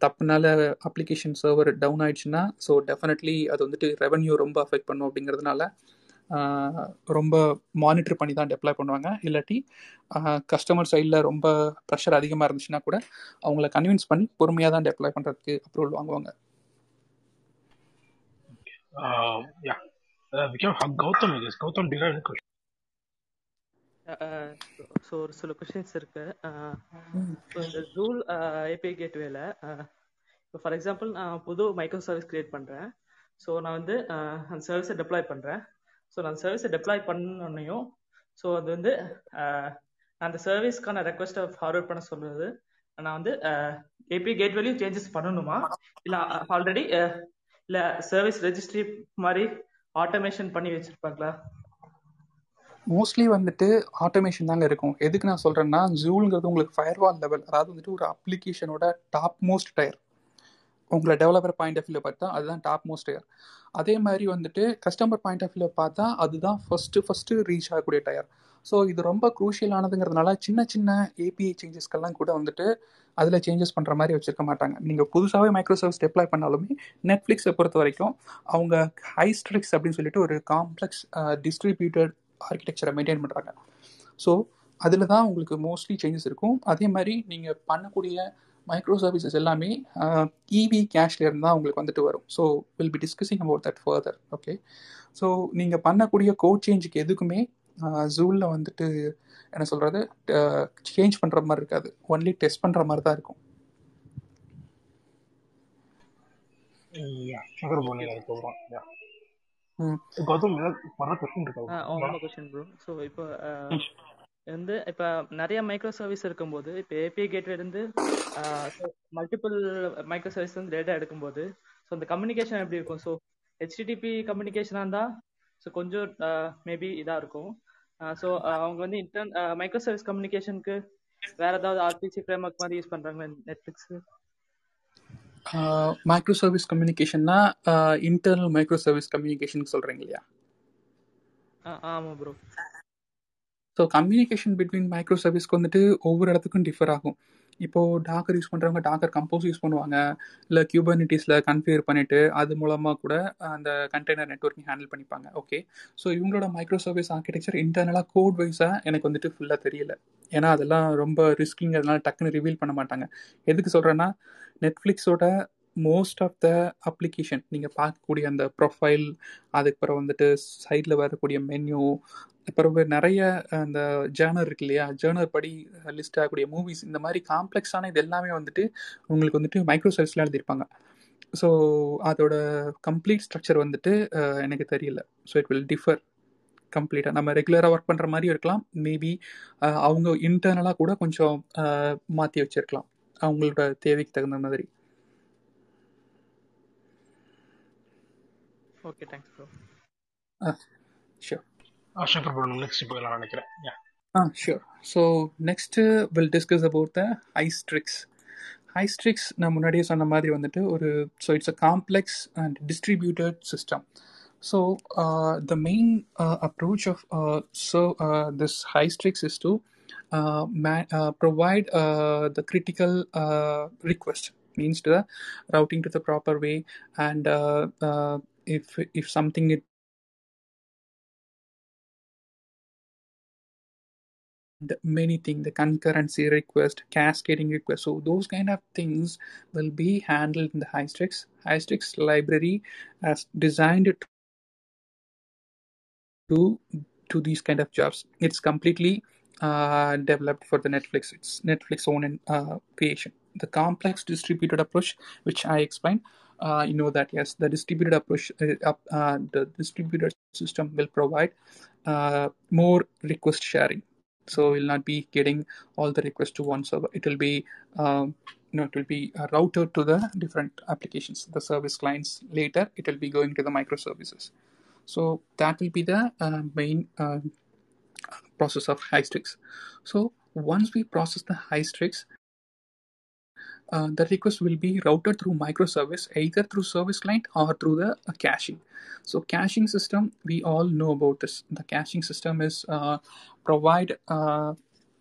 தப்புனால அப்ளிகேஷன் சர்வர் டவுன் ஆயிடுச்சுன்னா ஸோ டெஃபினெட்லி அது வந்துட்டு ரெவன்யூ ரொம்ப அஃபெக்ட் பண்ணும் அப்படிங்கிறதுனால ரொம்ப மானிட்டர் பண்ணி தான் டெப்ளாய் பண்ணுவாங்க இல்லாட்டி கஸ்டமர் சைடில் ரொம்ப ப்ரெஷர் அதிகமாக இருந்துச்சுன்னா கூட அவங்கள கன்வின்ஸ் பண்ணி பொறுமையாக தான் டெப்ளாய் பண்ணுறதுக்கு அப்ரூவல் வாங்குவாங்க கௌதம் கௌதம் ஸோ ஒரு சில கொஷின்ஸ் இருக்கு. ஸோ இந்த ஜூல் ஏபிஐ கேட்வேல இப்போ ஃபார் எக்ஸாம்பிள் நான் புது மைக்ரோ சர்வீஸ் கிரியேட் பண்ணுறேன் ஸோ நான் வந்து அந்த சர்வீஸை டெப்ளாய் பண்ணுறேன் ஸோ நான் சர்வீஸை டெப்ளாய் பண்ணோன்னையும் ஸோ அது வந்து அந்த சர்வீஸ்க்கான ரெக்வஸ்ட்டை ஃபார்வர்ட் பண்ண சொல்றது நான் வந்து ஏபிஐ கேட்வேலையும் சேஞ்சஸ் பண்ணணுமா? இல்லை ஆல்ரெடி இல்லை சர்வீஸ் ரெஜிஸ்ட்ரி மாதிரி ஆட்டோமேஷன் பண்ணி வச்சிருப்பாங்களா? மோஸ்ட்லி வந்துட்டு ஆட்டோமேஷன் தாங்க இருக்கும். எதுக்கு நான் சொல்கிறேன்னா ஜூலுங்கிறது உங்களுக்கு ஃபயர்வால் லெவல் அதாவது வந்துட்டு ஒரு அப்ளிகேஷனோட டாப் மோஸ்ட் டயர் உங்களை டெவலப்பர் பாயிண்ட் ஆஃப் வியூவில் பார்த்தா அதுதான் டாப் மோஸ்ட் டயர் அதே மாதிரி வந்துட்டு கஸ்டமர் பாயிண்ட் ஆஃப் வியூவில் பார்த்தா அதுதான் ஃபஸ்ட்டு ஃபஸ்ட்டு ரீச் ஆகக்கூடிய டயர் ஸோ இது ரொம்ப குரூஷியலானதுங்கிறதுனால சின்ன சின்ன ஏபிஐ சேஞ்சஸ்க்கெல்லாம் கூட வந்துட்டு அதில் சேஞ்சஸ் பண்ணுற மாதிரி வச்சிருக்க மாட்டாங்க. நீங்கள் புதுசாகவே மைக்ரோசாஃப்ட் டெப்ளை பண்ணாலுமே நெட்ஃப்ளிக்ஸை பொறுத்த வரைக்கும் அவங்க ஹைஸ்ட்ரிக்ஸ் அப்படின்னு சொல்லிட்டு ஒரு காம்ப்ளெக்ஸ் டிஸ்ட்ரிபியூட்டட் ஆர்கிடெக்சரை மெயின்டைன் பண்ணுறாங்க ஸோ அதில் தான் உங்களுக்கு மோஸ்ட்லி சேஞ்சஸ் இருக்கும். அதே மாதிரி நீங்கள் பண்ணக்கூடிய மைக்ரோ சர்வீசஸ் எல்லாமே இவி கேஷ்லேருந்து தான் உங்களுக்கு வந்துட்டு வரும். So will be discussing about that further okay so நீங்கள் பண்ணக்கூடிய கோட் சேஞ்சுக்கு எதுக்குமே ஜூலில் வந்துட்டு என்ன சொல்கிறது சேஞ்ச் பண்ணுற மாதிரி இருக்காது. ஒன்லி டெஸ்ட் பண்ணுற மாதிரி தான் இருக்கும். இப்போ வந்து இப்போ நிறைய மைக்ரோ சர்வீஸ் இருக்கும்போது இப்போ ஏபிஐ கேட்வே இருந்து மல்டிபிள் மைக்ரோ சர்வீஸ் வந்து டேட்டா எடுக்கும்போது ஸோ அந்த கம்யூனிகேஷன் எப்படி இருக்கும்? ஸோ ஹெச்டிடிபி கம்யூனிகேஷனாக இருந்தால் ஸோ கொஞ்சம் மேபி இதாக இருக்கும். ஸோ அவங்க வந்து இன்டர்ன் மைக்ரோ சர்வீஸ் கம்யூனிகேஷனுக்கு வேற ஏதாவது ஆர்பிசி ஃப்ரேம் ஒர்க் மாதிரி யூஸ் பண்ணுறாங்களா நெட்ஃப்ளிக்ஸு மைக்ரோ சர்வீஸ் கம்யூனிகேஷன்னா இன்டர்னல் மைக்ரோ சர்வீஸ் கம்யூனிகேஷன் சொல்கிறீங்க இல்லையா? ஆமாம் bro so communication between micro சர்வீஸ்க்கு வந்துட்டு ஒவ்வொரு இடத்துக்கும் டிஃபர் ஆகும். இப்போது டாக்கர் யூஸ் பண்ணுறவங்க டாக்கர் கம்போஸ் யூஸ் பண்ணுவாங்க. இல்லை கியூபர்னிட்டிஸில் கன்ஃபிகர் பண்ணிவிட்டு அது மூலமாக கூட அந்த கண்டெய்னர் நெட்ஒர்க்கிங் ஹேண்டில் பண்ணிப்பாங்க. ஓகே ஸோ இவங்களோட மைக்ரோ சர்வீஸ் ஆர்கிடெக்சர் இன்டர்னலாக கோட் வைஸாக எனக்கு வந்துட்டு ஃபுல்லாக தெரியல. ஏன்னா அதெல்லாம் ரொம்ப ரிஸ்கிங் அதனால டக்குன்னு ரிவீல் பண்ண மாட்டாங்க. எதுக்கு சொல்கிறேன்னா நெட்ஃப்ளிக்ஸோட மோஸ்ட் ஆஃப் த அப்ளிகேஷன் நீங்கள் பார்க்கக்கூடிய அந்த ப்ரொஃபைல் அதுக்கப்புறம் வந்துட்டு சைடில் வரக்கூடிய மென்யூ அப்புறம் நிறைய அந்த ஜேர்னர் இருக்கு இல்லையா? ஜேர்னர் படி லிஸ்ட் ஆகக்கூடிய மூவிஸ் இந்த மாதிரி காம்ப்ளெக்ஸான இது எல்லாமே வந்துட்டு உங்களுக்கு வந்துட்டு மைக்ரோ சர்வீஸில் எழுதியிருப்பாங்க. ஸோ அதோட கம்ப்ளீட் ஸ்ட்ரக்சர் வந்துட்டு எனக்கு தெரியல. ஸோ இட் வில் டிஃபர் கம்ப்ளீட்டாக நம்ம ரெகுலராக ஒர்க் பண்ணுற மாதிரியும் இருக்கலாம். மேபி அவங்க இன்டர்னலாக கூட கொஞ்சம் மாற்றி வச்சிருக்கலாம். அவங்களோட தேவைக்கு தகுந்த மாதிரி. Okay thanks bro sure Shankar bro next போயிடலாம் நினைக்கிறேன் Ah, sure. So next uh, we'll discuss about the Hystrix. Hystrix நான் முன்னாடியே சொன்ன மாதிரி வந்துட்டு ஒரு so it's a complex and distributed system so the main approach of so this Hystrix is to uh, ma- uh, provide uh, the critical uh, request means the routing to the proper way and uh, uh, if if something it the many things the concurrency request cascading request. So those kind of things will be handled in the hystrix hystrix library as designed to to these kind of jobs. It's completely uh, developed for the netflix. It's netflix own uh, creation. The complex distributed approach which i explained uh, you know that yes the distributed approach uh, uh, the distributed system will provide uh, more request sharing. So we'll not be getting all the requests to one server. It will be um, you know it will be routed to the different applications the service clients later it will be going to the microservices. So that will be the uh, main uh, process of hystrix so once we process the hystrix uh, the request will be routed through microservice either through service client or through the uh, caching. So caching system we all know about this. The caching system is uh, provide uh,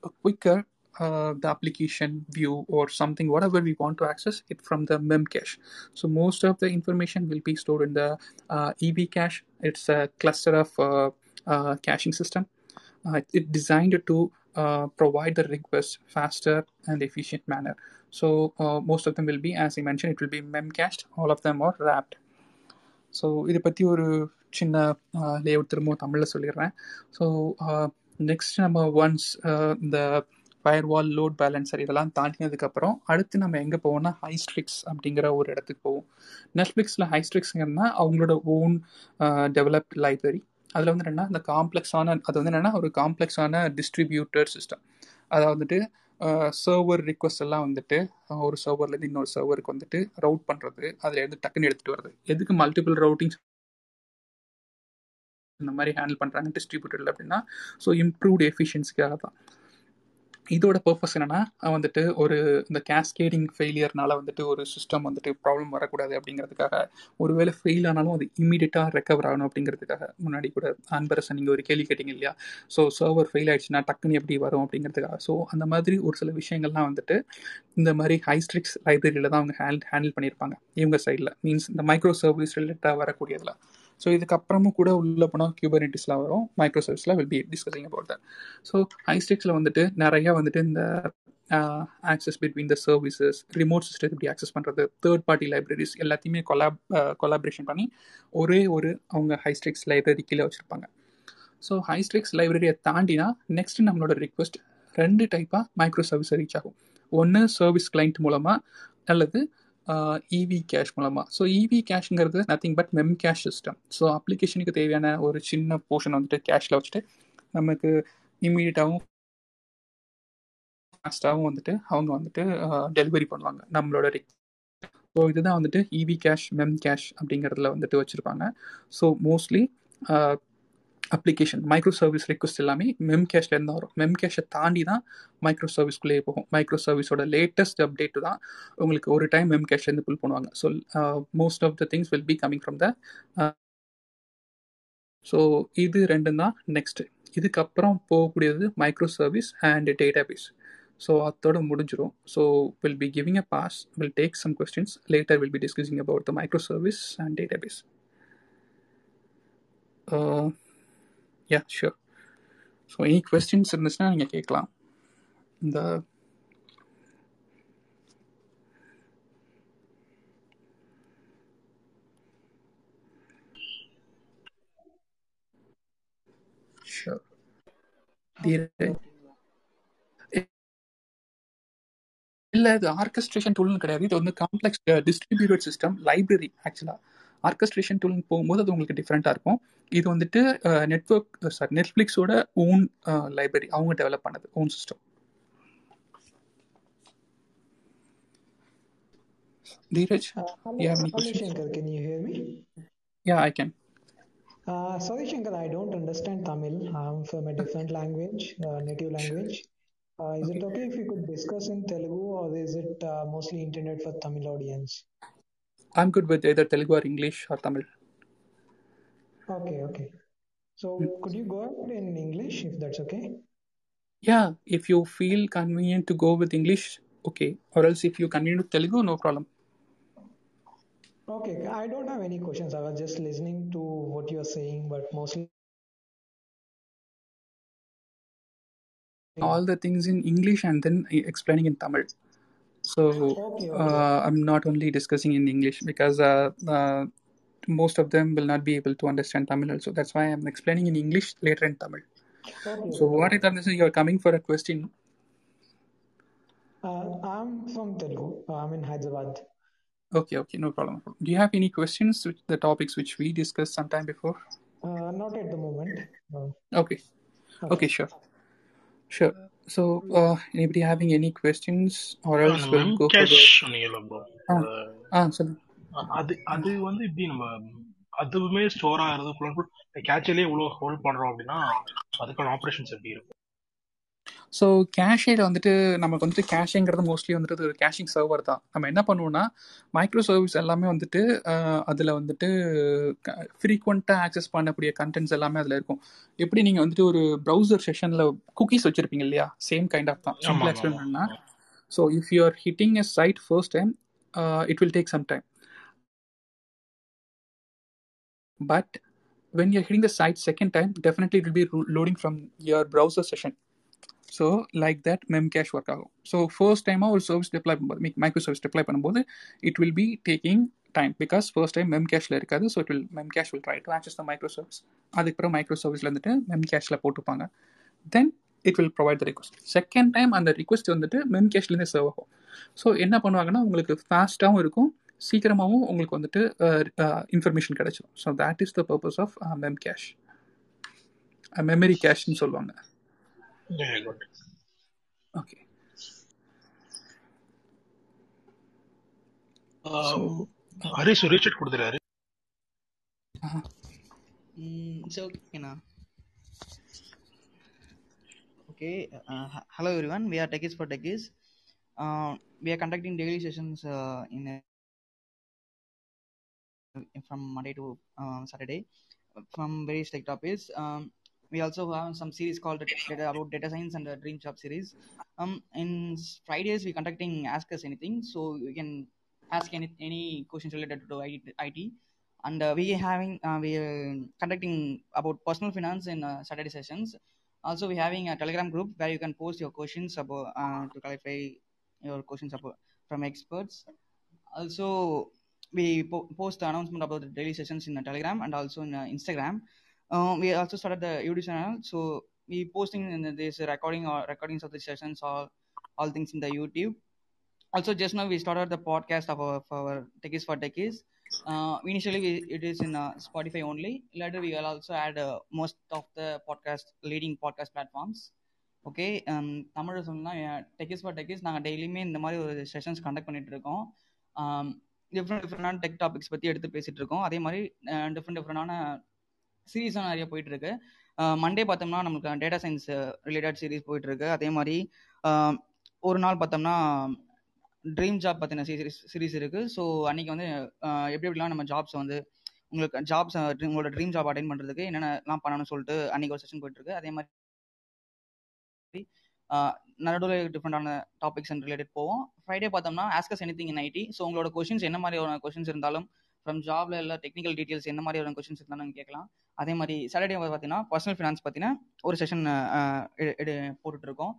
a quicker uh, the application view or something whatever we want to access it from the mem cache so most of the information will be stored in the eb cache. It's a cluster of caching system. Uh, it designed to provide the request faster and efficient manner so uh, most of them will be as i mentioned it will be memcached. all of them are wrapped. So இதை பற்றி ஒரு சின்ன uh, layout திரும்பவும் தமிழில் சொல்லிடுறேன். So next uh, நம்ம once uh, இந்த fire வால் load balancer இதெல்லாம் தாண்டினதுக்கப்புறம் அடுத்து நம்ம எங்கே போவோம்னா ஹைஸ்ட்ரிக்ஸ் அப்படிங்கிற ஒரு இடத்துக்கு போவோம். நெட்ஃப்ளிக்ஸில் ஹைஸ்ட்ரிக்ஸ்ங்கன்னா அவங்களோட ஓன் டெவலப்ட் லைப்ரரி அதில் வந்து என்னென்னா இந்த காம்ப்ளெக்ஸான அது வந்து என்னென்னா ஒரு காம்ப்ளெக்ஸான டிஸ்ட்ரிபியூட்டர் சிஸ்டம் அதாவது வந்துட்டு சர்வர் ரிக்வஸ்ட் எல்லாம் வந்துட்டு ஒரு சர்வர்லேருந்து இன்னொரு சர்வருக்கு வந்துட்டு ரவுட் பண்ணுறது அதில் இருந்து டக்குன்னு எடுத்துகிட்டு வருது எதுக்கு மல்டிபிள் ரவுட்டிங்ஸ் இந்த மாதிரி ஹேண்டில் பண்ணுறாங்க டிஸ்ட்ரிபியூட்டரில் அப்படின்னா ஸோ இம்ப்ரூவ்டு எஃபிஷியன்சிக்காக தான் இதோட பர்பஸ் என்னன்னா வந்துட்டு ஒரு இந்த கேஸ்கேடிங் ஃபெயிலியர்னால வந்துட்டு ஒரு சிஸ்டம் வந்துட்டு ப்ராப்ளம் வரக்கூடாது அப்படிங்கிறதுக்காக ஒருவேளை ஃபெயில் ஆனாலும் அது இமீடியட்டாக ரெக்கவர் ஆகணும் அப்படிங்கிறதுக்காக முன்னாடி கூட அன்பரசன் நீங்கள் ஒரு கேள்வி கேட்டிங்க இல்லையா? ஸோ சர்வர் ஃபெயில் ஆயிடுச்சுன்னா டக்குன்னு எப்படி வரும் அப்படிங்கிறதுக்காக. ஸோ அந்த மாதிரி ஒரு சில விஷயங்கள்லாம் வந்துட்டு இந்த மாதிரி ஹைஸ்ட்ரிக்ஸ் லைப்ரரியில் தான் அவங்க ஹேண்ட் ஹேண்டில் பண்ணியிருப்பாங்க. இவங்க சைடில் மீன்ஸ் இந்த மைக்ரோ சர்வீஸ் ரிலேட்டாக வரக்கூடியதில். ஸோ இதுக்கப்புறமும் கூட உள்ளே போனால் கியூபர்னிட்டிஸில் வரும். Micro will be discussing about that so ஹைஸ்டிக்ஸில் வந்துட்டு நிறையா வந்துட்டு இந்த access between the services remote system எப்படி ஆக்சஸ் பண்ணுறது தேர்ட் பார்ட்டி லைப்ரரிஸ் எல்லாத்தையுமே கொலாப் கொலாபரேஷன் பண்ணி ஒரே ஒரு அவங்க ஹைஸ்ட்ரிக்ஸ் லைப்ரரி கீழே வச்சுருப்பாங்க. ஸோ ஹைஸ்ட்ரிக்ஸ் லைப்ரரியை தாண்டினா நெக்ஸ்ட் நம்மளோட ரிக்வஸ்ட் ரெண்டு டைப்பாக மைக்ரோ சர்வீஸை ரீச் ஆகும். ஒன்று சர்வீஸ் கிளைண்ட் மூலமாக அல்லது இவி கேஷ் மூலமாக so EV கேஷ்ங்கிறது nothing but mem cache system so அப்ளிகேஷனுக்கு தேவையான ஒரு சின்ன போர்ஷன் வந்துட்டு கேஷில் வச்சுட்டு நமக்கு இம்மீடியட்டாகவும் ஃபாஸ்ட்டாகவும் வந்துட்டு அவங்க வந்துட்டு டெலிவரி பண்ணுவாங்க. நம்மளோட ரிக் ஸோ இதுதான் வந்துட்டு இவி கேஷ் மெம் கேஷ் அப்படிங்கிறதுல வந்துட்டு வச்சுருப்பாங்க. So mostly application micro service request எல்லாமே மெம் கேஷ்லேருந்து வரும் மெம் கேஷை தாண்டி தான் மைக்ரோ சர்வீஸ்க்குள்ளேயே போகும். மைக்ரோ சர்வீஸோட லேட்டஸ்ட் அப்டேட் தான் உங்களுக்கு ஒரு டைம் மெம் கேஷ்லேருந்து புல் பண்ணுவாங்க. So most of the things will be coming from the so இது ரெண்டும் தான் நெக்ஸ்ட் இதுக்கப்புறம் போகக்கூடியது micro service and data base so அதோட முடிஞ்சிடும் so will be giving a pause will take some questions later will be discussing about the micro service and data base yeah sure so any questions இருந்துச்சுன்னா நீங்கள் கேட்கலாம் இந்த sure இல்லை இது orchestration டூல்னு கிடையாது. இது வந்து காம்ப்ளெக்ஸ் டிஸ்ட்ரிபியூட்டட் சிஸ்டம் லைப்ரரி ஆக்சுவலாக ஆர்கஸ்ட்ரேஷன் டூல்னு போகும்போது அது உங்களுக்கு டிஃப்ரெண்ட்டாக இருக்கும் இது வந்துட்டு நெட்ஒர்க் சாரி நெட்ஃப்ளிக்ஸோட ஓன் லைப்ரரி அவங்க டெவலப் பண்ணது own system Dheeraj, Uh, you have hello, any hello questions? Shankar, can you hear me? Yeah, I can. Uh, sorry, Shankar, I don't understand Tamil. I'm from a different language, uh, native language. Uh, is okay. it okay if we could discuss in Telugu or is it uh, mostly intended for Tamil audience? I'm good with either Telugu or English or Tamil. Okay, okay. So mm. could you go ahead in English if that's okay? Yeah, if you feel convenient to go with English, okay. Or else if you convenient with Telugu, no problem. Okay, I don't have any questions. I was just listening to what you're saying, but mostly all the things in English and then explaining in Tamil. So. Uh, I'm not only discussing in English because uh, uh, most of them will not be able to understand Tamil also. That's why I'm explaining in English later in Tamil. Okay, so what is you're coming for a question. I'm from Telugu. I'm in Hyderabad. Okay, okay, no problem. Do you have any questions with the topics which we discussed sometime before? Uh, not at the moment. Uh, okay. okay. Okay, sure. Sure. So, uh, anybody having any questions or else we'll go for the... ஆ ஆ சொல்லுங்க. அது அது வந்து இப்படி நம்ம அதுவுமே store ஆகிறது கேட்சிலே இவ்வளோ ஹோல்ட் பண்ணுறோம் அப்படின்னா அதுக்கான ஆப்ரேஷன்ஸ் எப்படி இருக்கும்? ஸோ கேஷில் வந்துட்டு நமக்கு வந்துட்டு கேஷிங்கிறது மோஸ்ட்லி வந்துட்டு ஒரு கேஷிங் சர்வர் தான். நம்ம என்ன பண்ணுவோம்னா மைக்ரோ சர்வீஸ் எல்லாமே வந்துட்டு அதில் வந்துட்டு ஃப்ரீக்வெண்ட்டாக ஆக்சஸ் பண்ணக்கூடிய கண்டென்ட்ஸ் எல்லாமே அதில் இருக்கும். எப்படி நீங்கள் வந்துட்டு ஒரு ப்ரௌசர் செஷனில் குக்கீஸ் வச்சுருப்பீங்க இல்லையா? சேம் கைண்ட் ஆஃப் தான். சிம்பிள் எக்ஸ்பிளைன் பண்ணா so if you are hitting a site first time it will take some time but when you're hitting the site second time definitely it will be loading from your browser session. So like that mem cache work ஆகும் so first டைமாக ஒரு service deploy பண்ணும்போது micro service deploy பண்ணும்போது it will be taking time because first time mem கேஷில் இருக்காது. So it will mem cache will try to access the micro service அதுக்கப்புறம் micro சர்வீஸில் வந்துட்டு mem கேஷில் போட்டுப்பாங்க then it will provide the request second time அந்த request வந்துட்டு mem கேஷ்லேருந்து serve ஆகும். So என்ன பண்ணுவாங்கன்னா உங்களுக்கு ஃபாஸ்ட்டாகவும் இருக்கும். சீக்கிரமாகவும் உங்களுக்கு வந்துட்டு இன்ஃபர்மேஷன் கிடைச்சிடும் so that is the purpose of mem cache memory கேஷ்னு சொல்லுவாங்க. Yeah, good. Okay. Harish reach it ಕೊಡ್ದಿರ Harish okay uh, uh, hello everyone. We are techies for techies. Uh, we are conducting daily sessions in from monday to um, saturday from various tech topics. Um, we also have some series called data, about data science and the Dream Job series. Um, in Fridays, we're conducting Ask Us Anything, so you can ask any any questions related to IT. And uh, we having uh, we are conducting about personal finance in uh, Saturday sessions. Also, we're having a Telegram group where you can post your questions about uh, to clarify your questions about from experts. Also, we po- post the announcement about the daily sessions in the telegram and also in uh, instagram uh, we also started the youtube channel so we posting in the, this recording or recordings of the sessions all all things in the youtube also just now we started the podcast of our, of our techies for techies uh, initially we, it is in uh, spotify only later we will also add uh, most of the podcast leading podcast platforms okay Tamil சொன்னால் techies for techies நாங்கள் டெய்லியுமே இந்த மாதிரி ஒரு sessions conduct பண்ணிட்டு இருக்கோம் different டிஃப்ரெண்டான tech topics பற்றி எடுத்து பேசிட்டு இருக்கோம் அதே மாதிரி டிஃப்ரெண்ட் டிஃப்ரெண்டான சீரீஸும் நிறைய போயிட்டு இருக்கு மண்டே பார்த்தோம்னா நமக்கு டேட்டா சயின்ஸ் ரிலேட்டட் சீரீஸ் போயிட்டு இருக்கு அதே மாதிரி ஒரு நாள் பார்த்தோம்னா ட்ரீம் ஜாப் பற்றின சீரீஸ் சீரீஸ் இருக்கு. ஸோ அன்னைக்கு வந்து எப்படி எப்படிலாம் நம்ம ஜாப்ஸ் வந்து உங்களுக்கு ஜாப்ஸ் உங்களோட ட்ரீம் ஜாப் அட்டைன் பண்ணுறதுக்கு என்னென்னலாம் பண்ணணும்னு சொல்லிட்டு அன்னைக்கு ஒரு செஷன் போயிட்டு இருக்கு அதே மாதிரி நடுவில் டிஃப்ரெண்டான டாபிக்ஸ் அண்ட் ரிலேட்டட் போவோம். ஃப்ரைடே பார்த்தோம்னா ask us anything in IT so உங்களோட கொஷின்ஸ் என்ன மாதிரியான கொஷின்ஸ் இருந்தாலும் ஃப்ரம் ஜாப்ல எல்லாம் டெக்னிக்கல் டீட்டெயில்ஸ் என்ன மாதிரியான கொஷின்ஸ் இருந்தாலும் கேட்கலாம். அதே மாதிரி சாட்டர்டே பார்த்தீங்கன்னா பர்சனல் ஃபினான்ஸ் பார்த்தீங்கன்னா ஒரு செஷன் போட்டுட்டு இருக்கோம்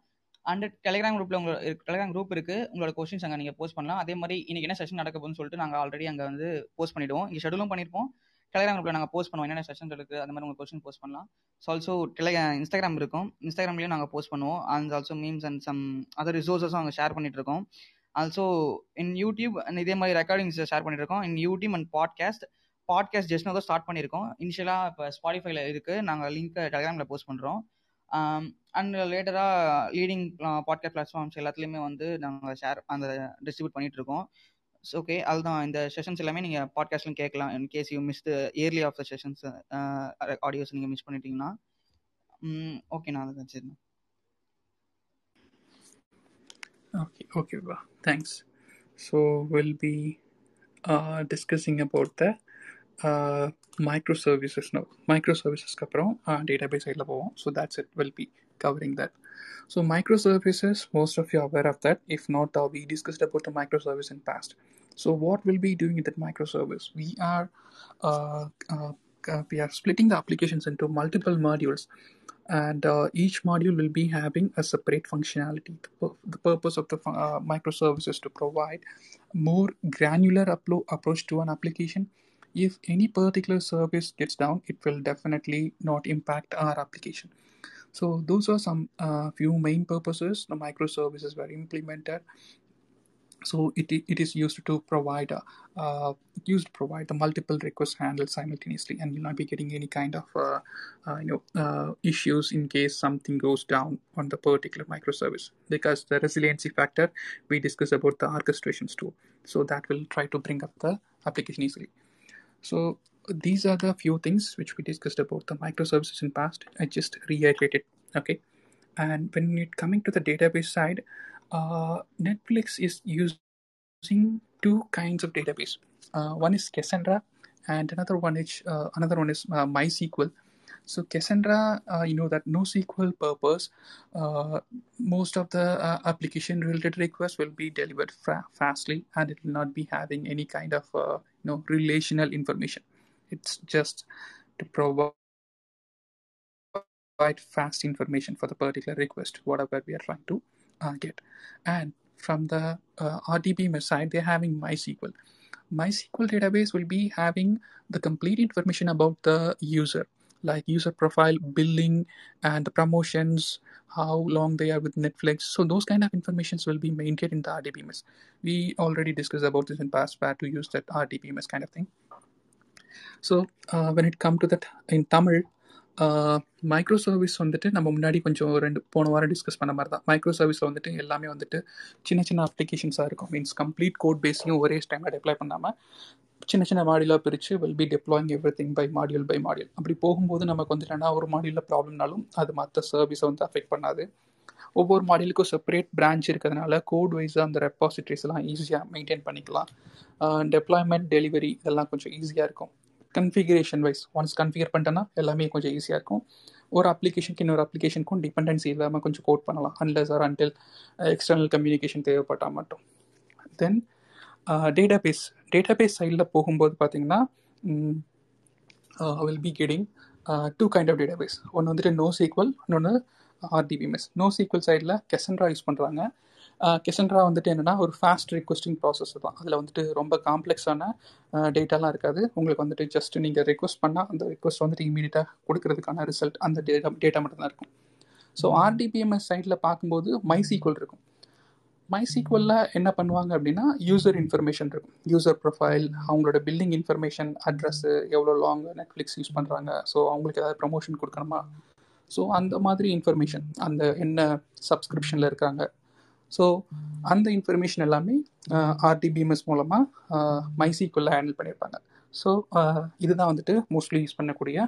அண்ட் டெலிகிராம் குரூப்ல உங்களுக்கு டெலிகிராம் குரூப் இருக்கு. உங்களோட கொஸ்டின்ஸ் அங்கே நீங்கள் போஸ்ட் பண்ணலாம். அதே மாதிரி இன்னைக்கு என்ன செஷன் நடக்க போகுதுன்னு சொல்லிட்டு நாங்கள் ஆல்ரெடி அங்கே வந்து போஸ்ட் பண்ணிடுவோம். இங்கே ஷெடியூலும் பண்ணிருப்போம். டெலிகிராம் குரூப்ல நாங்கள் போஸ்ட் பண்ணுவோம். என்னென்ன செஷன் இருக்குது அந்த மாதிரி உங்கள் கொஸ்டின் போஸ்ட் பண்ணலாம். ஸோ ஆல்சோ டெலி இன்ஸ்டாகிராம் இருக்கும். இன்ஸ்டாகிராம்லேயும் நாங்கள் போஸ்ட் பண்ணுவோம். And also memes and some other ரிசோர்ஸஸும் அங்கே ஷேர் பண்ணிட்டு இருக்கோம் ஆல்சோ இன் யூடியூப் அண்ட் இதே மாதிரி ரெக்கார்டிங்ஸ் ஷேர் பண்ணிட்டு இருக்கோம் in YouTube and podcast podcast just தான் ஸ்டார்ட் பண்ணியிருக்கோம். இனிஷியலாக இப்போ ஸ்பாடிஃபைல இருக்குது நாங்கள் லிங்க் டெலிகிராமில் போஸ்ட் பண்ணுறோம் அண்ட் லேட்டராக லீடிங் பாட்காஸ்ட் பிளாட்ஃபார்ம்ஸ் எல்லாத்துலேயுமே வந்து நாங்கள் ஷேர் அந்த டிஸ்ட்ரிபியூட் பண்ணிட்டு இருக்கோம். ஓகே அதுதான். இந்த செஷன்ஸ் எல்லாமே நீங்கள் பாட்காஸ்ட்லையும் கேட்கலாம். In case you miss the early of the sessions audios நீங்கள் மிஸ் பண்ணிட்டீங்கன்னா. ஓகேண்ணா அதுதான் சரிண்ணா Okay, okay, bro. Thanks. So we'll be uh, discussing about the uh, microservices now. Microservices அப்புறம் uh, database சைடில் போவோம் so that's it. We'll be covering that. So microservices, most of you are aware of that. If not, uh, we discussed about the microservice in past. So what we'll be doing in that microservice? We are uh, uh, uh, we are splitting the applications into multiple modules and uh, each module will be having a separate functionality. The, the purpose of the fu- uh, microservice is to provide more granular approach to an application. If any particular service gets down, it will definitely not impact our application. So those are some uh, few main purposes the microservices were implemented so it, it is used to provide a, uh, used to provide the multiple requests handled simultaneously and you'll not be getting any kind of uh, uh, you know uh, issues in case something goes down on the particular microservice because the resiliency factor we discussed about the orchestrations too. So that will try to bring up the application easily. So these are the few things which we discussed about the microservices in past. I just reiterated okay? And when it coming to the database side uh, netflix is using two kinds of database. Uh, one is cassandra and another one is uh, another one is uh, mysql. So cassandra uh, you know that nosql purpose uh, most of the uh, application related requests will be delivered fa- fastly and it will not be having any kind of you know relational information. It's just to provide provide fast information for the particular request, whatever we are trying to uh, get. And from the uh, RDBMS side, they're having MySQL. MySQL database will be having the complete information about the user, like user profile, billing, and the promotions, how long they are with Netflix. So those kind of informations will be maintained in the RDBMS. We already discussed about this in past, where to use that RDBMS kind of thing. So uh, when it come to that in Tamil, micro service வந்துட்டு நம்ம முன்னாடி கொஞ்சம் ரெண்டு போன வாரம் discuss பண்ண மாதிரி தான் மைக்ரோ சர்வீஸில் வந்துட்டு எல்லாமே வந்துட்டு சின்ன சின்ன அப்ளிகேஷன்ஸாக இருக்கும். மீன்ஸ் கம்ப்ளீட் கோட் பேஸையும் ஒரே டைமில் டெப்ளை பண்ணாமல் சின்ன சின்ன மாடியூலாக பிரித்து will be deploying everything by module by module அப்படி போகும்போது நமக்கு வந்துட்டு என்ன ஒரு மாடியூலில் ப்ராப்ளம்னாலும் அது மற்ற சர்வீஸை வந்து அஃபெக்ட் பண்ணாது. ஒவ்வொரு மாடியலுக்கும் செப்பரேட் பிரான்ச் இருக்கிறதுனால கோட் வைஸாக அந்த ரெப்பாசிட்ரிஸ் எல்லாம் ஈஸியாக மெயின்டைன் பண்ணிக்கலாம். டெப்ளாய்மெண்ட் டெலிவரி இதெல்லாம் கொஞ்சம் ஈஸியாக இருக்கும். கன்ஃபிகரேஷன் வைஸ் ஒன்ஸ் கன்ஃபிகர் பண்ணிட்டேன்னா எல்லாமே கொஞ்சம் ஈஸியாக இருக்கும். ஒரு அப்ளிகேஷனுக்கு இன்னொரு அப்ளிகேஷனுக்கும் டிபெண்டன்சி இல்லாமல் கொஞ்சம் கோட் பண்ணலாம். Unless or until external communication தேவைப்பட்டால் மட்டும். Then data base data base சைடில் போகும்போது பார்த்தீங்கன்னா will be getting two kind of database ஒன்று வந்துட்டு நோ சீக்வல் இன்னொன்று ஆர்டிபிஎம்எஸ் நோ சீக்வல் சைடில் கெசன்ட்ரா யூஸ் பண்ணுறாங்க கெசன்ட்ரா வந்துட்டு என்னென்னா ஒரு ஃபாஸ்ட் ரிக்வஸ்டிங் ப்ராசஸ் தான். அதில் வந்துட்டு ரொம்ப காம்ப்ளெக்ஸான டேட்டாலாம் இருக்காது. உங்களுக்கு வந்துட்டு ஜஸ்ட் நீங்கள் ரெக்வஸ்ட் பண்ணால் அந்த ரெக்வஸ்ட் வந்துட்டு இமீடியட்டாக கொடுக்கறதுக்கான ரிசல்ட் அந்த டேட்டா டேட்டா மட்டும் தான் இருக்கும் ஸோ ஆர்டிபிஎம்எஸ் சைடில் பார்க்கும்போது மை சீக்வல் இருக்கும். மை சீக்வலில் என்ன பண்ணுவாங்க அப்படின்னா யூசர் இன்ஃபர்மேஷன் இருக்கும். யூசர் ப்ரொஃபைல் அவங்களோட பில்டிங் இன்ஃபர்மேஷன் அட்ரஸ்ஸு எவ்வளோ லாங் நெட்ஃப்ளிக்ஸ் யூஸ் பண்ணுறாங்க ஸோ அவங்களுக்கு ஏதாவது ப்ரமோஷன் கொடுக்கணுமா? ஸோ அந்த மாதிரி இன்ஃபர்மேஷன் அந்த என்ன சப்ஸ்கிரிப்ஷனில் இருக்காங்க ஸோ அந்த இன்ஃபர்மேஷன் எல்லாமே uh, ஆர்டிபிஎம்எஸ் மூலமாக மைசிக்குள்ளே uh, ஹேண்டில் பண்ணியிருப்பாங்க ஸோ uh, இதுதான் வந்துட்டு மோஸ்ட்லி யூஸ் பண்ணக்கூடிய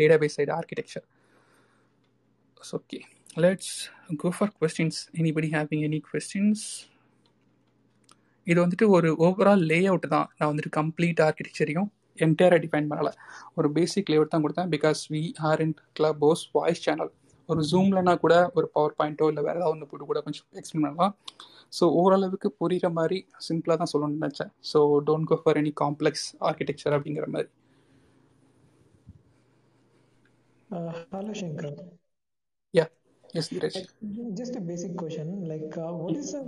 database side architecture okay let's go for questions anybody having any questions இது வந்துட்டு ஒரு ஓவரால் லே அவுட் தான். நான் வந்துட்டு கம்ப்ளீட் ஆர்கிடெக்சரையும் என்டையராக டிஃபைன் பண்ணலை. ஒரு பேசிக் லே அவுட் தான் கொடுத்தேன் because we are in Clubhouse voice channel ஒரு ஜூம்லனா கூட ஒரு பவர் பாயிண்ட்டோ இல்லை வேறு ஏதாவது ஒன்று போட்டு கூட கொஞ்சம் எக்ஸ்பிளைன் பண்ணலாம். ஸோ ஓரளவுக்கு புரிகிற மாதிரி சிம்பிளாக தான் சொல்லணும்னு நினச்சேன். So don't go for any complex architecture அப்படிங்கிற மாதிரி. Hello Shankar yeah yes Dheeraj Just a basic question, like uh, what is the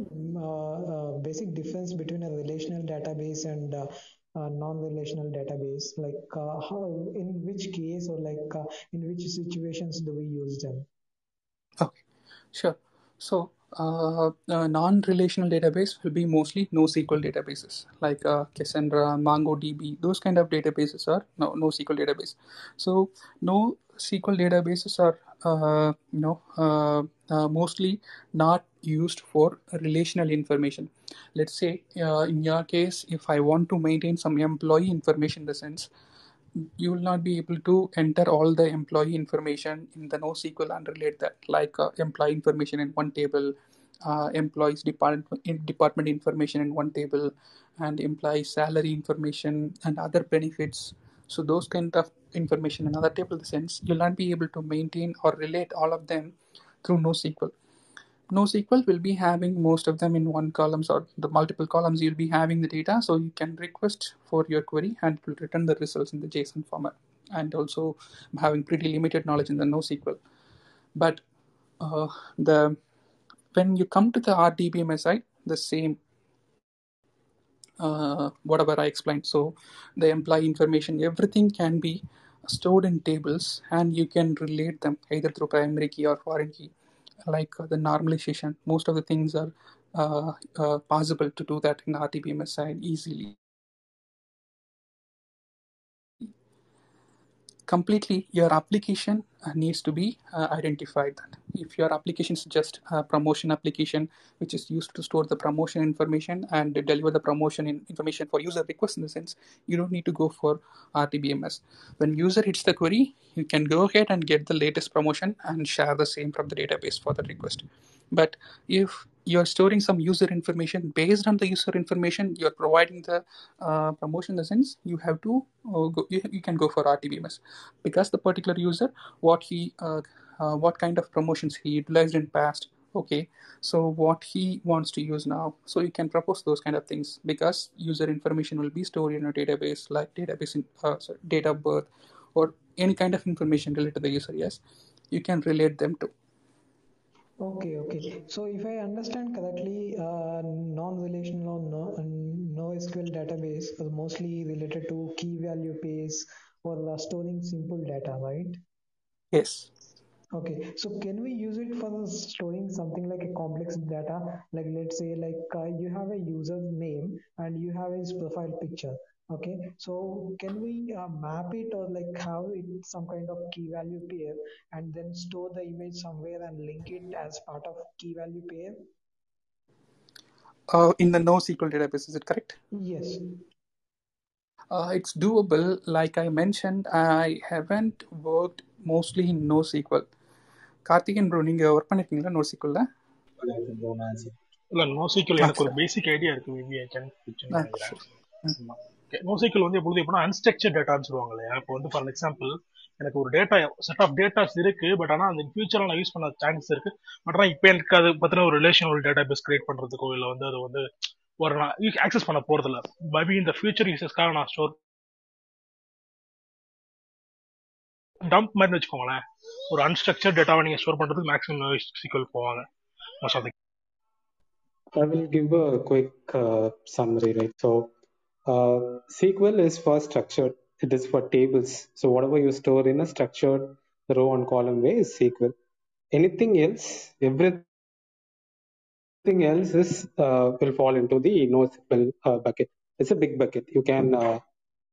uh, uh, basic difference between a relational database and uh, non-relational database? Like uh, how, in which case or like uh, in which situations do we use them? Okay, sure. So, uh, uh, non-relational database will be mostly NoSQL databases like uh, Cassandra, MongoDB. Those kind of databases are no NoSQL database. So, NoSQL databases are you know uh, uh, mostly not used for relational information let's say uh, in your case if i want to maintain some employee information in the sense you will not be able to enter all the employee information in the NoSQL and relate that, like uh, employee information in one table, uh, employees department department information in one table, and employee salary information and other benefits. So those kind of information in another table, sense you'll not be able to maintain or relate all of them through NoSQL. NoSQL will be having most of them in one columns or the multiple columns you'll be having the data so you can request for your query and it will return the results in the JSON format and also having pretty limited knowledge in the NoSQL. But uh, the when you come to the RDBMS side, the same uh, whatever I explained. So the employee information, everything can be stored in tables and you can relate them either through primary key or foreign key like uh, the normalization. Most of the things are uh, uh, possible to do that in RDBMS side easily. Completely your application uh, needs to be uh, identified if your application is just a promotion application which is used to store the promotion information and deliver the promotion in information for user requests in the sense you don't need to go for rtbms When user hits the query, you can go ahead and get the latest promotion and share the same from the database for the request. But if you're storing some user information. Based on the user information you're providing the uh, promotion in the sense you have to uh, go, you, you, can go for RDBMS because the particular user what he uh, uh, what kind of promotions he utilized in past okay so what he wants to use now. So you can propose those kind of things because user information will be stored in a database like database in, uh, sorry, of birth or any kind of information related to the user yes. You can relate them to Okay, okay. So if I understand correctly, uh, non-relational no, SQL database is mostly related to key value pairs or uh, storing simple data, right? Yes. Okay, so can we use it for storing something like a complex data? Like let's say like uh, you have a user name and you have his profile picture okay so can we uh, map it or like have it some kind of key value pair and then store the image somewhere and link it as part of key value pair uh, in the NoSQL database is it correct yes uh, it's doable like i mentioned i haven't worked mostly in NoSQL Karthikan bro நீங்க work பண்ணிருக்கீங்களா நோசிக்குள்ள இல்ல நோசிக்குள் எனக்கு ஒரு basic idea இருக்கு maybe I can நோசைக்கிள் வந்து எப்பொழுது எப்படின்னா unstructured டேட்டான்னு சொல்லுவாங்க இல்லையா இப்போ வந்து ஃபார் எக்ஸாம்பிள் எனக்கு ஒரு டேட்டா செட் ஆஃப் டேட்டாஸ் இருக்கு பட் ஆனால் அந்த ஃபியூச்சரில் நான் யூஸ் பண்ண சான்ஸ் இருக்கு. பட் ஆனால் இப்போ எனக்கு அது பற்றின ஒரு ரிலேஷன் ஒரு டேட்டா பேஸ் கிரியேட் பண்ணுறதுக்கோ இல்லை வந்து அது வந்து ஒரு நான் ஆக்சஸ் பண்ண போகிறது இல்லை மேபி இந்த ஃபியூச்சர் யூசஸ்க்காக நான் ஸ்டோர் டம்ப் மாதிரி வச்சுக்கோங்களேன். ஒரு அன்ஸ்ட்ரக்சர் டேட்டாவை நீங்கள் ஸ்டோர் பண்ணுறதுக்கு மேக்ஸிமம் சிக்கல் போவாங்க. Most of I will give a quick uh, summary, right? So, uh, SQL is for structured. It is for tables. So whatever you store in a structured row and column way is SQL. Anything else, everything else is uh, will fall into the NoSQL uh, bucket. It's a big bucket. You can uh,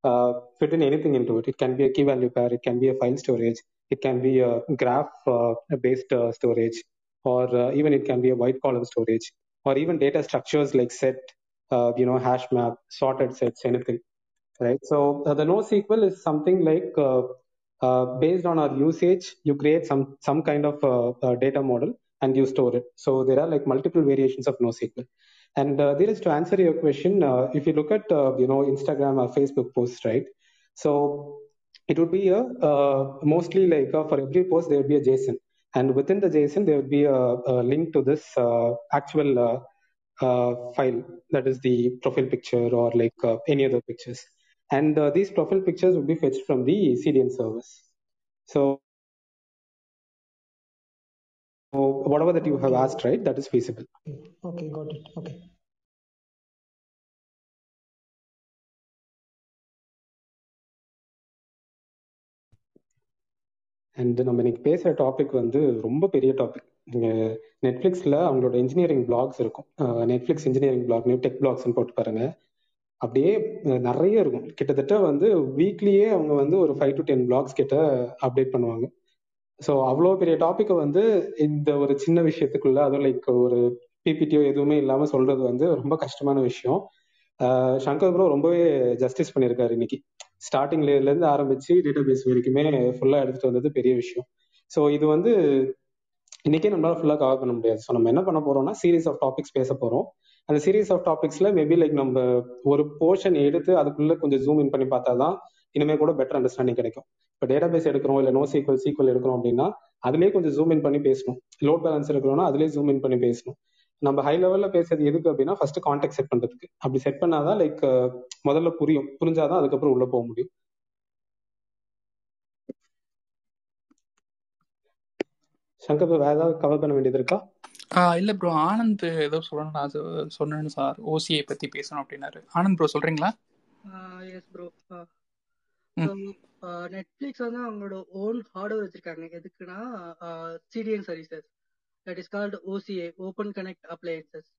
uh, fit in anything into it. It can be a key value pair. It can be a file storage. It can be a graph-based storage, or even it can be a white column storage, or even data structures like set uh, you know, hash map, sorted sets, anything, right? So uh, the NoSQL is something like uh, based on our usage, you create some some kind of data model and you store it. So there are like multiple variations of NoSQL. And uh, there is to answer your question, uh, if you look at you know Instagram or Facebook posts, right? So it would be a mostly like for every post there would be a JSON, and within the JSON there would be a, a link to this actual uh, file that is the profile picture or like uh, any other pictures and uh, these profile pictures will be fetched from the cdn service so, so whatever that you have asked right that is feasible okay got it okay and நம்ம இன்னைக்கு பேசுகிற topic வந்து ரொம்ப பெரிய topic நீங்கள் நெட்ஃப்ளிக்ஸில் அவங்களோட engineering blogs இருக்கும். Netflix engineering blog new tech பிளாக்ஸ்னு போட்டு பாருங்க. அப்படியே நிறைய இருக்கும். கிட்டத்தட்ட வந்து வீக்லியே அவங்க வந்து ஒரு ஃபைவ் டு டென் பிளாக்ஸ் கிட்ட அப்டேட் பண்ணுவாங்க. ஸோ அவ்வளோ பெரிய டாப்பிக்கை வந்து இந்த ஒரு சின்ன விஷயத்துக்குள்ள அதுவும் லைக் ஒரு பிபிடியோ எதுவுமே இல்லாமல் சொல்றது வந்து ரொம்ப கஷ்டமான விஷயம். சங்கர் ப்ரோ ரொம்பவே ஜஸ்டிஸ் பண்ணியிருக்காரு இன்னைக்கு. ஸ்டார்டிங்ல இருந்து ஆரம்பிச்சு டேட்டா பேஸ் வரைக்குமே ஃபுல்லாக எடுத்துட்டு வந்தது பெரிய விஷயம். ஸோ இது வந்து இன்னைக்கே நம்மளால ஃபுல்லா கவர் பண்ண முடியாது. ஸோ நம்ம என்ன பண்ண போறோம்னா சீரீஸ் ஆஃப் டாபிக்ஸ் பேச போறோம். அந்த சீரீஸ் ஆஃப் டாபிக்ஸ்ல மேபி லைக் நம்ம ஒரு போர்ஷன் எடுத்து அதுக்குள்ள கொஞ்சம் ஜூம் இன் பண்ணி பார்த்தா தான் இனிமே கூட பெட்டர் அண்டர்ஸ்டாண்டிங் கிடைக்கும். இப்போ டேட்டா பேஸ் எடுக்கிறோம் இல்லை நோ சீக்வல் சீக்வல் எடுக்கிறோம் அப்படின்னா அதுலேயே கொஞ்சம் ஜூம் இன் பண்ணி பேசணும். லோட் பேலன்ஸ் எடுக்கிறோம்னா அதுலேயே ஜூம் இன் பண்ணி பேசணும். நம்ம ஹை லெவல்ல பேசுறது எதுக்கு அப்படின்னா ஃபர்ஸ்ட் கான்டாக்ட் செட் பண்றதுக்கு. அப்படி செட் பண்ணாதான் லைக் முதல்ல புரியும். புரிஞ்சாதான் அதுக்கப்புறம் உள்ள போக முடியும். சங்கர் வேற ஏதாவது கவர் பண்ண வேண்டியது இருக்கா? இல்ல ப்ரோ ஆனந்த் ஏதோ சொல்லணும் நான் சொன்னேன்னு சார் ஓசிஐ பத்தி பேசணும் அப்படின்னாரு. ஆனந்த் ப்ரோ சொல்றீங்களா? எஸ் ப்ரோ நெட்ஃபிளிக்ஸ் வந்து அவங்களோட ஓன் ஹார்ட்வேர் வச்சிருக்காங்க. எதுக்குன்னா CDN services that is called OCA open connect appliances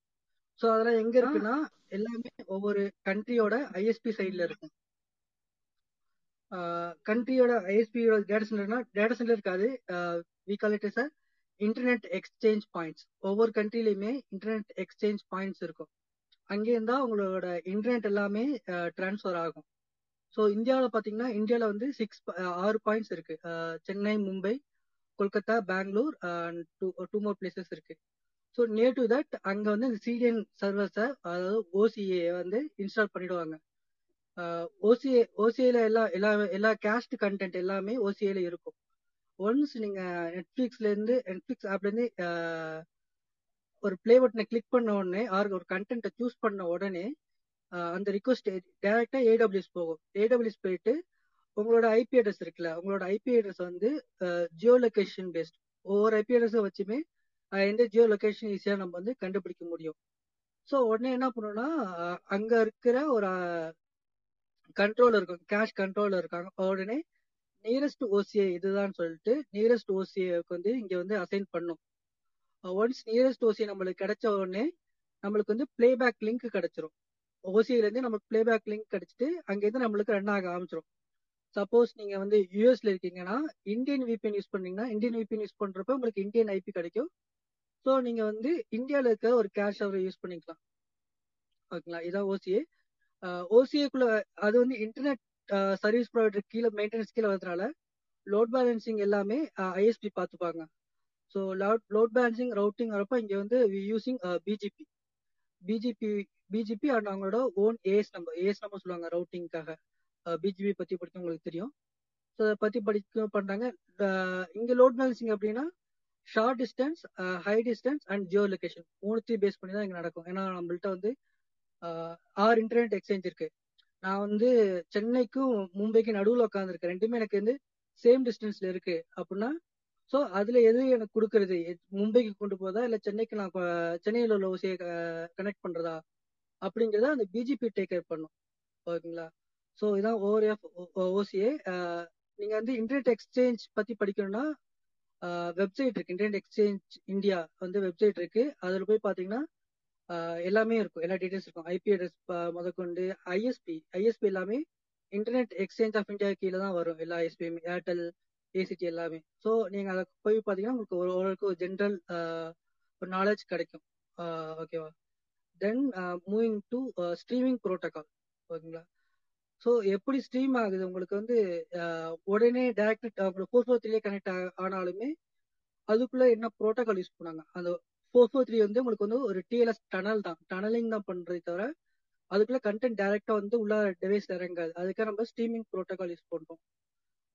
so அதெல்லாம் எங்க இருக்குன்னா எல்லாமே ஒவ்வொரு கண்ட்ரியோட ஐஎஸ்பி சைட்ல இருக்கும். கண்ட்ரியோட ஐஎஸ்பியோட டேட்டா சென்டர்னா டேட்டா சென்டர் இருக்காது. We call it is a internet exchange points ஒவ்வொரு கண்ட்ரிலையுமே இன்டர்நெட் எக்ஸ்சேஞ்ச் பாயிண்ட்ஸ் இருக்கும். அங்கேயிருந்தா உங்களோட இன்டர்நெட் எல்லாமே டிரான்ஸ்ஃபர் ஆகும். ஸோ இந்தியாவில் பார்த்தீங்கன்னா இந்தியாவில் வந்து சிக்ஸ் ஆறு பாயிண்ட்ஸ் இருக்கு. Chennai Mumbai Kolkata Bangalore two two more places இருக்கு. ஸோ நியர் டு தட் அங்கே வந்து இந்த சிடிஎன் சர்வர்ஸை அதாவது ஓசிஏ வந்து இன்ஸ்டால் பண்ணிடுவாங்க. ஓசிஏ ஓசிஏல எல்லா எல்லா எல்லா கேஸ்ட் கண்டென்ட் எல்லாமே ஓசிஏல இருக்கும். ஒன்ஸ் நீங்க நெட்ஃபிளிக்ஸ்ல இருந்து நெட்ஃபிளிக்ஸ் ஆப்ல இருந்து ஒரு பிளே பட்டனை கிளிக் பண்ண உடனே ஆர் ஒரு கண்டென்ட்டை சூஸ் பண்ண உடனே அந்த ரிக்வஸ்ட் டைரக்டா ஏடபிள்யூஸ் போகும். ஏடபிள்யூஸ் போயிட்டு உங்களோட ஐபி அட்ரஸ் இருக்குல்ல உங்களோட ஐபி அட்ரஸ் வந்து ஜியோ லொகேஷன் பேஸ்ட் ஒவ்வொரு ஐபி அட்ரஸும் வச்சுமே எந்த ஜியோ லொகேஷன் ஈஸியாக நம்ம வந்து கண்டுபிடிக்க முடியும். ஸோ உடனே என்ன பண்ணோம்னா அங்க இருக்கிற ஒரு கண்ட்ரோல் இருக்கும் கேஷ் கண்ட்ரோல் இருக்காங்க. உடனே நியரஸ்ட் ஓசிஏ இதுதான் சொல்லிட்டு நியரஸ்ட் ஓசிஏக்கு வந்து இங்க வந்து அசைன் பண்ணும். ஒன்ஸ் நியரஸ்ட் ஓசிஏ நம்மளுக்கு கிடைச்ச உடனே நம்மளுக்கு வந்து பிளேபேக் லிங்க் கிடைச்சிரும். ஓசிஐல இருந்து நமக்கு பிளேபேக் லிங்க் கிடைச்சிட்டு அங்கேருந்து நம்மளுக்கு ரன் ஆக ஆரம்பிச்சிடும் சப்போஸ் நீங்க வந்து யூஎஸ்ல இருக்கீங்கன்னா இந்தியன் விபிஎன் யூஸ் பண்ணீங்கன்னா இந்தியன் விபிஎன் யூஸ் பண்றப்ப உங்களுக்கு இந்தியன் ஐபி கிடைக்கும். ஸோ நீங்க வந்து இந்தியாவில் இருக்க ஒரு கேஷ் அவரை யூஸ் பண்ணிக்கலாம். ஓகேங்களா? இதான் ஓசிஏ ஓசிஏக்குள்ள uh, அது வந்து இன்டர்நெட் சர்வீஸ் ப்ரொவைடர் கீழே மெயின்டெனன்ஸ் கீழே வரதுனால லோட் பேலன்சிங் எல்லாமே ஐஎஸ்பி பார்த்துப்பாங்க so load load balancing routing வரப்ப இங்கே வந்து using BGP BGP BGP and அவங்களோட own AS number AS number சொல்லுவாங்க ரவுட்டிங்காக பிஜிபி பற்றி படிக்க உங்களுக்கு தெரியும். ஸோ அதை பற்றி படிக்க பண்ணுறாங்க இங்கே லோட் பேலன்சிங் அப்படின்னா short distance high distance and geo location மூணுத்தையும் பேஸ் பண்ணி தான் இங்கே நடக்கும். ஏன்னா நம்மள்ட்ட வந்து ஆறு இன்டர்நெட் எக்ஸ்சேஞ்ச் இருக்கு. நான் வந்து சென்னைக்கும் மும்பைக்கும் நடுவில் உட்காந்துருக்கேன் ரெண்டுமே எனக்கு வந்து சேம் டிஸ்டன்ஸ்ல இருக்கு அப்படின்னா ஸோ அதுல எது எனக்கு கொடுக்கறது? மும்பைக்கு கொண்டு போதா இல்ல சென்னைக்கு நான் சென்னையில் உள்ள ஓசியை கனெக்ட் பண்றதா? அப்படிங்கிறத அந்த பிஜிபி டேக் கேர் பண்ணும். ஓகேங்களா? ஸோ இதான் ஓவர் ஆஃப் ஓசிஏ நீங்க வந்து இன்டர்நெட் எக்ஸ்சேஞ்ச் பத்தி படிக்கணும்னா வெப்சைட் இருக்கு. இன்டர்நெட் எக்ஸ்சேஞ்ச் இந்தியா வந்து வெப்சைட் இருக்கு. அதுல போய் பாத்தீங்கன்னா எல்லாமே இருக்கும். எல்லா டீடைல்ஸ் இருக்கும். ஐபி அட்ரஸ் முதற்கொண்டு ஐஎஸ்பி ஐஎஸ்பி எல்லாமே இன்டர்நெட் எக்ஸ்சேஞ்ச் ஆஃப் இந்தியா கீழே தான் வரும். எல்லா ஐஎஸ்பியுமே ஏர்டெல் ஏசிடி எல்லாமே. ஸோ நீங்க அதை போய் பாத்தீங்கன்னா உங்களுக்கு ஒரு ஓரளவுக்கு ஒரு ஜென்ரல் ஒரு நாலேஜ் கிடைக்கும். ஓகேவா then moving to streaming protocol ஓகேங்களா? ஸோ எப்படி ஸ்ட்ரீம் ஆகுது? உங்களுக்கு வந்து உடனே டேரக்ட் உங்களுக்கு ஃபோர் ஃபோர் த்ரீலே கனெக்ட் ஆனாலுமே அதுக்குள்ள என்ன ப்ரோட்டோகால் யூஸ் பண்ணாங்க? அந்த ஃபோர் ஃபோர் த்ரீ வந்து உங்களுக்கு வந்து ஒரு டிஎல்எஸ் டனல் தான். டனலிங் தான் பண்ணுறதே தவிர அதுக்குள்ள கண்டென்ட் டைரக்டா வந்து உள்ள டிவைஸ் இறங்காது. அதுக்காக நம்ம ஸ்ட்ரீமிங் ப்ரோட்டோகால் யூஸ் பண்ணுவோம்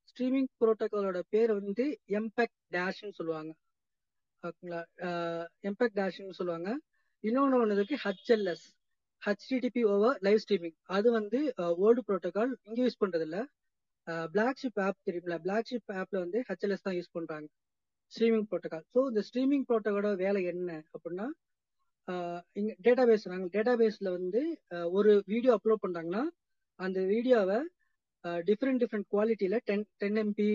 ஸ்ட்ரீமிங் ப்ரோட்டோகாலோட பேர் வந்து எம்பெக் டேஷ்னு சொல்லுவாங்க. ஓகேங்களா? எம்பெக் டேஷ்னு சொல்லுவாங்க. இன்னொன்று ஒன்று இருக்கு HLS HTTP over live streaming அது வந்து ஓல்டு ப்ரோட்டோகால் இங்கே யூஸ் பண்ணுறது இல்லை பிளாக் ஷிப் ஆப் தெரியுங்களா பிளாக் ஷிப் ஆப்ல வந்து ஹச்எல்எஸ் தான் யூஸ் பண்றாங்க. ஸ்ட்ரீமிங் ப்ரோட்டோகால் ஸோ இந்த ஸ்ட்ரீமிங் ப்ரோட்டோகாலோட வேலை என்ன அப்படின்னா இங்க டேட்டா பேஸ் நாங்கள் டேட்டா பேஸில் வந்து ஒரு வீடியோ அப்லோட் பண்றாங்கன்னா அந்த வீடியோவை different different குவாலிட்டியில ten ten MB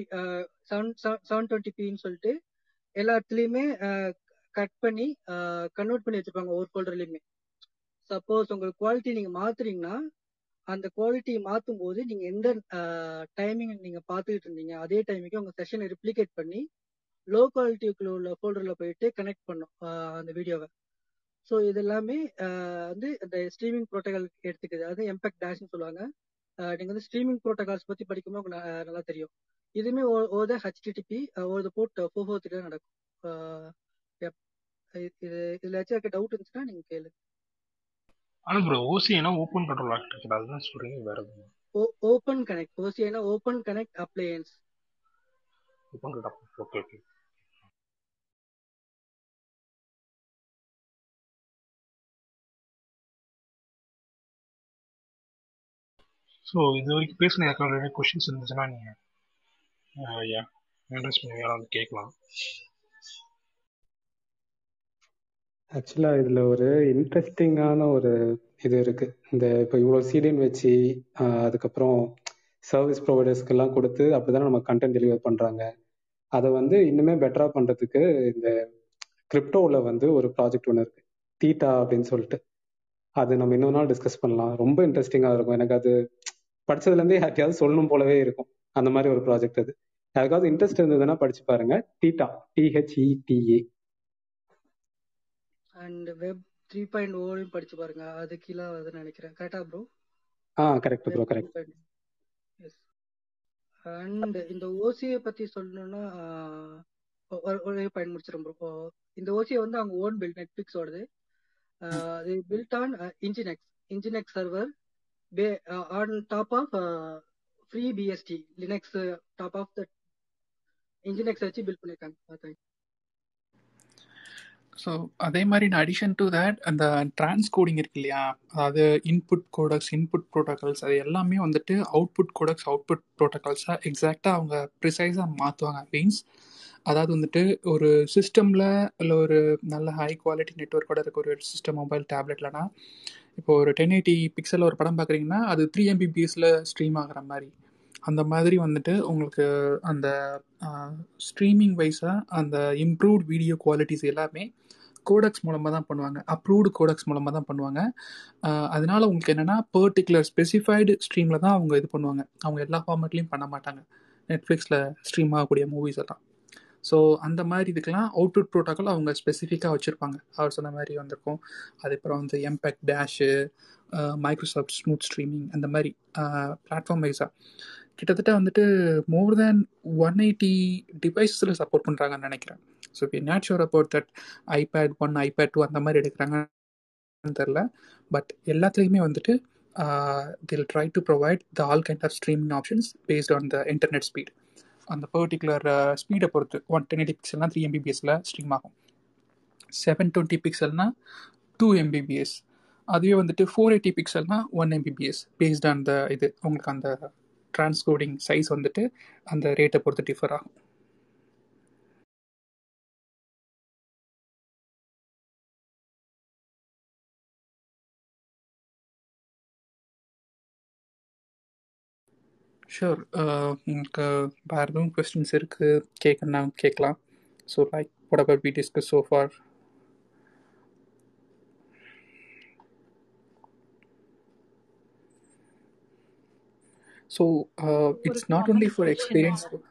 seven seven twenty பின்னு சொல்லிட்டு எல்லா இடத்துலையுமே கட் பண்ணி கன்வெர்ட் பண்ணி வச்சிருப்பாங்க ஒவ்வொரு ஃபோல்டர்லயுமே சப்போஸ் உங்களுக்கு குவாலிட்டி நீங்க மாத்துறீங்கன்னா அந்த குவாலிட்டி மாற்றும் போது நீங்க எந்த டைமிங் நீங்க பார்த்துக்கிட்டு இருந்தீங்க அதே டைமுக்கு உங்க செஷனை ரிப்ளிகேட் பண்ணி லோ குவாலிட்டிக்குள்ள உள்ள ஃபோல்டரில் போயிட்டு கனெக்ட் பண்ணும் அந்த வீடியோவை ஸோ இது எல்லாமே வந்து இந்த ஸ்ட்ரீமிங் ப்ரோட்டோகால் எடுத்துக்குது. அதாவது எம்பெக்ட் டேஷ்னு சொல்லுவாங்க. நீங்கள் வந்து ஸ்ட்ரீமிங் ப்ரோட்டோகால்ஸ் பற்றி படிக்கும்போது உங்களுக்கு நல்லா தெரியும். இதுவுமே ஓத ஹெச்டிடிபி ஒரு போர்ட் ஃபோர் ஃபோர் த்ரீ நடக்கும். இது இதில் ஏதாச்சும் டவுட் இருந்துச்சுன்னா நீங்கள் கேளு. ஆனா ப்ரோ ஓசினா ஓப்பன் கண்ட்ரோல் ஆர்கிடெக்சர் அதுதான் சொல்றீங்க வேற எதுவும் open connect ஓசினா open connect appliance open connect okay okay so இது வரைக்கும் பேசின யாருக்காவது கொஷின்ஸ் இருந்துச்சுன்னா நீங்கள் ஐயா இன்ட்ரெஸ்ட் பண்ணி யாராவது கேட்கலாம். ஆக்சுவலாக இதில் ஒரு இன்ட்ரெஸ்டிங்கான ஒரு இது இருக்கு. இந்த இப்போ இவ்வளோ சீடியன் வச்சு அதுக்கப்புறம் சர்வீஸ் ப்ரொவைடர்ஸ்க்கெல்லாம் கொடுத்து அப்படி தானே நம்ம கண்டென்ட் டெலிவர் பண்ணுறாங்க அதை வந்து இன்னுமே பெட்டராக பண்ணுறதுக்கு இந்த கிரிப்டோவில் வந்து ஒரு ப்ராஜெக்ட் ஒன்று இருக்குது தீட்டா அப்படின்னு சொல்லிட்டு. அது நம்ம இன்னொரு நாள் டிஸ்கஸ் பண்ணலாம். ரொம்ப இன்ட்ரெஸ்டிங்காக இருக்கும். எனக்கு அது படிச்சதுலேருந்தே யாருக்கையாவது சொல்லணும் போலவே இருக்கும். அந்த மாதிரி ஒரு ப்ராஜெக்ட் அது. யாருக்காவது இன்ட்ரெஸ்ட் இருந்ததுன்னா படிச்சு பாருங்க. Theta T H E T A and web three point ஓலையும் படிச்சு பாருங்க. அது கீழே வருதுன்னு நினைக்கிறேன். கரெக்டா bro ah correct bro correct yes and இந்த ஓசியை பத்தி சொல்லணும்னா ஒரே பாயிண்ட் முடிச்சிடும் ப்ரோ இந்த ஓசியை வந்து அவங்க ஓன் பில்ட் நெட்ஃபிளிக்ஸோடது இது build on nginx nginx server base on top of free BSD Linux top of the nginx வச்சு பில்ட் பண்ணியிருக்காங்க ஸோ அதே மாதிரி இன் அடிஷன் டு தேட் அந்த டிரான்ஸ்கோடிங் இருக்கு இல்லையா? அதாவது இன்புட் கோடக்ஸ் இன்புட் ப்ரோட்டோகால்ஸ் அது எல்லாமே வந்துட்டு அவுட்புட் கோடக்ஸ் அவுட்புட் ப்ரோட்டோகால்ஸாக எக்ஸாக்டாக அவங்க ப்ரிசைஸாக மாற்றுவாங்க மீன்ஸ் அதாவது வந்துட்டு ஒரு சிஸ்டமில் இல்லை ஒரு நல்ல ஹை குவாலிட்டி நெட்ஒர்க்கோட இருக்க. ஒரு சிஸ்டம் மொபைல் டேப்லெட்லனா இப்போ ஒரு டென் எயிட்டி பிக்சலில் ஒரு படம் பார்க்குறீங்கன்னா அது த்ரீ எம்பிபிஎஸில் ஸ்ட்ரீம் ஆகிற மாதிரி. அந்த மாதிரி வந்துட்டு உங்களுக்கு அந்த ஸ்ட்ரீமிங் வைஸாக அந்த இம்ப்ரூவ்ட் வீடியோ குவாலிட்டிஸ் எல்லாமே கோடக்ஸ் மூலமாக தான் பண்ணுவாங்க. அப்ரூவ்டு கோடக்ஸ் மூலமாக தான் பண்ணுவாங்க. அதனால உங்களுக்கு என்னென்னா பர்டிகுலர் ஸ்பெசிஃபைடு ஸ்ட்ரீமில் தான் அவங்க இது பண்ணுவாங்க. அவங்க எல்லா ஃபார்மேட்லேயும் பண்ண மாட்டாங்க. நெட்ஃப்ளிக்ஸில் ஸ்ட்ரீம் ஆகக்கூடிய மூவிஸ் எல்லாம். ஸோ அந்த மாதிரி இதுக்கெல்லாம் அவுட்புட் ப்ரோட்டோக்கால் அவங்க ஸ்பெசிஃபிக்காக வச்சுருப்பாங்க. அவர் சொன்ன மாதிரி வந்திருக்கும். அதுக்கப்புறம் வந்து MPEG dash Microsoft smooth streaming அந்த மாதிரி பிளாட்ஃபார்ம் வைஸாக கிட்டத்தட்ட வந்துட்டு மோர் தேன் ஒன் எயிட்டி டிவைஸஸில் சப்போர்ட் பண்ணுறாங்கன்னு நினைக்கிறேன். ஸோ இப்போ not sure about that iPad one iPad two அந்த மாதிரி எடுக்கிறாங்கன்னு தெரில பட் எல்லாத்துலேயுமே வந்துட்டு they'll try to provide the all kind of streaming options based on the internet speed அந்த பர்டிகுலர் ஸ்பீடை uh, பொறுத்து ஒன் டென் எயிட்டி பிக்சல்னால் த்ரீ எம்பிபிஎஸில் ஸ்ட்ரீம் ஆகும். செவன் டுவெண்ட்டி பிக்சல்னால் டூ எம்பிபிஎஸ் அதுவே வந்துட்டு four eighty பிக்சல்னால் one Mbps based on the இது. உங்களுக்கு அந்த டிரான்ஸ்கோடிங் சைஸ் வந்துட்டு அந்த ரேட்டை பொறுத்து டிஃபர் ஆகும். ஷூர் உங்களுக்கு வேறு எதுவும் கொஸ்டின்ஸ் இருக்குது கேட்கணுன்னா கேட்கலாம் so like what about we discuss so far so it's not only for experience for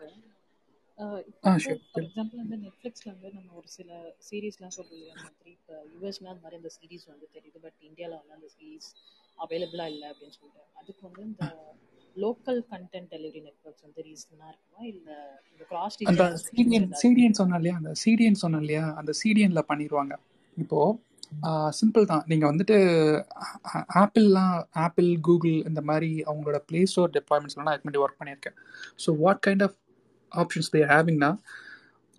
example வந்து நெட்ஃப்ளிக்ஸில் வந்து நம்ம ஒரு சில சீரீஸ்லாம் சொல்கிறோம் இல்லையா? மாதிரி இப்போ யூஎஸ்ல அந்த மாதிரி அந்த சீரீஸ் வந்து தெரியுது. பட் இந்தியாவில் வந்து அந்த சீரீஸ் அவைலபிளாக இல்லை அப்படின்னு சொல்லிட்டு. அதுக்கு வந்து இந்த லோக்கல் கண்டென்ட் டெலிவரி நெட்ஒர்க்ஸ் வந்து ரீசனாக இருக்குமா? இல்லை இந்த கிராஸ் அந்த சிடிஎன் சிடிஎன் சொன்னேன் இல்லையா? அந்த சிடிஎன் சொன்னேன் இல்லையா? அந்த சிடிஎனில் பண்ணிடுவாங்க இப்போது சிம்பிள் தான். நீங்கள் வந்துட்டு ஆப்பிள்லாம் ஆப்பிள் கூகுள் இந்த மாதிரி அவங்களோட ப்ளே ஸ்டோர் டெப்ளாய்மெண்ட்ஸ்லாம் நான் அதுக்கு ஒர்க் பண்ணியிருக்கேன். So what kind of options they ஹேவிங்னா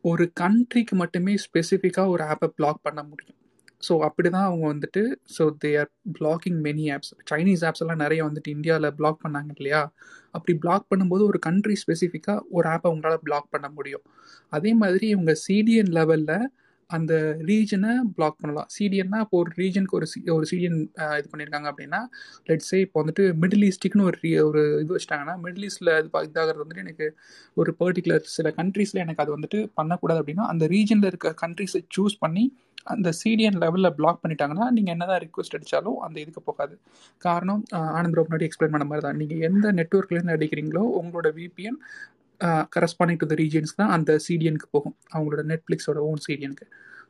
ஒரு கண்ட்ரிக்கு மட்டுமே ஸ்பெசிஃபிக்காக ஒரு ஆப்பை பிளாக் பண்ண முடியும். ஸோ அப்படி தான் அவங்க வந்துட்டு so they are blocking many apps Chinese apps எல்லாம் நிறைய வந்துட்டு இந்தியாவில் பிளாக் பண்ணாங்க இல்லையா? அப்படி பிளாக் பண்ணும்போது ஒரு கண்ட்ரி ஸ்பெசிஃபிக்காக ஒரு ஆப்பை உங்களால் பிளாக் பண்ண முடியும். அதே மாதிரி இவங்க சிடிஎன் லெவலில் அந்த ரீஜனை பிளாக் பண்ணலாம். சிடிஎன்னா இப்போ ஒரு ரீஜனுக்கு ஒரு ஒரு சிடிஎன் இது பண்ணியிருக்காங்க அப்படின்னா லெட்ஸே இப்போ வந்துட்டு மிடில் ஈஸ்ட்டுக்குன்னு ஒரு ஒரு இது வச்சுட்டாங்கன்னா மிடில் ஈஸ்ட்டில் இது இதாகிறது வந்துட்டு எனக்கு ஒரு பர்டிகுலர் சில கண்ட்ரீஸில் எனக்கு அது வந்துட்டு பண்ணக்கூடாது அப்படின்னா அந்த ரீஜனில் இருக்க கண்ட்ரீஸை சூஸ் பண்ணி அந்த சிடிஎன் லெவலில் பிளாக் பண்ணிட்டாங்கன்னா நீங்கள் என்ன தான் ரிக்வஸ்ட் அடித்தாலும் அந்த இதுக்கு போகாது. காரணம் ஆனந்த் ரோப் முன்னாடி எக்ஸ்பிளைன் பண்ண மாதிரி தான். நீங்கள் எந்த நெட்ஒர்க்லேருந்து அடிக்கிறீங்களோ உங்களோட VPN corresponding to the regions தான் அந்த சிடிஎனுக்கு போகும். அவங்களோட நெட்ஃப்ளிக்ஸோட ஓன் சிடிஎனுக்கு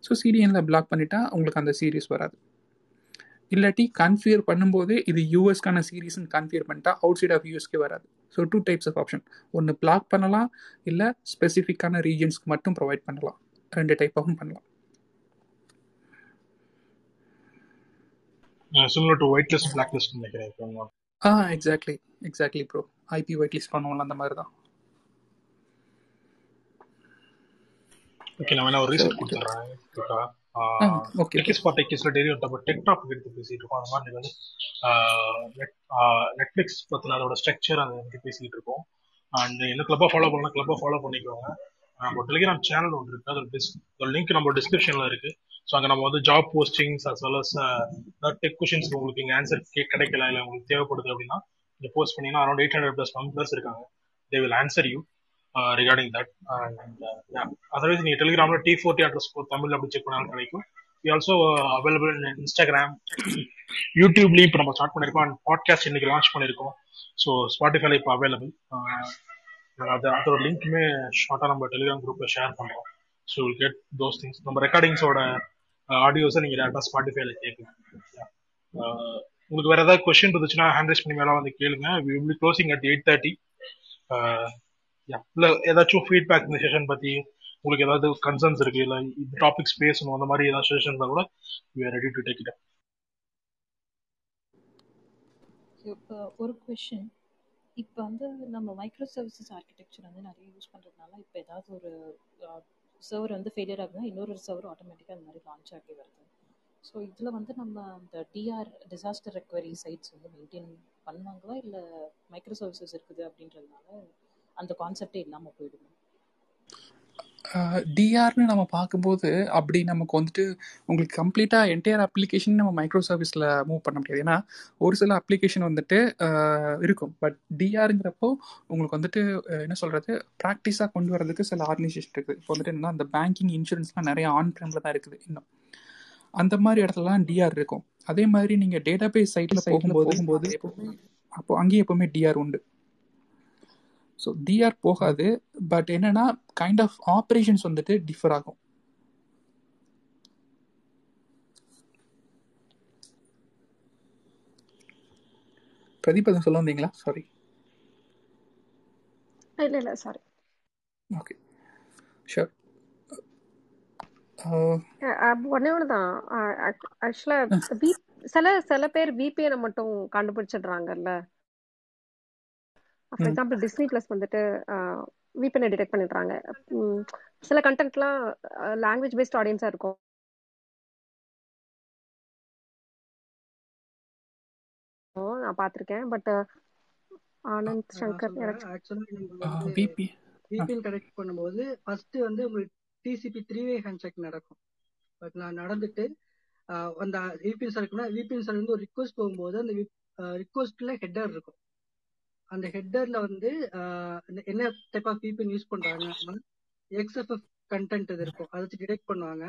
ஸோ சிடிஎனில் பிளாக் பண்ணிட்டா உங்களுக்கு அந்த சீரீஸ் வராது. இல்லாட்டி கன்ஃபியர் பண்ணும்போது இது யூஎஸ்க்கான சீரீஸ்னு கன்ஃபியர் பண்ணிட்டா அவுட் சைட் ஆஃப் யூஎஸ்க்கே வராது. So two types of option ஒன்று பிளாக் பண்ணலாம் இல்லை ஸ்பெசிஃபிக்கான ரீஜன்ஸ்க்கு மட்டும் ப்ரொவைட் பண்ணலாம். ரெண்டு டைப்பாகவும் பண்ணலாம். Similar to white list black list நினைக்கிறேன் ஆ exactly exactly bro IP white list பண்ணுவோம்ல அந்த மாதிரி தான் ஓகே நான் வேணா ஒரு ரீசெட் கொடுத்துட்றேன் ஓகே டெக்கிஸ் ஃபார் டெக்கிஸ்ல டெய்லி நம்ம டெக் டாபிக் எடுத்து பேசிட்டு இருக்கோம். அந்த மாதிரி வந்து நெட்ஃபிளிக்ஸ் அதோட ஸ்ட்ரக்சர் அதை பற்றி பேசிட்டு இருக்கோம். அண்ட் என்ன கிளப்பை ஃபாலோ பண்ணலாம் கிளப்பை ஃபாலோ பண்ணிக்கோங்க. நம்ம டெலிகிராம் சேனல் ஒன்று இருக்கு. அதோட டிஸ் லிங்க் நம்ம டிஸ்கிரிப்ஷன்ல இருக்கு. ஸோ அங்கே நம்ம வந்து job postings as well as tech questions உங்களுக்கு இங்கே ஆன்சர் கிடைக்கல இல்லை உங்களுக்கு தேவைப்படுது அப்படின்னா நீங்கள் போஸ்ட் பண்ணீங்கன்னா around eight hundred plus members இருக்காங்க. They will answer you regarding that otherwise நீங்கள் டெலிகிராமில் டி ஃபோர்ட்டி அட்ரஸ் தமிழ் அப்படி செக் பண்ணாலும் கிடைக்கும். வி ஆல்சோ அவைலபிள் இன்ஸ்டாகிராம் யூடியூப்லேயும் இப்போ நம்ம ஸ்டார்ட் பண்ணியிருக்கோம் அண்ட் பாட்காஸ்ட் இன்னைக்கு லான்ச் பண்ணியிருக்கோம் ஸோ ஸ்பாட்டிஃபைல இப்போ அவைலபிள் அது அதோட லிங்க்குமே ஷார்ட்டாக நம்ம டெலிகிராம் குரூப்பில் ஷேர் பண்ணுறோம் so will get those things நம்ம ரெக்கார்டிங்ஸோட ஆடியோஸை நீங்கள் டேரக்டாக ஸ்பாட்டிஃபைல கேட்கலாம். உங்களுக்கு வேற ஏதாவது கொஸ்டின் இருந்துச்சுன்னா ஹேண்ட் ரைஸ் பண்ணி மேலே வந்து கேளுங்க. We will closing at eight thirty இல்லை ஏதாச்சும் ஃபீட்பேக் இந்த செஷன் பற்றி உங்களுக்கு ஏதாவது கன்சர்ன்ஸ் இருக்கு இல்லை இந்த டாபிக்ஸ் பேசணும் அந்த மாதிரி ஏதாவது செஷன் இருந்தா கூட we are ready to take it இப்போ ஒரு கொஷின் இப்போ வந்து நம்ம மைக்ரோ சர்வீசஸ் ஆர்கிடெக்சர் வந்து நிறைய யூஸ் பண்ணுறதுனால இப்போ ஏதாவது ஒரு சர்வர் வந்து ஃபெயிலியர் ஆகுதுன்னா இன்னொரு சர்வர் ஆட்டோமேட்டிக்காக அந்த மாதிரி லான்ச் ஆகி வருது. ஸோ இதில் வந்து நம்ம அந்த டிஆர் டிசாஸ்டர் ரெக்கவரி சைட்ஸ் வந்து மெயின்டைன் பண்ணுவாங்களா இல்லை மைக்ரோ சர்வீசஸ் இருக்குது அப்படின்றதுனால அந்த கான்செப்டே இல்லாமல் போயிடுமா. டிஆர்னு நம்ம பார்க்கும்போது அப்படி நமக்கு வந்துட்டு உங்களுக்கு கம்ப்ளீட்டாக என்டையர் அப்ளிகேஷன் நம்ம மைக்ரோ சர்வீஸில் மூவ் பண்ண முடியாது. ஏன்னா ஒரு சில அப்ளிகேஷன் வந்துட்டு இருக்கும். பட் டிஆருங்கிறப்போ உங்களுக்கு வந்துட்டு என்ன சொல்கிறது ப்ராக்டிஸாக கொண்டு வரதுக்கு சில ஆர்கனைசேஷன் இருக்குது. இப்போ வந்துட்டு என்னன்னா அந்த பேங்கிங் இன்சூரன்ஸ்லாம் நிறைய ஆன் ப்ரைமில் தான் இருக்குது இன்னும். அந்த மாதிரி இடத்துலலாம் டிஆர் இருக்கும். அதே மாதிரி நீங்கள் டேட்டா பேஸ் சைட்டில் போகும்போது போகும்போது எப்போவுமே அப்போ அங்கேயும் எப்போவுமே டிஆர் உண்டு. ஸோ டிஆர் போகாது பட் என்னன்னா கைண்ட் ஆஃப் ஆப்ரேஷன்ஸ் வந்துட்டு டிஃபர் ஆகும். பிரதீப் எதுவும் சொல்ல வந்தீங்களா? சாரி இல்லை இல்லை சாரி ஓகே ஷூர் ஒன்னே ஒன்று தான் ஆக்சுவலாக சில சில பேர் விபிஎனை மட்டும் கண்டுபிடிச்சிடுறாங்கல்ல. ஃபார் எக்ஸாம்பிள் டிஸ்னி பிளஸ் வந்துட்டு விபிஎனை டிடெக்ட் பண்ணிடுறாங்க. சில கண்டென்ட்லாம் லாங்குவேஜ் பேஸ்ட் ஆடியன்ஸாக இருக்கும். நான் பார்த்துருக்கேன். But Anand Shankar VPN connect பண்ணும்போது ஃபர்ஸ்ட் வந்து உங்களுக்கு டிசிபி த்ரீ வே ஹேண்ட்ஷேக் நடக்கும். பட் நான் நடந்துட்டு அந்த விபிஎன் சர்க்குனா விபிஎன் சர்க் வந்து ஒரு ரிக்வஸ்ட் போகும்போது அந்த ரிக்வஸ்ட்ல ஹெட்டர் இருக்கும். அந்த ஹெட்டர்ல வந்து என்ன டைப் ஆஃப் விபிஎன் யூஸ் பண்றாங்க எக்ஸ்எஃப்எஃப் கண்டென்ட் இது இருக்கும். அதை வச்சு டிடெக்ட் பண்ணுவாங்க.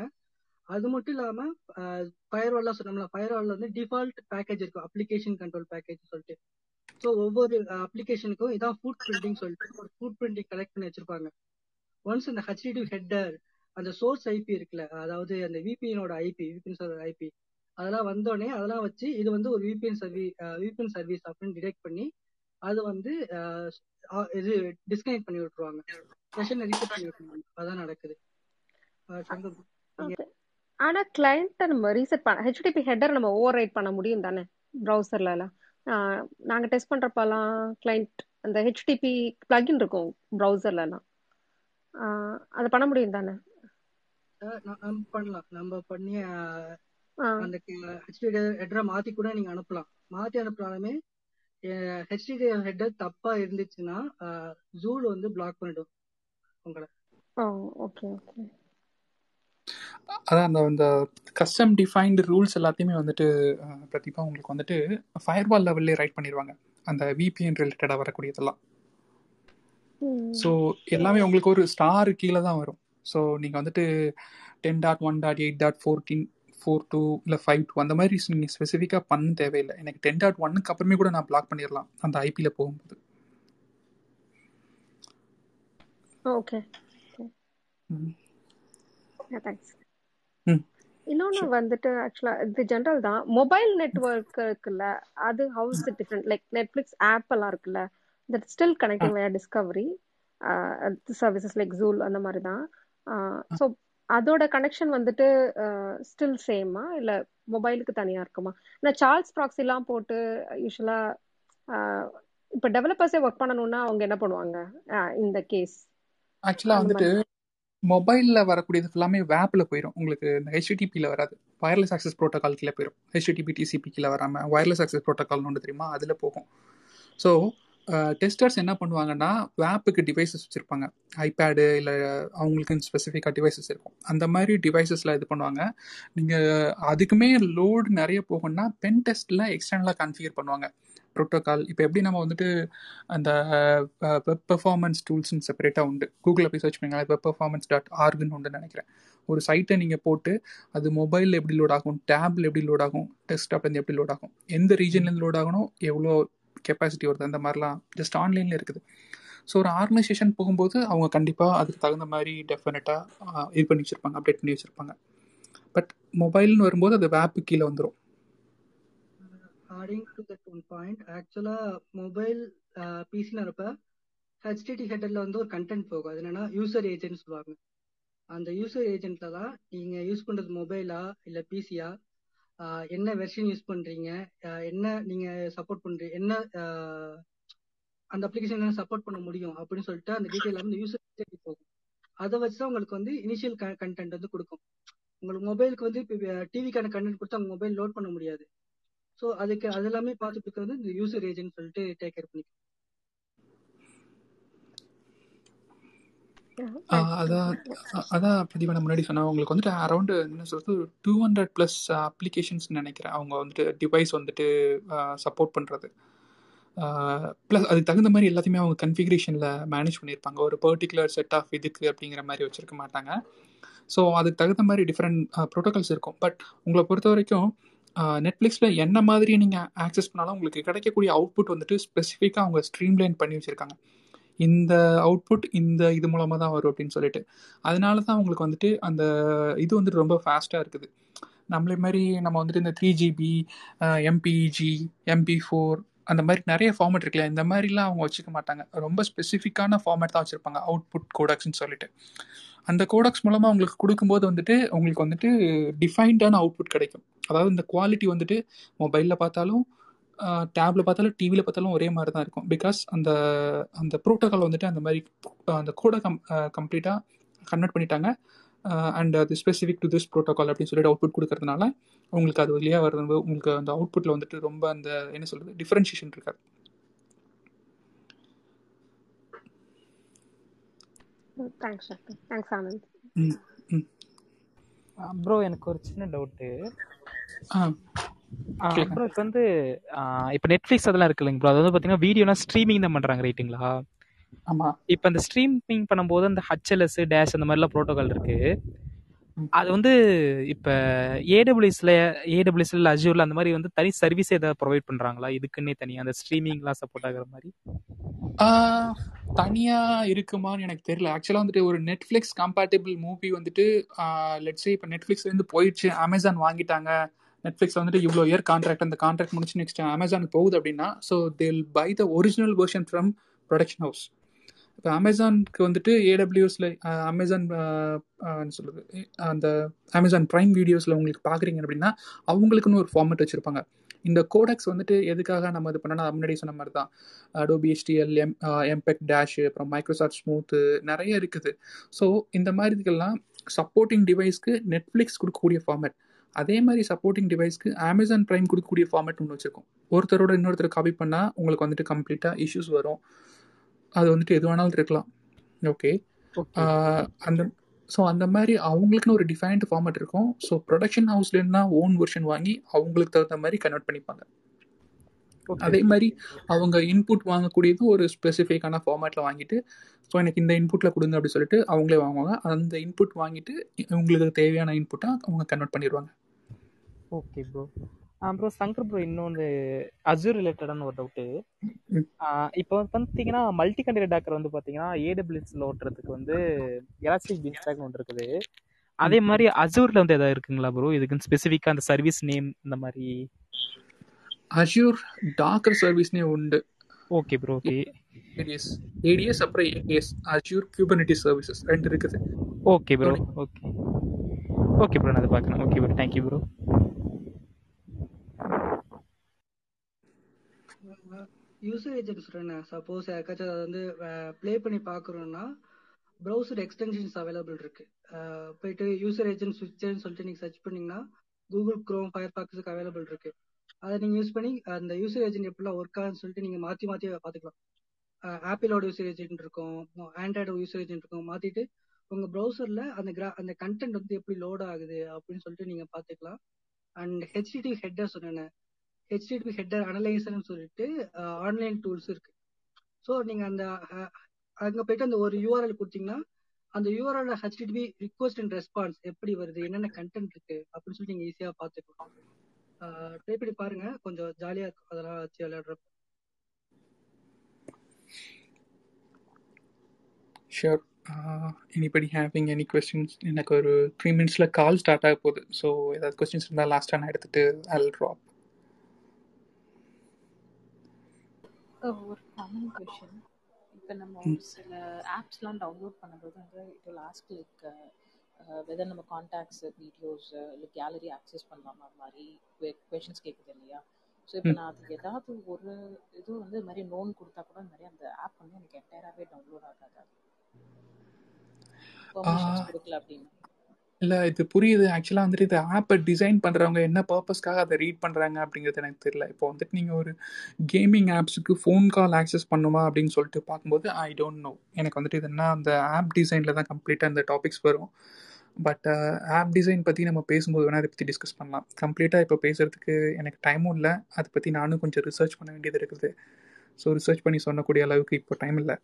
அது மட்டும் இல்லாம ஃபயர்வால்லாம் சொன்னோம்ல ஃபயர்வால்ல வந்து டிஃபால்ட் பேக்கேஜ் இருக்கும். அப்ளிகேஷன் கண்ட்ரோல் பேக்கேஜ் சொல்லிட்டு. ஸோ ஒவ்வொரு அப்ளிகேஷனுக்கும் இதான் ஃபுட் பிரிண்டிங் சொல்லிட்டு ஒரு ஃபுட் பிரிண்டிங் கலெக்ட் பண்ணி வச்சிருப்பாங்க. ஒன்ஸ் இந்த ஹெச்டிடி ஹெட்டர் அந்த சோர்ஸ் ஐபி இருக்குல்ல அதாவது அந்த விபிஎனோட ஐபி விபிஎன் சர்வர் ஐபி அதெல்லாம் வந்தோடனே அதெல்லாம் வச்சு இது வந்து ஒரு விபிஎன் சர்வீஸ் விபிஎன் சர்வீஸ் அப்படின்னு டிடெக்ட் பண்ணி அது வந்து இது டிஸ்கனெக்ட் பண்ணி விட்டுருவாங்க. செஷன் ரீசெட் பண்ணி விட்டுருவாங்க. அதான் நடக்குது. ஆனா கிளைண்ட் நம்ம ரீசெட் பண்ண ஹெச்டிபி ஹெட்டர் நம்ம ஓவர் ரைட் பண்ண முடியும் தானே ப்ரௌசர்ல எல்லாம் நாங்க டெஸ்ட் பண்றப்பெல்லாம் கிளைண்ட் அந்த ஹெச்டிபி பிளகின் இருக்கும் ப்ரௌசர்ல எல்லாம் அது பண்ண முடியும் தானே? பண்ணலாம். நம்ம பண்ணி அந்த ஹெச்டிடி ஹெட்டரை மாத்தி கூட நீங்க அனுப்பலாம். மாத்தி அனுப்பினாலுமே ஹெச்டிடி ஹெட்டர் தப்பா இருந்துச்சுன்னா ஜூல் வந்து பிளாக் பண்ணிடும் உங்களை. ஓகே ஓகே அதான் அந்த அந்த கஸ்டம் டிஃபைன்டு ரூல்ஸ் எல்லாத்தையுமே வந்துட்டு பிரதீபா உங்களுக்கு வந்துட்டு ஃபயர்வால் லெவல்லே ரைட் பண்ணிடுவாங்க. அந்த விபிஎன் ரிலேட்டடாக வரக்கூடியதெல்லாம். ஸோ எல்லாமே உங்களுக்கு ஒரு ஸ்டார் கீழே தான் வரும். ஸோ நீங்கள் வந்துட்டு ten dot one dot eight dot fourteen four two இல்லை ஃபைவ் டூ அந்த மாதிரி நீங்கள் ஸ்பெசிஃபிக்காக பண்ண தேவையில்லை. எனக்கு டென் டாட் ஒன்னுக்கு அப்புறமே கூட நான் பிளாக் பண்ணிடலாம் அந்த ஐபியில் போகும்போது. ஓகே இன்னொன்று வந்துட்டு ஆக்சுவலா இது ஜென்ரல் தான். மொபைல் நெட்ஒர்க் இருக்குல்ல அது house different like Netflix app எல்லாம் இருக்குல்ல that still connecting discovery services like joule அந்த மாதிரி தான். ஸோ அதோட கனெக்ஷன் வந்துட்டு ஸ்டில் சேமா இல்ல மொபைலுக்கு தனியா இருக்குமா? நான் சார்ல்ஸ் ப்ராக்ஸிலாம் போட்டு யூஸ்வலா இப்போ டெவலப்பர்ஸே ஒர்க் பண்ணணும்னா அவங்க என்ன பண்ணுவாங்க? இந்த கேஸ் ஆக்சுவலாக அந்த வந்துட்டு மொபைலில் வரக்கூடியது ஃபுல்லாமே வேப்பில் போயிடும் உங்களுக்கு இந்த ஹெச்டிடிபியில் வராது. வயர்லெஸ் ஆக்சஸ் ப்ரோட்டோகால் கீழே போயிடும் ஹெச்டிடிபி டிசிபி கீழே வராமல் வயர்லெஸ் ஆக்சஸ் ப்ரோட்டோகால்னு ஒன்று தெரியுமா? அதில் போகும். ஸோ டெஸ்டர்ஸ் என்ன பண்ணுவாங்கன்னா வேப்புக்கு டிவைசஸ் வச்சுருப்பாங்க. ஐபேடு இல்லை அவங்களுக்கு ஸ்பெசிஃபிக்காக டிவைசஸ் இருக்கும். அந்த மாதிரி டிவைசஸில் இது பண்ணுவாங்க. நீங்கள் அதுக்குமே லோடு நிறைய போகும்னா பென் டெஸ்ட்டில் எக்ஸ்டர்னலாக கன்ஃபிகர் பண்ணுவாங்க. ப்ரோட்டோகால் இப்போ எப்படி நம்ம வந்துட்டு அந்த வெப் பெர்ஃபார்மன்ஸ் டூல்ஸ்னு செப்பரேட்டாக உண்டு. கூகுளில் போய் சர்ச் பண்ணிங்களா வெப் பெர்ஃபார்மன்ஸ் டாட் ஆர்குன்னு உண்டு நினைக்கிறேன். ஒரு சைட்டை நீங்கள் போட்டு அது மொபைலில் எப்படி லோட் ஆகும் டேப்ல எப்படி லோட் ஆகும் டெஸ்க்டாப்லேருந்து எப்படி லோட் ஆகும் எந்த ரீஜன்லேருந்து லோட் ஆகணும் எவ்வளோ கெப்பாசிட்டி வருது. அந்த மாதிரிலாம் ஜஸ்ட் ஆன்லைனில் இருக்குது. ஸோ ஒரு ஆர்கனைசேஷன் போகும்போது அவங்க கண்டிப்பாக அதுக்கு தகுந்த மாதிரி டெஃபினட்டாக இது பண்ணி வச்சுருப்பாங்க அப்டேட் பண்ணி வச்சுருப்பாங்க. பட் மொபைல்னு வரும்போது அது வேப்பு கீழே வந்துடும் adding to that one point ஆக்சுவலாக மொபைல் பிசின்னு இருப்ப ஹெச்டிடி ஹெட்டரில் வந்து ஒரு கண்டென்ட் போகும். அது என்னன்னா யூசர் ஏஜென்ட் சொல்லுவாங்க அந்த யூசர் ஏஜென்ட்ல தான் நீங்கள் யூஸ் பண்ணுறது மொபைலா இல்லை பிசியா என்ன வெர்ஷன் யூஸ் பண்றீங்க? என்ன நீங்க சப்போர்ட் பண்றீங்க என்ன அந்த அப்ளிகேஷன் என்ன சப்போர்ட் பண்ண முடியும் அப்படின்னு சொல்லிட்டு அந்த டீட்டெயில் வந்து யூசர் போகும். அதை வச்சு தான் உங்களுக்கு வந்து இனிஷியல் கண்டென்ட் வந்து கொடுக்கும். உங்களுக்கு மொபைலுக்கு வந்து இப்போ டிவிக்கான கண்டென்ட் கொடுத்தா உங்க மொபைல் லோட் பண்ண முடியாது. ஸோ அதுக்கு அது எல்லாமே பார்த்துட்டு இருக்கிறது இந்த யூசர் ஏஜென்ட் சொல்லிட்டு டேக் கேர் பண்ணிக்கும் அதான் அதான் பிரதீபா முன்னாடி சொன்னேன். உங்களுக்கு வந்துட்டு அரௌண்டு என்ன சொல்றது டூ ஹண்ட்ரட் ப்ளஸ் அப்ளிகேஷன்ஸ் நினைக்கிறேன். அவங்க வந்துட்டு டிவைஸ் வந்துட்டு சப்போர்ட் பண்ணுறது ப்ளஸ் அதுக்கு தகுந்த மாதிரி எல்லாத்தையுமே அவங்க கன்ஃபிகரேஷனில் மேனேஜ் பண்ணியிருப்பாங்க ஒரு பர்டிகுலர் செட் ஆஃப் இதுக்கு அப்படிங்கிற மாதிரி வச்சுருக்க மாட்டாங்க. ஸோ அதுக்கு தகுந்த மாதிரி டிஃப்ரெண்ட் ப்ரோட்டோகால்ஸ் இருக்கும். பட் உங்களை பொறுத்த வரைக்கும் நெட்ஃப்ளிக்ஸில் என்ன மாதிரி நீங்கள் ஆக்சஸ் பண்ணாலும் உங்களுக்கு கிடைக்கக்கூடிய அவுட்புட் வந்துட்டு ஸ்பெசிஃபிக்காக அவங்க ஸ்ட்ரீம்லைன் பண்ணி வச்சுருக்காங்க. இந்த அவுட்புட் இந்த இது மூலமாக தான் வரும் அப்படின்னு சொல்லிட்டு. அதனால தான் அவங்களுக்கு வந்துட்டு அந்த இது வந்துட்டு ரொம்ப ஃபாஸ்ட்டாக இருக்குது. நம்மளே மாதிரி நம்ம வந்துட்டு இந்த three GP MPEG MP four அந்த மாதிரி நிறைய ஃபார்மேட் இருக்குல்ல இந்த மாதிரிலாம் அவங்க வச்சுக்க மாட்டாங்க. ரொம்ப ஸ்பெசிஃபிக்கான ஃபார்மேட் தான் வச்சுருப்பாங்க அவுட்புட் கோடக்ஸ்னு சொல்லிட்டு. அந்த கோடக்ஸ் மூலமாக அவங்களுக்கு கொடுக்கும்போது வந்துட்டு உங்களுக்கு வந்துட்டு டிஃபைன்டான அவுட்புட் கிடைக்கும். அதாவது இந்த குவாலிட்டி வந்துட்டு மொபைலில் பார்த்தாலும் டேப்ல பார்த்தாலும் டிவியில் பார்த்தாலும் ஒரே மாதிரி தான் இருக்கும். பிகாஸ் அந்த அந்த ப்ரோட்டோகால் வந்துட்டு அந்த மாதிரி அந்த கோடை கம் கம்ப்ளீட்டாக கன்வெர்ட் பண்ணிட்டாங்க. அண்ட் அது ஸ்பெசிஃபிக் டு திஸ் ப்ரோட்டோகால் அப்படின்னு சொல்லிட்டு அவுட்புட் கொடுக்கறதுனால உங்களுக்கு அது வழியாக வர்றது உங்களுக்கு அந்த அவுட்புட்டில் வந்துட்டு ரொம்ப அந்த என்ன சொல்கிறது டிஃப்ரென்ஷியேஷன் இருக்காது. தேங்க்ஸ் தேங்க்ஸ் ஆனந்த் ம் ம். ப்ரோ எனக்கு ஒரு சின்ன டவுட்டு ஆ. அப்புறம் இப்போ வந்து இப்போ நெட்ஃப்ளிக்ஸ் அதெல்லாம் இருக்கு இல்லைங்க ப்ரோ அது வந்து பார்த்தீங்கன்னா வீடியோலாம் ஸ்ட்ரீமிங் தான் பண்ணுறாங்க ரைட்டுங்களா ஆமாம் இப்போ அந்த ஸ்ட்ரீமிங் பண்ணும்போது அந்த ஹச்எல்எஸ் டேஷ் அந்த மாதிரிலாம் ப்ரோட்டோகால் இருக்கு. அது வந்து இப்போ ஏடபிள்யூஎஸ்ல ஏடபிள்யூஎஸ்ல அஜூர்ல அந்த மாதிரி வந்து தனி சர்வீஸ் ஏதாவது ப்ரொவைட் பண்ணுறாங்களா இதுக்குன்னே தனியாக அந்த ஸ்ட்ரீமிங்லாம் சப்போர்ட் ஆகிற மாதிரி? தனியாக இருக்குமான்னு எனக்கு தெரியல. ஆக்சுவலாக வந்துட்டு ஒரு நெட்ஃப்ளிக்ஸ் கம்பேட்டபிள் மூவி வந்துட்டு லெட்ஸே இப்போ நெட்ஃப்ளிக்ஸ்லேருந்து போயிடுச்சு அமேசான் வாங்கிட்டாங்க. நெட்ஃப்ளிக்ஸ் வந்துட்டு இவ்வளோ இயர் கான்ட்ராக்ட் அந்த கான்ட்ராக்ட் முடிச்சு நெக்ஸ்ட் அமேசானுக்கு போகுது அப்படின்னா so they'll buy the original version from production house இப்போ அமேசானுக்கு வந்துட்டு ஏடபிள்யூஸில் அமேசான் சொல்லுது அந்த அமேசான் ப்ரைம் வீடியோஸில் உங்களுக்கு பார்க்குறீங்க அப்படின்னா அவங்களுக்குன்னு ஒரு ஃபார்மேட் வச்சுருப்பாங்க. இந்த கோடக்ஸ் வந்துட்டு எதுக்காக நம்ம இது பண்ணனா முன்னாடி சொன்ன மாதிரி தான் Adobe HDL M MPEG dash அப்புறம் மைக்ரோசாஃப்ட் ஸ்மூத்து நிறைய இருக்குது. ஸோ இந்த மாதிரி இதுக்கெல்லாம் சப்போர்ட்டிங் டிவைஸ்க்கு நெட்ஃப்ளிக்ஸ் கொடுக்கக்கூடிய ஃபார்மேட் அதே மாதிரி சப்போர்ட்டிங் டிவைஸ்க்கு அமேசான் ப்ரைம் கொடுக்கக்கூடிய ஃபார்மேட் ஒன்று வச்சுருக்கோம். ஒருத்தரோட இன்னொருத்தர் காப்பி பண்ணால் உங்களுக்கு வந்துட்டு கம்ப்ளீட்டாக இஷ்யூஸ் வரும். அது வந்துட்டு எது வேணாலும் இருக்கலாம். ஓகே அந்த ஸோ அந்த மாதிரி அவங்களுக்குன்னு ஒரு டிஃபைன்ட் ஃபார்மேட் இருக்கும். ஸோ ப்ரொடக்ஷன் ஹவுஸ்லேருந்து ஓன் வெர்ஷன் வாங்கி அவங்களுக்கு தகுந்த மாதிரி கன்வெர்ட் பண்ணிப்பாங்க. அதே மாதிரி அவங்க இன்புட் வாங்கக்கூடியதும் ஒரு ஸ்பெசிஃபிக்கான ஃபார்மேட்டில் வாங்கிட்டு ஸோ எனக்கு இந்த இன்புட்டில் கொடுங்க அப்படின்னு சொல்லிட்டு அவங்களே வாங்குவாங்க. அந்த இன்புட் வாங்கிட்டு உங்களுக்கு தேவையான இன்புட்டாக அவங்க கன்வெர்ட் பண்ணிடுவாங்க okay bro bro Shankar bro இன்னொன்று அஜூர் ரிலேட்டடான ஒரு டவுட்டு இப்போ பார்த்தீங்கன்னா மல்டி கண்டெய்னர் டாக்கர் வந்து பார்த்தீங்கன்னா ஏடபிள்யூஎஸ்ல ஓட்டுறதுக்கு வந்து எலாஸ்டிக் பீன் ஸ்டாக்னு ஒன்று இருக்குது. அதே மாதிரி அஜூர்ல வந்து எதாவது இருக்குங்களா ப்ரோ இதுக்கு ஸ்பெசிஃபிக்காக அந்த சர்வீஸ் நேம் இந்த மாதிரி. அஜூர் டாக்கர் சர்வீஸ்னே உண்டு. Okay bro okay ADS ADS அப்புறம் ஏடிஎஸ் அஜூர் கியூபர்னிட்டி சர்வீசஸ் ரெண்டு இருக்குது. Okay bro okay okay bro நான் அதை பார்க்குறேன். Okay bro thank you bro user agent சொல்றேன். சப்போஸ் யாருக்காச்சும் அதை வந்து ப்ளே பண்ணி பார்க்குறோம்னா ப்ரௌசர் எக்ஸ்டென்ஷன்ஸ் அவைலபிள் இருக்கு. போயிட்டு யூசர் ஏஜென்ட் சுவிட்சர்னு சொல்லிட்டு நீங்கள் சர்ச் பண்ணீங்கன்னா கூகுள் க்ரோம் ஃபயர் பாக்ஸுக்கு அவைலபிள் இருக்கு. அதை நீங்கள் யூஸ் பண்ணி அந்த யூசர் ஏஜென்ட் எப்படிலாம் ஒர்க் ஆகுன்னு சொல்லிட்டு நீங்கள் மாற்றி மாற்றி பார்த்துக்கலாம். ஆப்பிளோட யூசர் ஏஜென்ட் இருக்கும் ஆண்ட்ராய்டோட யூசர் ஏஜென்ட் இருக்கும் மாற்றிட்டு உங்கள் ப்ரௌசரில் அந்த கிரா அந்த கண்டென்ட் வந்து எப்படி லோட் ஆகுது அப்படின்னு சொல்லிட்டு நீங்கள் பார்த்துக்கலாம். அண்ட் ஹெச்டிடி ஹெட்டர் சொன்னேன். ஹெச்டிடிபி ஹெட்டர் அனலைசர்னு சொல்லிட்டு ஆன்லைன் டூல்ஸ் இருக்கு. ஸோ நீங்க அந்த அங்க போயிட்டு அந்த ஒரு யூஆர்எல் கொடுத்தீங்கன்னா அந்த URL HTTP request and response எப்படி வருது என்னென்ன கண்டென்ட் இருக்கு அப்படின்னு சொல்லி நீங்க ஈஸியா பாத்துக்கலாம் ட்ரை பண்ணி பாருங்க. கொஞ்சம் ஜாலியா இருக்கும். அதெல்லாம் வச்சு விளையாடுறப்ப. Sure anybody having any questions எனக்கு ஒரு த்ரீ மினிட்ஸில் கால் ஸ்டார்ட் ஆக போகுது. ஸோ ஏதாவது கொஸ்டின்ஸ் இருந்தால் லாஸ்ட்டாக நான் எடுத்துகிட்டு அல் ட்ராப் ஒரு காமன் கொஷின் இப்போ நம்ம ஒரு சில ஆப்ஸ்லாம் டவுன்லோட் பண்ணும்போது வந்து it will ask like whether நம்ம கான்டாக்ட்ஸ் வீடியோஸ் இல்லை கேலரி ஆக்சஸ் பண்ணலாமா அது மாதிரி கொஷின்ஸ் கேட்குது இல்லையா? ஸோ இப்போ நான் அதுக்கு ஏதாவது ஒரு இது வந்து மாதிரி நோன் கொடுத்தா கூட இந்த மாதிரி அந்த ஆப் வந்து எனக்கு என்டையராகவே டவுன்லோட் ஆகாது. கொடுக்கல அப்படின்னு. இல்லை இது புரியுது. ஆக்சுவலாக வந்துட்டு இந்த ஆப்பை டிசைன் பண்ணுறவங்க என்ன பர்பஸ்க்காக அதை ரீட் பண்ணுறாங்க அப்படிங்கிறது எனக்கு தெரியல. இப்போ வந்துட்டு நீங்கள் ஒரு கேமிங் ஆப்ஸுக்கு ஃபோன் கால் ஆக்சஸ் பண்ணுமா அப்படின்னு சொல்லிட்டு பார்க்கும்போது ஐ டோன்ட் நோ எனக்கு வந்துட்டு இது என்ன அந்த ஆப் டிசைனில் தான் கம்ப்ளீட்டாக அந்த டாபிக்ஸ் வரும். பட் ஆப் டிசைன் பற்றி நம்ம பேசும்போது வேணால் அதை பற்றி டிஸ்கஸ் பண்ணலாம். கம்ப்ளீட்டாக இப்போ பேசுகிறதுக்கு எனக்கு டைமும் இல்லை. அதை பற்றி நானும் கொஞ்சம் ரிசர்ச் பண்ண வேண்டியது இருக்குது. ஸோ ரிசர்ச் பண்ணி சொல்லக்கூடிய அளவுக்கு இப்போ டைம் இல்லை.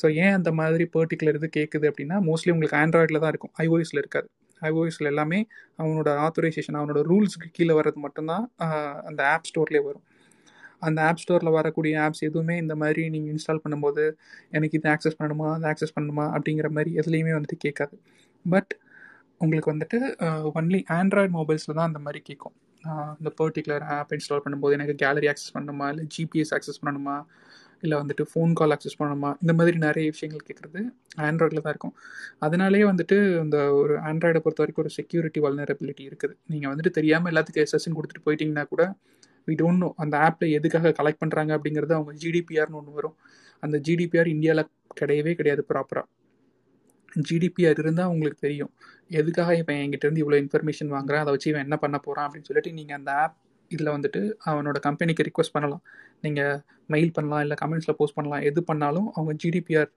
ஸோ ஏன் அந்த மாதிரி பர்டிகுலர் இது கேட்குது அப்படின்னா மோஸ்ட்லி உங்களுக்கு ஆண்ட்ராய்டில் தான் இருக்கும். ஐஓஎஸில் இருக்காது. ஐஓஎஸில் எல்லாமே அவனோட ஆத்தரைசேஷன் அவனோட ரூல்ஸுக்கு கீழே வர்றது மட்டும்தான் அந்த ஆப் ஸ்டோர்லேயே வரும். அந்த ஆப் ஸ்டோரில் வரக்கூடிய ஆப்ஸ் எதுவுமே இந்த மாதிரி நீங்கள் இன்ஸ்டால் பண்ணும்போது எனக்கு இது ஆக்சஸ் பண்ணணுமா அதை ஆக்சஸ் பண்ணணுமா அப்படிங்கிற மாதிரி எதுலேயுமே வந்துட்டு கேட்காது. பட் உங்களுக்கு வந்துட்டு ஒன்லி ஆண்ட்ராய்டு மொபைல்ஸில் தான் அந்த மாதிரி கேட்கும். இந்த பர்டிகுலர் ஆப் இன்ஸ்டால் பண்ணும்போது எனக்கு கேலரி ஆக்சஸ் பண்ணணுமா இல்லை ஜிபிஎஸ் ஆக்சஸ் பண்ணணுமா இல்லை வந்துட்டு ஃபோன் கால் அக்சஸ் பண்ணணுமா? இந்த மாதிரி நிறைய விஷயங்கள் கேட்குறது ஆண்ட்ராய்டில் தான் இருக்கும். அதனாலேயே வந்துட்டு இந்த ஒரு ஆண்ட்ராய்டை பொறுத்த வரைக்கும் ஒரு செக்யூரிட்டி வல்னரபிலிட்டி இருக்குது. நீங்கள் வந்துட்டு தெரியாமல் எல்லாத்துக்கும் எஸ்எஸ்என் கொடுத்துட்டு போயிட்டீங்கன்னா கூட வி டோன்ட் நோ அந்த ஆப்பில் எதுக்காக கலெக்ட் பண்ணுறாங்க அப்படிங்கிறது அவங்க ஜிடிபிஆர்னு ஒன்று வரும். அந்த ஜிடிபிஆர் இந்தியாவில் கிடையவே கிடையாது ப்ராப்பராக ஜிடிபிஆர் இருந்தால் உங்களுக்கு தெரியும். எதுக்காக இப்போ என்கிட்ட இவ்வளோ இன்ஃபர்மேஷன் வாங்குறான்? அதை வச்சு இவன் என்ன பண்ண போகிறான் அப்படின்னு சொல்லிட்டு நீங்கள் அந்த ஆப் இதில் வந்துட்டு அவனோட கம்பெனிக்கு ரிக்வஸ்ட் பண்ணலாம். நீங்கள் மெயில் பண்ணலாம் இல்லை கமெண்ட்ஸில் போஸ்ட் பண்ணலாம். எது பண்ணாலும் அவங்க ஜிடிபிஆர்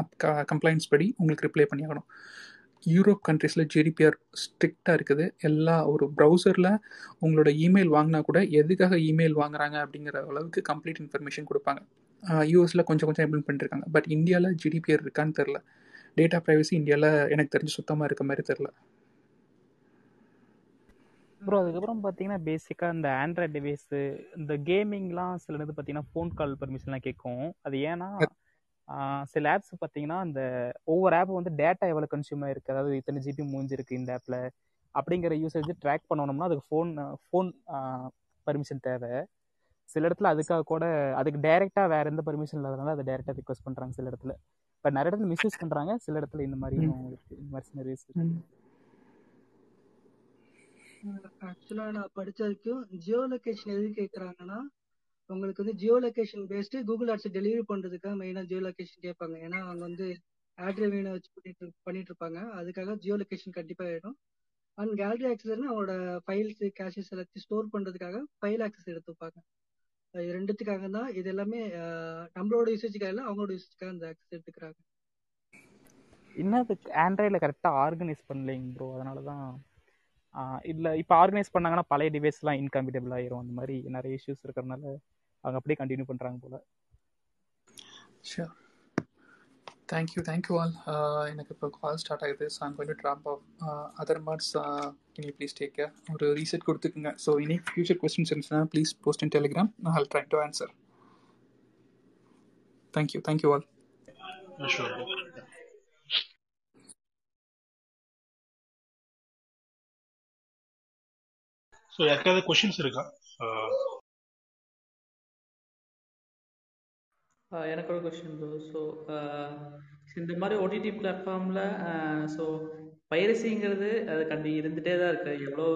அப் கம்ப்ளைண்ட்ஸ் படி உங்களுக்கு ரிப்ளை பண்ணியாகணும். யூரோப் கண்ட்ரீஸில் ஜிடிபிஆர் ஸ்ட்ரிக்டாக இருக்குது. எல்லா ஒரு ப்ரௌசரில் உங்களோட இமெயில் வாங்கினா கூட எதுக்காக இமெயில் வாங்குறாங்க அப்படிங்கிற அளவுக்கு கம்ப்ளீட் இன்ஃபர்மேஷன் கொடுப்பாங்க. யூஎஸில் கொஞ்சம் கொஞ்சம் இம்ப்ளிமெண்ட் பண்ணிருக்காங்க. பட் இந்தியாவில் ஜிடிபிஆர் இருக்கான்னு தெரில டேட்டா ப்ரைவசி இந்தியாவில் எனக்கு தெரிஞ்சு சுத்தமாக இருக்க மாதிரி தெரில ப்ரோ அதுக்கப்புறம் பார்த்தீங்கன்னா பேசிக்காக இந்த ஆண்ட்ராய்ட் டிவைஸு இந்த கேமிங்லாம் சில இது பார்த்தீங்கன்னா ஃபோன் கால் பர்மிஷன்லாம் கேட்கும் அது ஏன்னா சில ஆப்ஸ் பார்த்தீங்கன்னா இந்த ஒவ்வொரு ஆப் வந்து டேட்டா எவ்வளோ கன்சியூம் ஆயிருக்கு. அதாவது இத்தனை ஜிபி மூஞ்சிருக்கு இந்த ஆப்பில் அப்படிங்கிற யூசேஜ் ட்ராக் பண்ணணும்னா அதுக்கு ஃபோன் ஃபோன் பர்மிஷன் தேவை. சில இடத்துல அதுக்காக கூட அதுக்கு டைரெக்டாக வேற எந்த பர்மிஷன் இல்லாதனால அதை டைரெக்டாக ரிக்வஸ்ட் பண்ணுறாங்க சில இடத்துல. பட் நிறைய இடத்துல மிஸ்யூஸ் பண்ணுறாங்க சில இடத்துல இந்த மாதிரி இருக்கு இந்த மாதிரி ஆக்சுவலா நான் படிச்ச வரைக்கும் ஜியோ லொகேஷன் எது கேக்குறாங்கன்னா உங்களுக்கு வந்து geo location based Google ads delivery பண்றதுக்காக மெயினா ஜியோ லொகேஷன் கேட்பாங்க. ஏன்னா அவங்க வந்து ஆட் ரெவீனை வச்சு பண்ணிட்டு பண்ணிட்டு இருப்பாங்க அதுக்காக ஜியோ லொகேஷன் கண்டிப்பா வேணும். அண்ட் கேலரி ஆக்சஸ்னா அவங்களோட ஃபைல்ஸ் கேஷஸ் எல்லாத்தையும் ஸ்டோர் பண்றதுக்காக ஃபைல் ஆக்சஸ் எடுத்துப்பாங்க. ரெண்டுத்துக்காக தான் இது எல்லாமே நம்மளோட யூசேஜுக்காக இல்லை அவங்களோட யூசேஜுக்காக அந்த ஆக்சஸ் எடுத்துக்கிறாங்க. இன்னும் ஆண்ட்ராய்டில் கரெக்டாக ஆர்கனைஸ் பண்ணலைங்க ப்ரோ அதனால தான் இல்லை இப்போ ஆர்கனைஸ் பண்ணாங்கன்னா பழைய டிவைஸ்லாம் இன்கம்பேட்டபிள் ஆயிரும். அந்த மாதிரி நிறைய இஷ்யூஸ் இருக்கிறதுனால அவங்க அப்படியே கண்டினியூ பண்ணுறாங்க போல. ஷியோர் தேங்க்யூ தேங்க்யூ ஆல் எனக்கு இப்போ கால் ஸ்டார்ட் ஆகுது. So I'm going drop off other mods can you please take care ஒரு ரீசெட் கொடுத்துக்குங்க. ஸோ எனி ஃபியூச்சர் கொஸ்டின்ஸ் இருந்துச்சுன்னா ப்ளீஸ் போஸ்ட் இன் டெலிகிராம் நான் I'll try to answer thank you thank you all sure so யாருக்காவது questions இருக்கா? எனக்கு ஒரு question bro so இந்த மாதிரி ஓடிடி பிளாட்ஃபார்மில் ஸோ பைரசிங்கிறது அது கண்டி இருந்துகிட்டே தான் இருக்கு. எவ்வளோ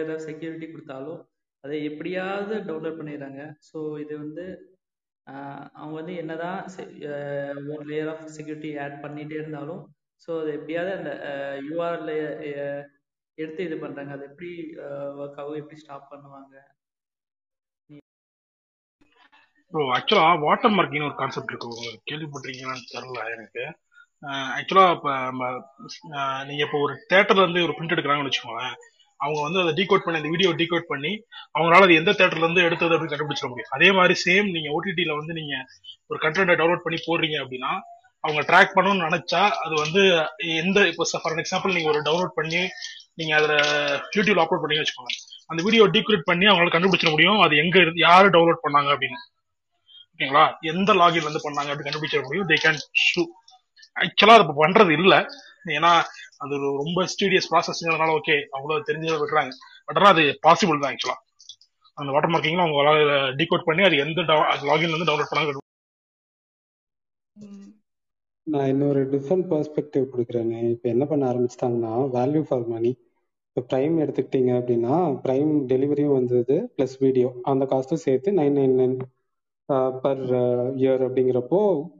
ஏதாவது செக்யூரிட்டி கொடுத்தாலும் அதை எப்படியாவது டவுன்லோட் பண்ணிடுறாங்க. ஸோ இது வந்து அவங்க வந்து என்னதான் ஒரு லேயர் ஆஃப் செக்யூரிட்டி ஆட் பண்ணிகிட்டே இருந்தாலும் ஸோ அது எப்படியாவது அந்த யூஆர்எல் எடுத்து இது பண்றாங்க. அது எப்படி ஒர்க் ஆகும் எப்படி ஸ்டாப் பண்ணுவாங்க? ப்ரோ ஆக்சுவலா வாட்டர் மார்க்கிங் ஒரு கான்செப்ட் இருக்கு. கேள்விப்பட்டிருக்கீங்களான்னு தெரியல எனக்கு. ஆக்சுவலா இப்போ நம்ம நீங்க இப்போ ஒரு தேட்டர்ல இருந்து ஒரு பிரிண்ட் எடுக்கிறாங்கன்னு வச்சுக்கோங்களேன். அவங்க வந்து அதை டீகோட் பண்ணி அந்த வீடியோ டீகோட் பண்ணி அவங்களால அது எந்த தேட்டர்ல இருந்து எடுத்தது அப்படின்னு கண்டுபிடிச்சிட முடியும். அதே மாதிரி சேம் நீங்க ஓடிடியில வந்து நீங்க ஒரு கண்டென்ட்டை டவுன்லோட் பண்ணி போடுறீங்க அப்படின்னா அவங்க ட்ராக் பண்ணணும்னு நினைச்சா அது வந்து எந்த இப்போ ஃபார் எக்ஸாம்பிள் நீங்க ஒரு டவுன்லோட் பண்ணி நீங்க அதுல யூடியூப்ல அப்லோட் பண்ணி வச்சுக்கோங்க. அந்த வீடியோ டீக்ரேட் பண்ணி அவங்களால கண்டுபிடிச்சிட முடியும். அது எங்க இருந்து யாரு டவுன்லோட் பண்ணாங்க அப்படின்னு. ஓகேங்களா எந்த லாகின் வந்து பண்ணாங்க அப்படின்னு கண்டுபிடிச்சிட முடியும். தே கேன் ஷூ ஆக்சுவலா அது பண்றது இல்ல. ஏன்னா அது ஒரு ரொம்ப ஸ்டீடியஸ் ப்ராசஸ்ங்கிறதுனால ஓகே அவ்வளவு தெரிஞ்சதை விடுறாங்க பட் ஆனால் அது பாசிபிள் தான் ஆக்சுவலா அந்த வாட்டர் மார்க்கிங்ல அவங்க டீகோட் பண்ணி அது எந்த லாகின்ல இருந்து டவுன்லோட் பண்ணாங்க நான் இன்னொரு டிஃப்ரெண்ட் பெர்ஸ்பெக்டிவ் கொடுக்குறேன்னு இப்போ என்ன பண்ண ஆரம்பிச்சிட்டாங்கன்னா வேல்யூ ஃபார் மணி இப்போ ப்ரைம் எடுத்துக்கிட்டீங்க அப்படின்னா ப்ரைம் டெலிவரியும் வந்தது ப்ளஸ் வீடியோ அந்த காஸ்ட்டும் சேர்த்து nine nine nine per year அப்படிங்கிறப்போ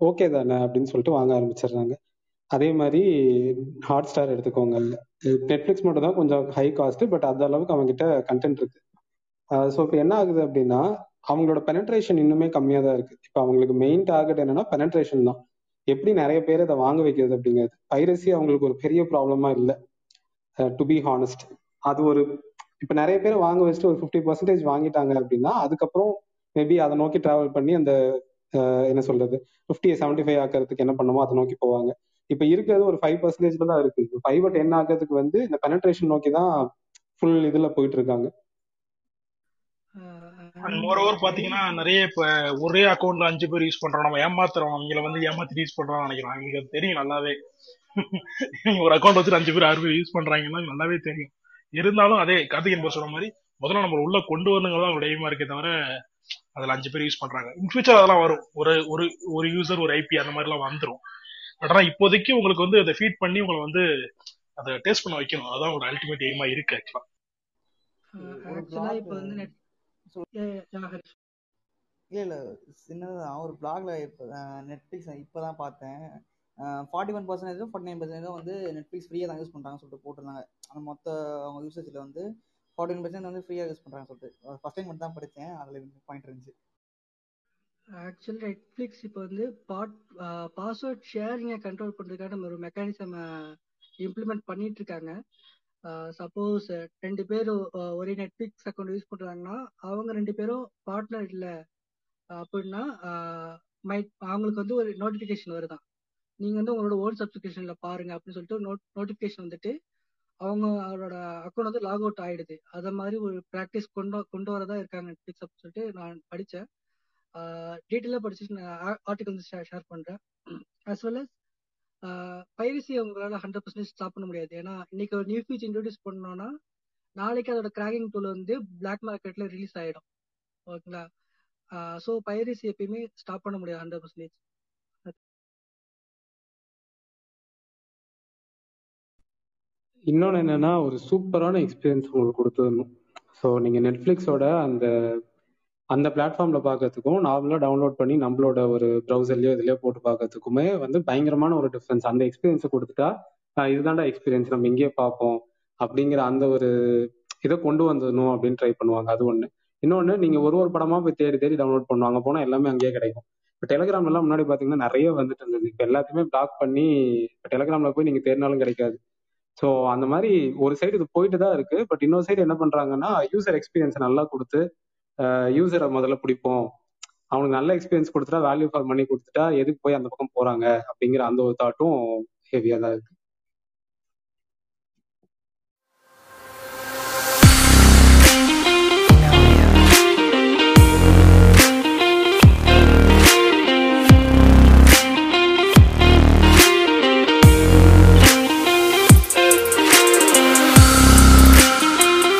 ஓகே தானே அப்படின்னு சொல்லிட்டு வாங்க ஆரம்பிச்சிடுறாங்க. அதே மாதிரி ஹாட் ஸ்டார் எடுத்துக்கோங்க. நெட்ஃப்ளிக்ஸ் மட்டும் தான் கொஞ்சம் ஹை காஸ்ட் பட் அந்த அளவுக்கு அவங்ககிட்ட கண்டென்ட் இருக்கு. ஸோ இப்போ என்ன ஆகுது அப்படின்னா அவங்களோட பெனட்ரேஷன் இன்னுமே கம்மியாக தான் இருக்கு. இப்போ அவங்களுக்கு மெயின் டார்கெட் என்னன்னா பெனட்ரேஷன் தான். எப்படி நிறைய பேர் அதை வாங்க வைக்கிறது அப்படிங்கிறது. பைரசி அவங்களுக்கு ஒரு பெரிய ப்ராப்ளமா இல்லை. டு பி ஹானஸ்ட் அது ஒரு இப்போ நிறைய பேர் வாங்க வச்சுட்டு ஒரு ஃபிஃப்டி பர்சன்டேஜ் வாங்கிட்டாங்க அப்படின்னா அதுக்கப்புறம் மேபி அதை நோக்கி டிராவல் பண்ணி அந்த என்ன சொல்றது ஃபிஃப்டியை செவன்டி ஃபைவ் ஆக்கிறதுக்கு என்ன பண்ணுமோ அதை நோக்கி போவாங்க. இப்போ இருக்கிறது ஒரு ஃபைவ் பர்சன்டேஜ்ல தான் இருக்கு. ஃபைவ் பட் என்ன ஆகிறதுக்கு வந்து இந்த பெனட்ரேஷன் நோக்கி தான் ஃபுல் இதுல போயிட்டு இருக்காங்க மோர் ஓவர் பாத்தீங்கன்னா நிறைய இப்ப ஒரே அக்கௌண்ட்ல அஞ்சு பேர் யூஸ் பண்றோம். நம்ம ஏமாத்துறோம். அவங்கள வந்து ஏமாத்தி யூஸ் பண்றோம் நினைக்கிறோம். அவங்களுக்கு அது தெரியும் நல்லாவே. ஒரு அக்கௌண்ட் வச்சுட்டு அஞ்சு பேர் ஆறு பேர் யூஸ் பண்றாங்கன்னா நல்லாவே தெரியும். இருந்தாலும் அதே கார்த்திகன் பேர் சொன்ன மாதிரி முதல்ல நம்ம உள்ள கொண்டு வரணுங்கிறதா அவங்களோட எய்மா இருக்கே தவிர அதுல அஞ்சு பேர் யூஸ் பண்றாங்க. இன் ஃபியூச்சர் அதெல்லாம் வரும். ஒரு ஒரு ஒரு யூசர் ஒரு ஐபி அந்த மாதிரி எல்லாம் வந்துரும். பட் ஆனா இப்போதைக்கு உங்களுக்கு வந்து அதை ஃபீட் பண்ணி உங்களை வந்து அதை டேஸ்ட் பண்ண வைக்கணும். அதான் உங்களோட அல்டிமேட் எய்மா இருக்கு ஆக்சுவலா ஆக்சுவலா இப்போ வந்து நெட் இல்ல இல்ல. சின்னதான் ஒரு பிளாக்ல இப்போ நெட்ஃபிளிக்ஸ் இப்பதான் பார்த்தேன். ஃபார்ட்டி ஒன் பர்சன்டேஜோ ஃபார்ட்டி நைன் பர்சன்டேஜோ வந்து நெட்ஃப்ளிக்ஸ் ஃப்ரீயாக தான் யூஸ் பண்ணுறாங்கன்னு சொல்லிட்டு போட்டிருந்தாங்க. அந்த மொத்த அவங்க யூசேஜில் வந்து ஃபார்ட்டி ஒன் பர்சன்ட் வந்து ஃப்ரீயாக யூஸ் பண்ணுறாங்கன்னு சொல்லிட்டு. ஃபஸ்ட் டைம் மட்டும் தான் படித்தேன் அதில் பாயிண்ட் இருந்துச்சு. ஆக்சுவலி நெட்ஃப்ளிக்ஸ் இப்போ வந்து பாட் பாஸ்வேர்ட் ஷேரிங்கை கண்ட்ரோல் பண்ணுறதுக்காக ஒரு மெக்கானிசம் இம்ப்ளிமெண்ட் பண்ணிட்டு இருக்காங்க. சப்போஸ் ரெண்டு பேர் ஒரே நெட்ஃப்ளிக்ஸ் அக்கௌண்ட் யூஸ் பண்ணுறாங்கன்னா அவங்க ரெண்டு பேரும் பார்ட்னர் இல்லை அப்படின்னா மைட் அவங்களுக்கு வந்து ஒரு நோட்டிஃபிகேஷன் வருதான். நீங்கள் வந்து உங்களோட ஓன் சப்ஸ்கிரிப்ஷன்ல பாருங்க அப்படின்னு சொல்லிட்டு நோட் நோட்டிஃபிகேஷன் வந்துட்டு அவங்க அவரோட அக்கௌண்ட் வந்து லாக் அவுட் ஆயிடுது. அதை மாதிரி ஒரு ப்ராக்டிஸ் கொண்டு கொண்டு வரதா இருக்காங்க நெட்ஃபிளிக்ஸ் அப்படின்னு சொல்லிட்டு நான் படித்தேன் டீட்டெயிலாக படிச்சுட்டு நான் ஆர்டிகல் வந்து ஷேர் பண்ணுறேன் அஸ் வெல் அஸ் பைரசி அவங்களால ஹண்ட்ரட் பர்சன்டேஜ் ஸ்டாப் பண்ண முடியாது. ஏன்னா இன்னைக்கு ஒரு நியூ ஃபீச்சர் இன்ட்ரடியூஸ் பண்ணோம்னா நாளைக்கு அதோட கிராக்கிங் டூல் வந்து பிளாக் மார்க்கெட்ல ரிலீஸ் ஆகிடும் ஓகேங்களா? ஸோ பைரசி எப்பயுமே ஸ்டாப் பண்ண முடியாது ஹண்ட்ரட் பர்சன்டேஜ் இன்னொன்று என்னன்னா ஒரு சூப்பரான எக்ஸ்பீரியன்ஸ் உங்களுக்கு கொடுத்துடணும். ஸோ நீங்கள் நெட்ஃப்ளிக்ஸோட அந்த அந்த பிளாட்ஃபார்மில் பார்க்கறதுக்கும் நார்மலாக டவுன்லோட் பண்ணி நம்மளோட ஒரு ப்ரௌசர்லையோ இதுலையோ போட்டு பார்க்கறதுக்குமே வந்து பயங்கரமான ஒரு டிஃப்ரென்ஸ் அந்த எக்ஸ்பீரியன்ஸை கொடுத்துட்டா இதுதான்டா எக்ஸ்பீரியன்ஸ் நம்ம இங்கேயே பார்ப்போம் அப்படிங்கிற அந்த ஒரு இதை கொண்டு வந்துடணும் அப்படின்னு ட்ரை பண்ணுவாங்க. அது ஒன்று இன்னொன்று நீங்கள் ஒரு ஒரு படமாக போய் தேடி தேடி டவுன்லோட் பண்ணுவாங்க. போனால் எல்லாமே அங்கேயே கிடைக்கும். இப்போ டெலிகிராம் எல்லாம் முன்னாடி பார்த்தீங்கன்னா நிறைய வந்துட்டு இருந்தது. இப்போ எல்லாத்தையுமே பிளாக் பண்ணி இப்போ டெலிகிராம்ல போய் நீங்கள் தேடினாலும் கிடைக்காது. ஸோ அந்த மாதிரி ஒரு சைடு இது போயிட்டு தான் இருக்கு. பட் இன்னொரு சைடு என்ன பண்றாங்கன்னா யூசர் எக்ஸ்பீரியன்ஸ் நல்லா கொடுத்து யூசரை முதல்ல பிடிப்போம். அவனுக்கு நல்ல எக்ஸ்பீரியன்ஸ் கொடுத்துட்டா வேல்யூ ஃபார் மணி கொடுத்துட்டா எதுக்கு போய் அந்த பக்கம் போறாங்க? அப்படிங்கிற அந்த ஒரு தாட்டும் ஹெவியா தான் இருக்கு.